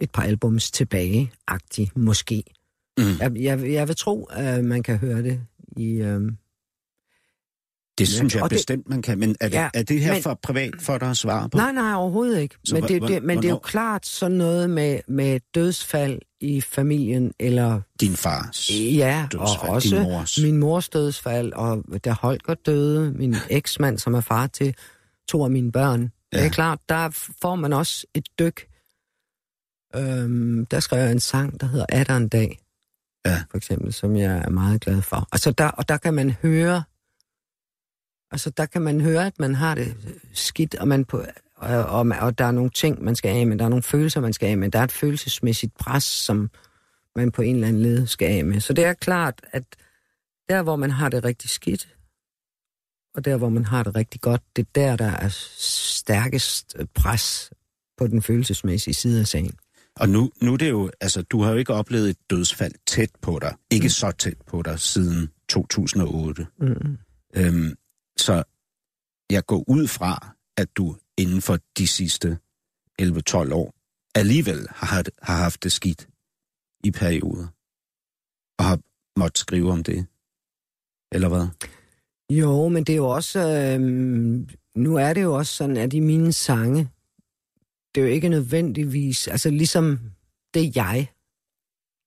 et par albums tilbage, agtigt måske. Mm. Jeg, jeg, jeg vil tro, at man kan høre det i... Øh, Det synes jeg og det- bestemt, man kan. Men er det, Ja, er det her men- for privat for dig at svare på? Nej, nej, overhovedet ikke. Så men det, hvor- det, men det er jo klart sådan noget med, med dødsfald i familien, eller Din fars ja, dødsfald, og også din mors. min mors dødsfald, og da Holger døde, min eksmand, som er far til to af mine børn. Ja. Det er klart, der får man også et dyk. Øhm, der skrev jeg en sang, der hedder Er der en dag? Ja. For eksempel, som jeg er meget glad for. Altså der, og der kan man høre, altså der kan man høre, at man har det skidt, og, man på, og, og, og der er nogle ting, man skal af med, der er nogle følelser, man skal af med, der er et følelsesmæssigt pres, som man på en eller anden led skal af med. Så det er klart, at der, hvor man har det rigtig skidt, og der, hvor man har det rigtig godt, det er der, der er stærkest pres på den følelsesmæssige side af sagen. Og nu, nu er det jo, altså, du har jo ikke oplevet et dødsfald tæt på dig. Ikke mm. så tæt på dig siden 2008. Mm. Øhm, så jeg går ud fra, at du inden for de sidste 11-12 år alligevel har, haft- har haft det skidt i perioder. Og har måttet skrive om det. Eller hvad? Jo, men det er jo også... Øh, nu er det jo også sådan, at i mine sange, det er jo ikke nødvendigvis... Altså ligesom det jeg,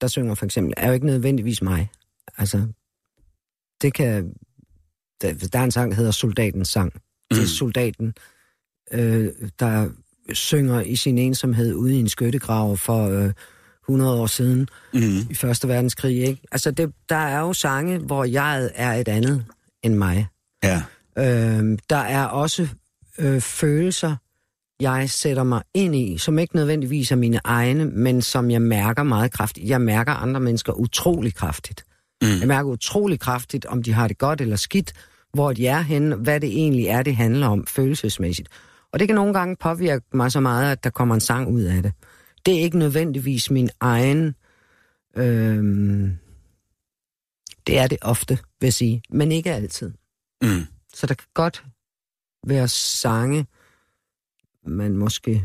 der synger for eksempel, er jo ikke nødvendigvis mig. Altså, det kan... Der, der er en sang, der hedder Soldatens sang. Det er Mm. soldaten, øh, der synger i sin ensomhed ude i en skyttegrav for øh, 100 år siden Mm. i Første Verdenskrig. Ikke? Altså, det, der er jo sange, hvor jeg er et andet end mig. Ja. Øh, der er også øh, følelser, jeg sætter mig ind i, som ikke nødvendigvis er mine egne, men som jeg mærker meget kraftigt. Jeg mærker andre mennesker utrolig kraftigt. Mm. Jeg mærker utrolig kraftigt, om de har det godt eller skidt, hvor de er henne, hvad det egentlig er, det handler om følelsesmæssigt. Og det kan nogle gange påvirke mig så meget, at der kommer en sang ud af det. Det er ikke nødvendigvis min egen... Øh, det er det ofte, vil jeg sige, men ikke altid. Mm. Så der kan godt være sange, man måske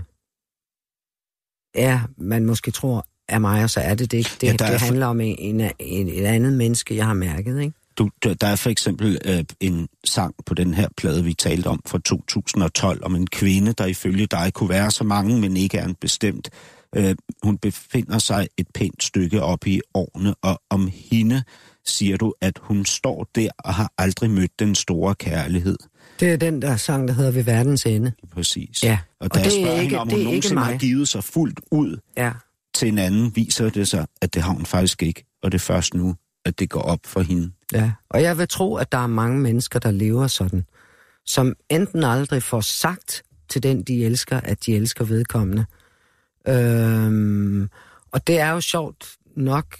ja, man måske tror er mig, og så er det det ikke. Det, Ja, der er det for- handler om en, en, en, et andet menneske, jeg har mærket, ikke? Du, der der er for eksempel øh, en sang på den her plade, vi talte om fra 2012, om en kvinde, der ifølge dig kunne være så mange, men ikke er en bestemt. Øh, hun befinder sig et pænt stykke op i årene, og om hende siger du, at hun står der og har aldrig mødt den store kærlighed. Det er den der sang, der hedder Ved verdens ende. Præcis. Ja, Og og jeg det er spørger ikke- hende, om det hun er ikke nogensinde har givet sig fuldt ud Ja til en anden, viser det sig, at det har hun faktisk ikke. Og det er først nu, at det går op for hende. Ja, og jeg vil tro, at der er mange mennesker, der lever sådan, som enten aldrig får sagt til den, de elsker, at de elsker vedkommende. Øhm, og det er jo sjovt nok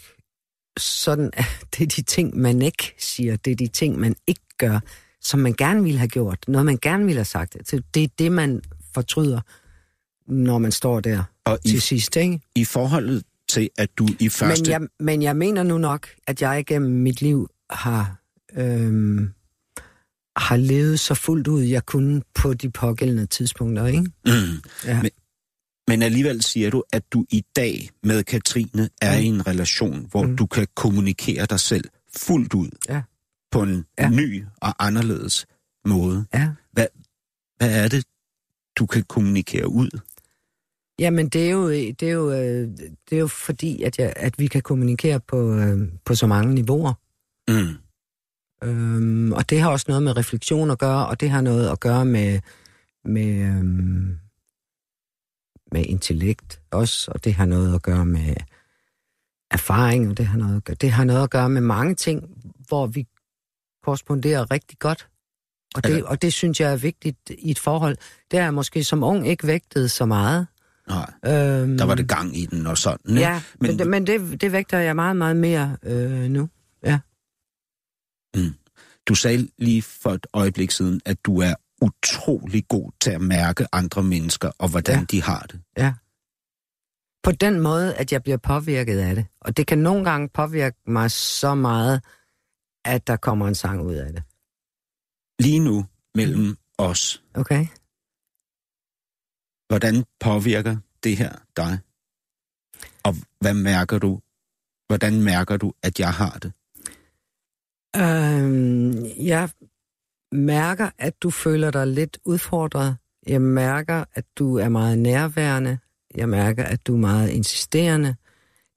sådan, at det er de ting, man ikke siger, det er de ting, man ikke gør, som man gerne ville have gjort, noget man gerne ville have sagt. Altså, det er det, man fortryder, når man står der og i, til sidst, ikke? i forholdet til, at du i første... Men jeg, men jeg mener nu nok, at jeg igennem mit liv har øhm, har levet så fuldt ud, jeg kunne på de pågældende tidspunkter, ikke? Mm. Ja. Men, men alligevel siger du, at du i dag med Katrine er i en relation, hvor Mm. du kan kommunikere dig selv fuldt ud Ja. på en Ja. ny og anderledes måde. Ja. Hvad er det, du kan kommunikere ud? Jamen, det er jo, det er jo, øh, det er jo fordi, at, jeg, at vi kan kommunikere på, øh, på så mange niveauer. Mm. Øhm, og det har også noget med refleksion at gøre, og det har noget at gøre med, med, øhm, med intellekt også, og det har noget at gøre med erfaring, og det har, noget at gøre, det har noget at gøre med mange ting, hvor vi korresponderer rigtig godt. Og det, Altså- og det synes jeg er vigtigt i et forhold. Det er jeg måske som ung ikke vægtet så meget. Nej, Øhm, der var det gang i den og sådan. Ja, men, men, det, men det, det vægter jeg meget, meget mere øh, nu. Ja. Du sagde lige for et øjeblik siden, at du er utrolig god til at mærke andre mennesker og hvordan Ja. de har det. Ja. På den måde, at jeg bliver påvirket af det. Og det kan nogle gange påvirke mig så meget, at der kommer en sang ud af det. Lige nu mellem os, Okay? Hvordan påvirker det her dig? Og hvad mærker du? Hvordan mærker du, at jeg har det? Øhm, jeg mærker, at du føler dig lidt udfordret. Jeg mærker, at du er meget nærværende. Jeg mærker, at du er meget insisterende.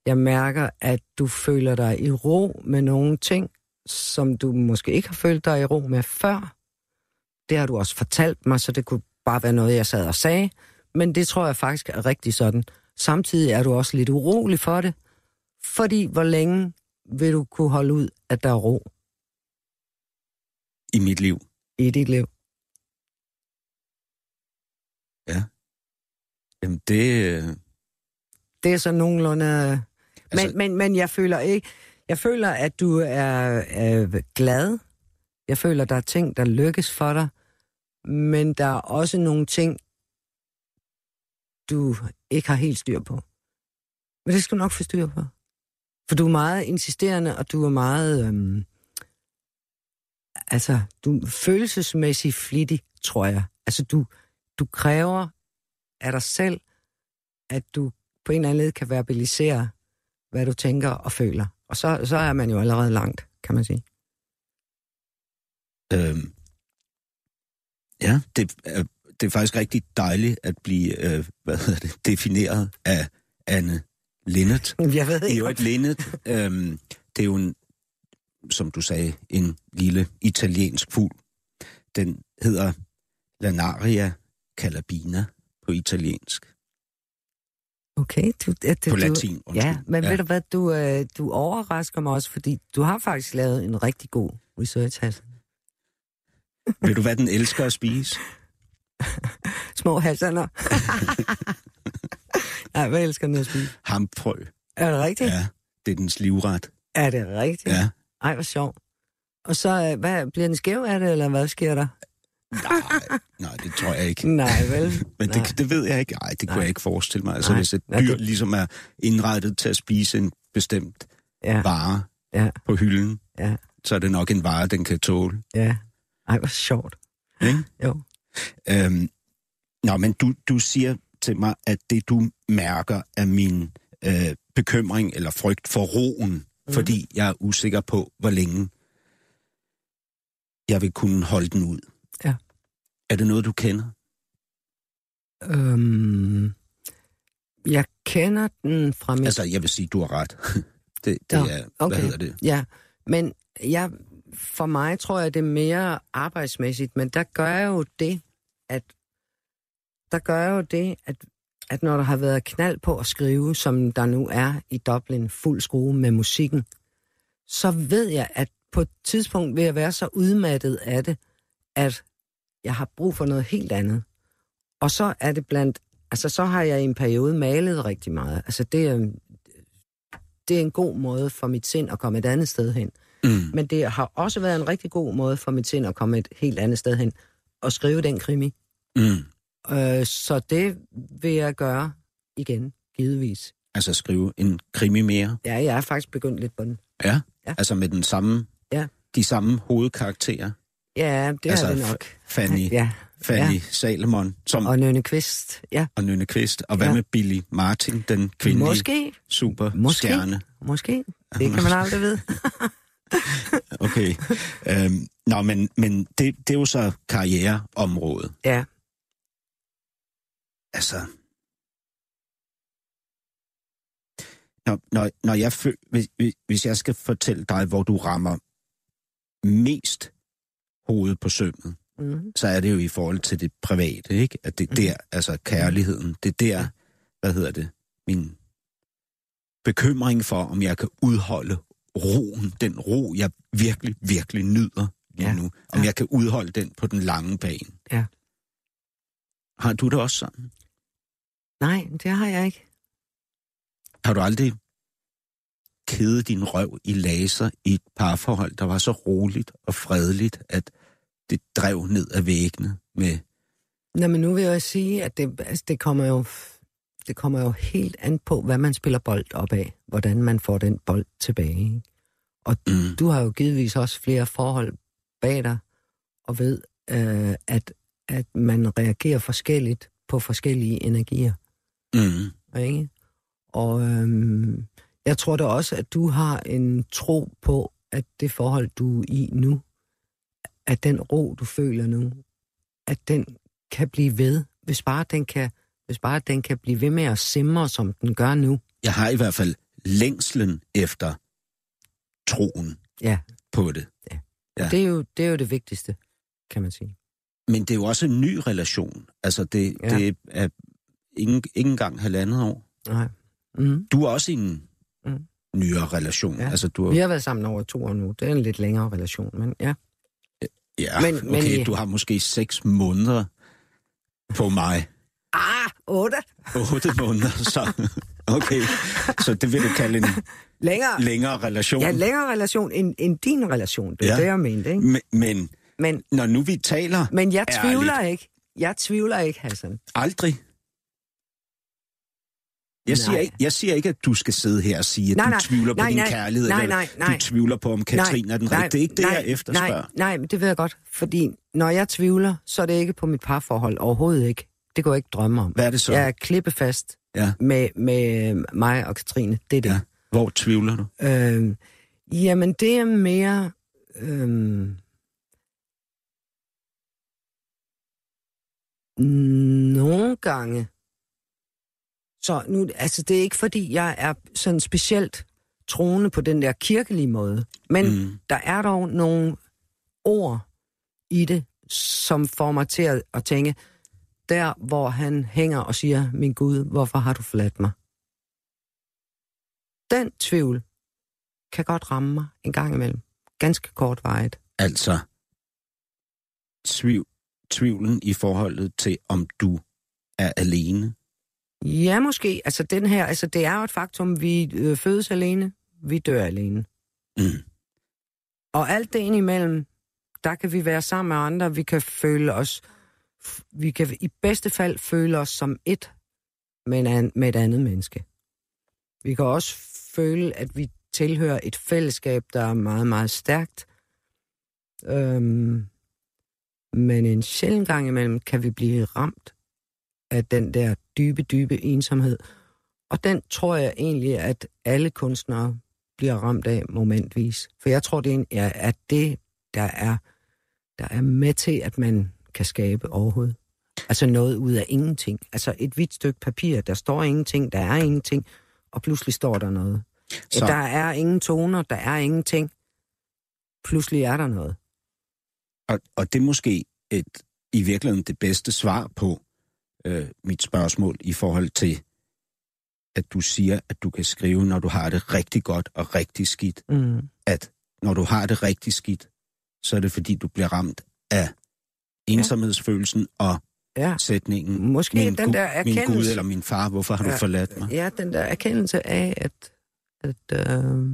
Jeg mærker, at du føler dig i ro med nogle ting, som du måske ikke har følt dig i ro med før. Det har du også fortalt mig, så det kunne bare være noget, jeg sad og sagde. Men det tror jeg faktisk er rigtig sådan. Samtidig er du også lidt urolig for det. Fordi hvor længe vil du kunne holde ud, at der er ro I mit liv. i dit liv? Jamen det... øh, Det er så nogenlunde... Altså, Altså- men, men, men jeg føler ikke... Jeg føler, at du er, er glad. Jeg føler, der er ting, der lykkes for dig. Men der er også nogle ting, du ikke har helt styr på. Men det skal du nok få styr på. For du er meget insisterende, og du er meget... Øhm, altså, du er følelsesmæssigt flittig, tror jeg. Altså, du, du kræver af dig selv, at du på en eller anden led kan verbalisere, hvad du tænker og føler. Og så, så er man jo allerede langt, kan man sige. Øhm, ja, det er, det er faktisk rigtig dejligt at blive øh, hvad hedder det, defineret af Anne Linnet. Jeg ved Det er ikke, jo et Linnet. Øhm, det er jo en, som du sagde, en lille italiensk fugl. Den hedder Lanaria calabina på italiensk. Okay, du, at, På du, latin, undskyld. Ja, men ja. ved du hvad, du, øh, du overrasker mig også, fordi du har faktisk lavet en rigtig god research, Hassan. Ved du, hvad den elsker at spise? Små Hassaner. Nej, hvad elsker den at spise? Hamfrø. Er det rigtigt? Ja, det er dens livret. Er det rigtigt? Ja. Ej, hvor sjovt. Og så, øh, hvad, bliver den skæv af det, eller hvad sker der? Nej, nej, det tror jeg ikke. Nej, vel? Men Nej. det, det ved jeg ikke. Nej, det kunne Nej. jeg ikke forestille mig. Altså, Nej. hvis et Ja, dyr det- ligesom er indrettet til at spise en bestemt Ja, vare ja, på hylden, ja, så er det nok en vare, den kan tåle. ja. Ej, hvor sjovt. Ikke? Jo. Øhm, nå, men du, du siger til mig, at det du mærker er min øh, bekymring eller frygt for roen, mm. fordi jeg er usikker på, hvor længe jeg vil kunne holde den ud. Ja. Er det noget, du kender? Øhm, jeg kender den fra mit... Altså, jeg vil sige, du har ret. det, det Nå, er, okay. hvad hedder det? Ja, men jeg, for mig tror jeg, det er mere arbejdsmæssigt, men der gør jeg jo det, at der gør jeg jo det, at, at når der har været knald på at skrive, som der nu er i Dublin, fuld skrue med musikken, så ved jeg, at på et tidspunkt vil jeg være så udmattet af det, at jeg har brug for noget helt andet. Og så er det blandt, altså så har jeg i en periode malet rigtig meget. Altså det er, det er en god måde for mit sind at komme et andet sted hen. Mm. Men det har også været en rigtig god måde for mit sind at komme et helt andet sted hen og skrive den krimi. Mm. Øh, så det vil jeg gøre igen, givetvis. Altså skrive en krimi mere. Ja, jeg er faktisk begyndt lidt på den. Ja. Ja. Altså med den samme, Ja. de samme hovedkarakterer. Ja, det Altså, er det nok. Fanny, Ja, Fanny ja. Salomon som, og, Nønne Kvist, ja. og Nynne Kvist. Og hvad Ja. med Billy Martin, den kvindelige Måske, superstjerne? måske. Det kan man aldrig vide. Okay. øhm, nå, men, men det, det er jo så karriereområdet. Ja, Altså... Når, når, når jeg føl, hvis, hvis- jeg skal fortælle dig, hvor du rammer mest hovedet på sømmet, mm. så er det jo i forhold til det private, ikke? At det er der, altså kærligheden, det er der, hvad hedder det, min bekymring for, om jeg kan udholde roen, den ro, jeg virkelig, virkelig nyder lige Ja. nu, om Ja. jeg kan udholde den på den lange bane. Ja. Har du det også sådan? nej, det har jeg ikke. Har du aldrig kædet din røv i laser i et parforhold, der var så roligt og fredeligt, at det drev ned ad væggene med... Nå, men nu vil jeg sige, at det, altså, det, kommer jo, det kommer jo helt an på, hvad man spiller bold op af. Hvordan man får den bold tilbage. Ikke? Og Mm, du har jo givetvis også flere forhold bag dig, og ved, øh, at, at man reagerer forskelligt på forskellige energier. mm, Ikke? Og øhm, jeg tror da også, at du har en tro på, at det forhold, du er i nu, at den ro, du føler nu, at den kan blive ved, hvis bare den kan, hvis bare den kan blive ved med at simre, som den gør nu. jeg har i hvert fald længslen efter troen Ja, på det. ja. Ja. Det, er jo, det er jo det vigtigste, kan man sige. Men det er jo også en ny relation. Altså, det, Ja. det er ikke, ikke engang halvandet år. Nej. Mm. Du er også i en Mm. nyere relation. Ja. Altså, du Vi er, har været sammen over to år nu. Det er en lidt længere relation, men ja. ja, men- men, men okay, I- du har måske seks måneder på mig. Ah, otte! Otte måneder, så... Okay, så det vil du kalde en Længere. længere relation. Ja, længere relation end, end din relation. Det er Ja. det, jeg mente, ikke? Men, men Men, når nu vi taler men jeg Ærligt. tvivler ikke. Jeg tvivler ikke, Hassan. aldrig... Jeg siger, Nej. ikke, jeg siger ikke, at du skal sidde her og sige, at Nej, du nej, tvivler på nej, din nej, kærlighed, nej, eller nej, nej. du tvivler på, om Katrine er den rigtige. Det er ikke det, nej, jeg efterspørger. Nej, nej, men det ved jeg godt. Fordi når jeg tvivler, så er det ikke på mit parforhold. Overhovedet ikke. Det går jeg ikke drømme om. Hvad er det så? Jeg er klippefast Ja. med, med mig og Katrine. Det er det. Ja. Hvor tvivler du? Øh, jamen, det er mere... Øh, nogle gange. Så nu, altså, det er ikke fordi, jeg er sådan specielt troende på den der kirkelige måde. Men mm. Mm. der er dog nogle ord i det, som får mig til at, at tænke, der hvor han hænger og siger, min Gud, hvorfor har du forladt mig? Den tvivl kan godt ramme mig en gang imellem. Ganske kort vejet. Altså, tvivl, tvivlen i forholdet til, om du er alene. Ja, måske. Altså, den her, altså, det er jo et faktum, vi øh, fødes alene, vi dør alene. Mm. Og alt det indimellem, der kan vi være sammen med andre, vi kan føle os, vi kan i bedste fald føle os som et med, en an, med et andet menneske. Vi kan også føle, at vi tilhører et fællesskab, der er meget, meget stærkt. Øhm, men en sjældent gang imellem kan vi blive ramt af den der dybe, dybe ensomhed. Og den tror jeg egentlig, at alle kunstnere bliver ramt af momentvis. For jeg tror, det er, en, det, der er, der er med til, at man kan skabe overhovedet. Altså noget ud af ingenting. Altså et hvidt stykke papir, der står ingenting, der er ingenting, og pludselig står der noget. Så. Der er ingen toner, der er ingenting. Pludselig er der noget. Og, og det er måske et, i virkeligheden det bedste svar på øh, mit spørgsmål i forhold til, at du siger, at du kan skrive, når du har det rigtig godt og rigtig skidt. Mm. At når du har det rigtig skidt, så er det fordi, du bliver ramt af ensomhedsfølelsen og Ja, sætningen, Måske min, den der min Gud erkendelse. eller min far, hvorfor har du Ja, forladt mig? ja, den der erkendelse af, at, at, øh,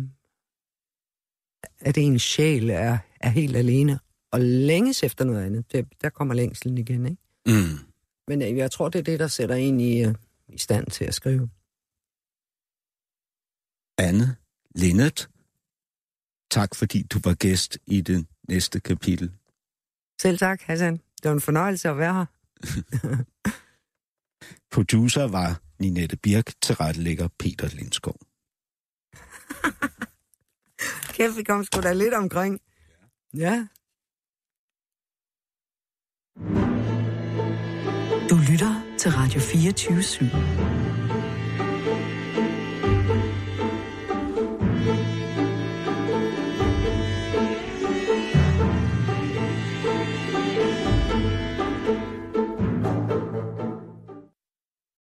at en sjæl er, er helt alene og længes efter noget andet. Det, der kommer længselen igen, ikke? Mm. Men øh, jeg tror, det er det, der sætter en i, øh, i stand til at skrive. Anne Linnet, tak fordi du var gæst i det næste kapitel. Selv tak, Hassan. Det var en fornøjelse at være her. Producer var Ninette Birk, tilrettelægger Peter Lindskov. Kæft, vi kom sgu da lidt omkring. Ja. Du lytter til Radio 24 /7.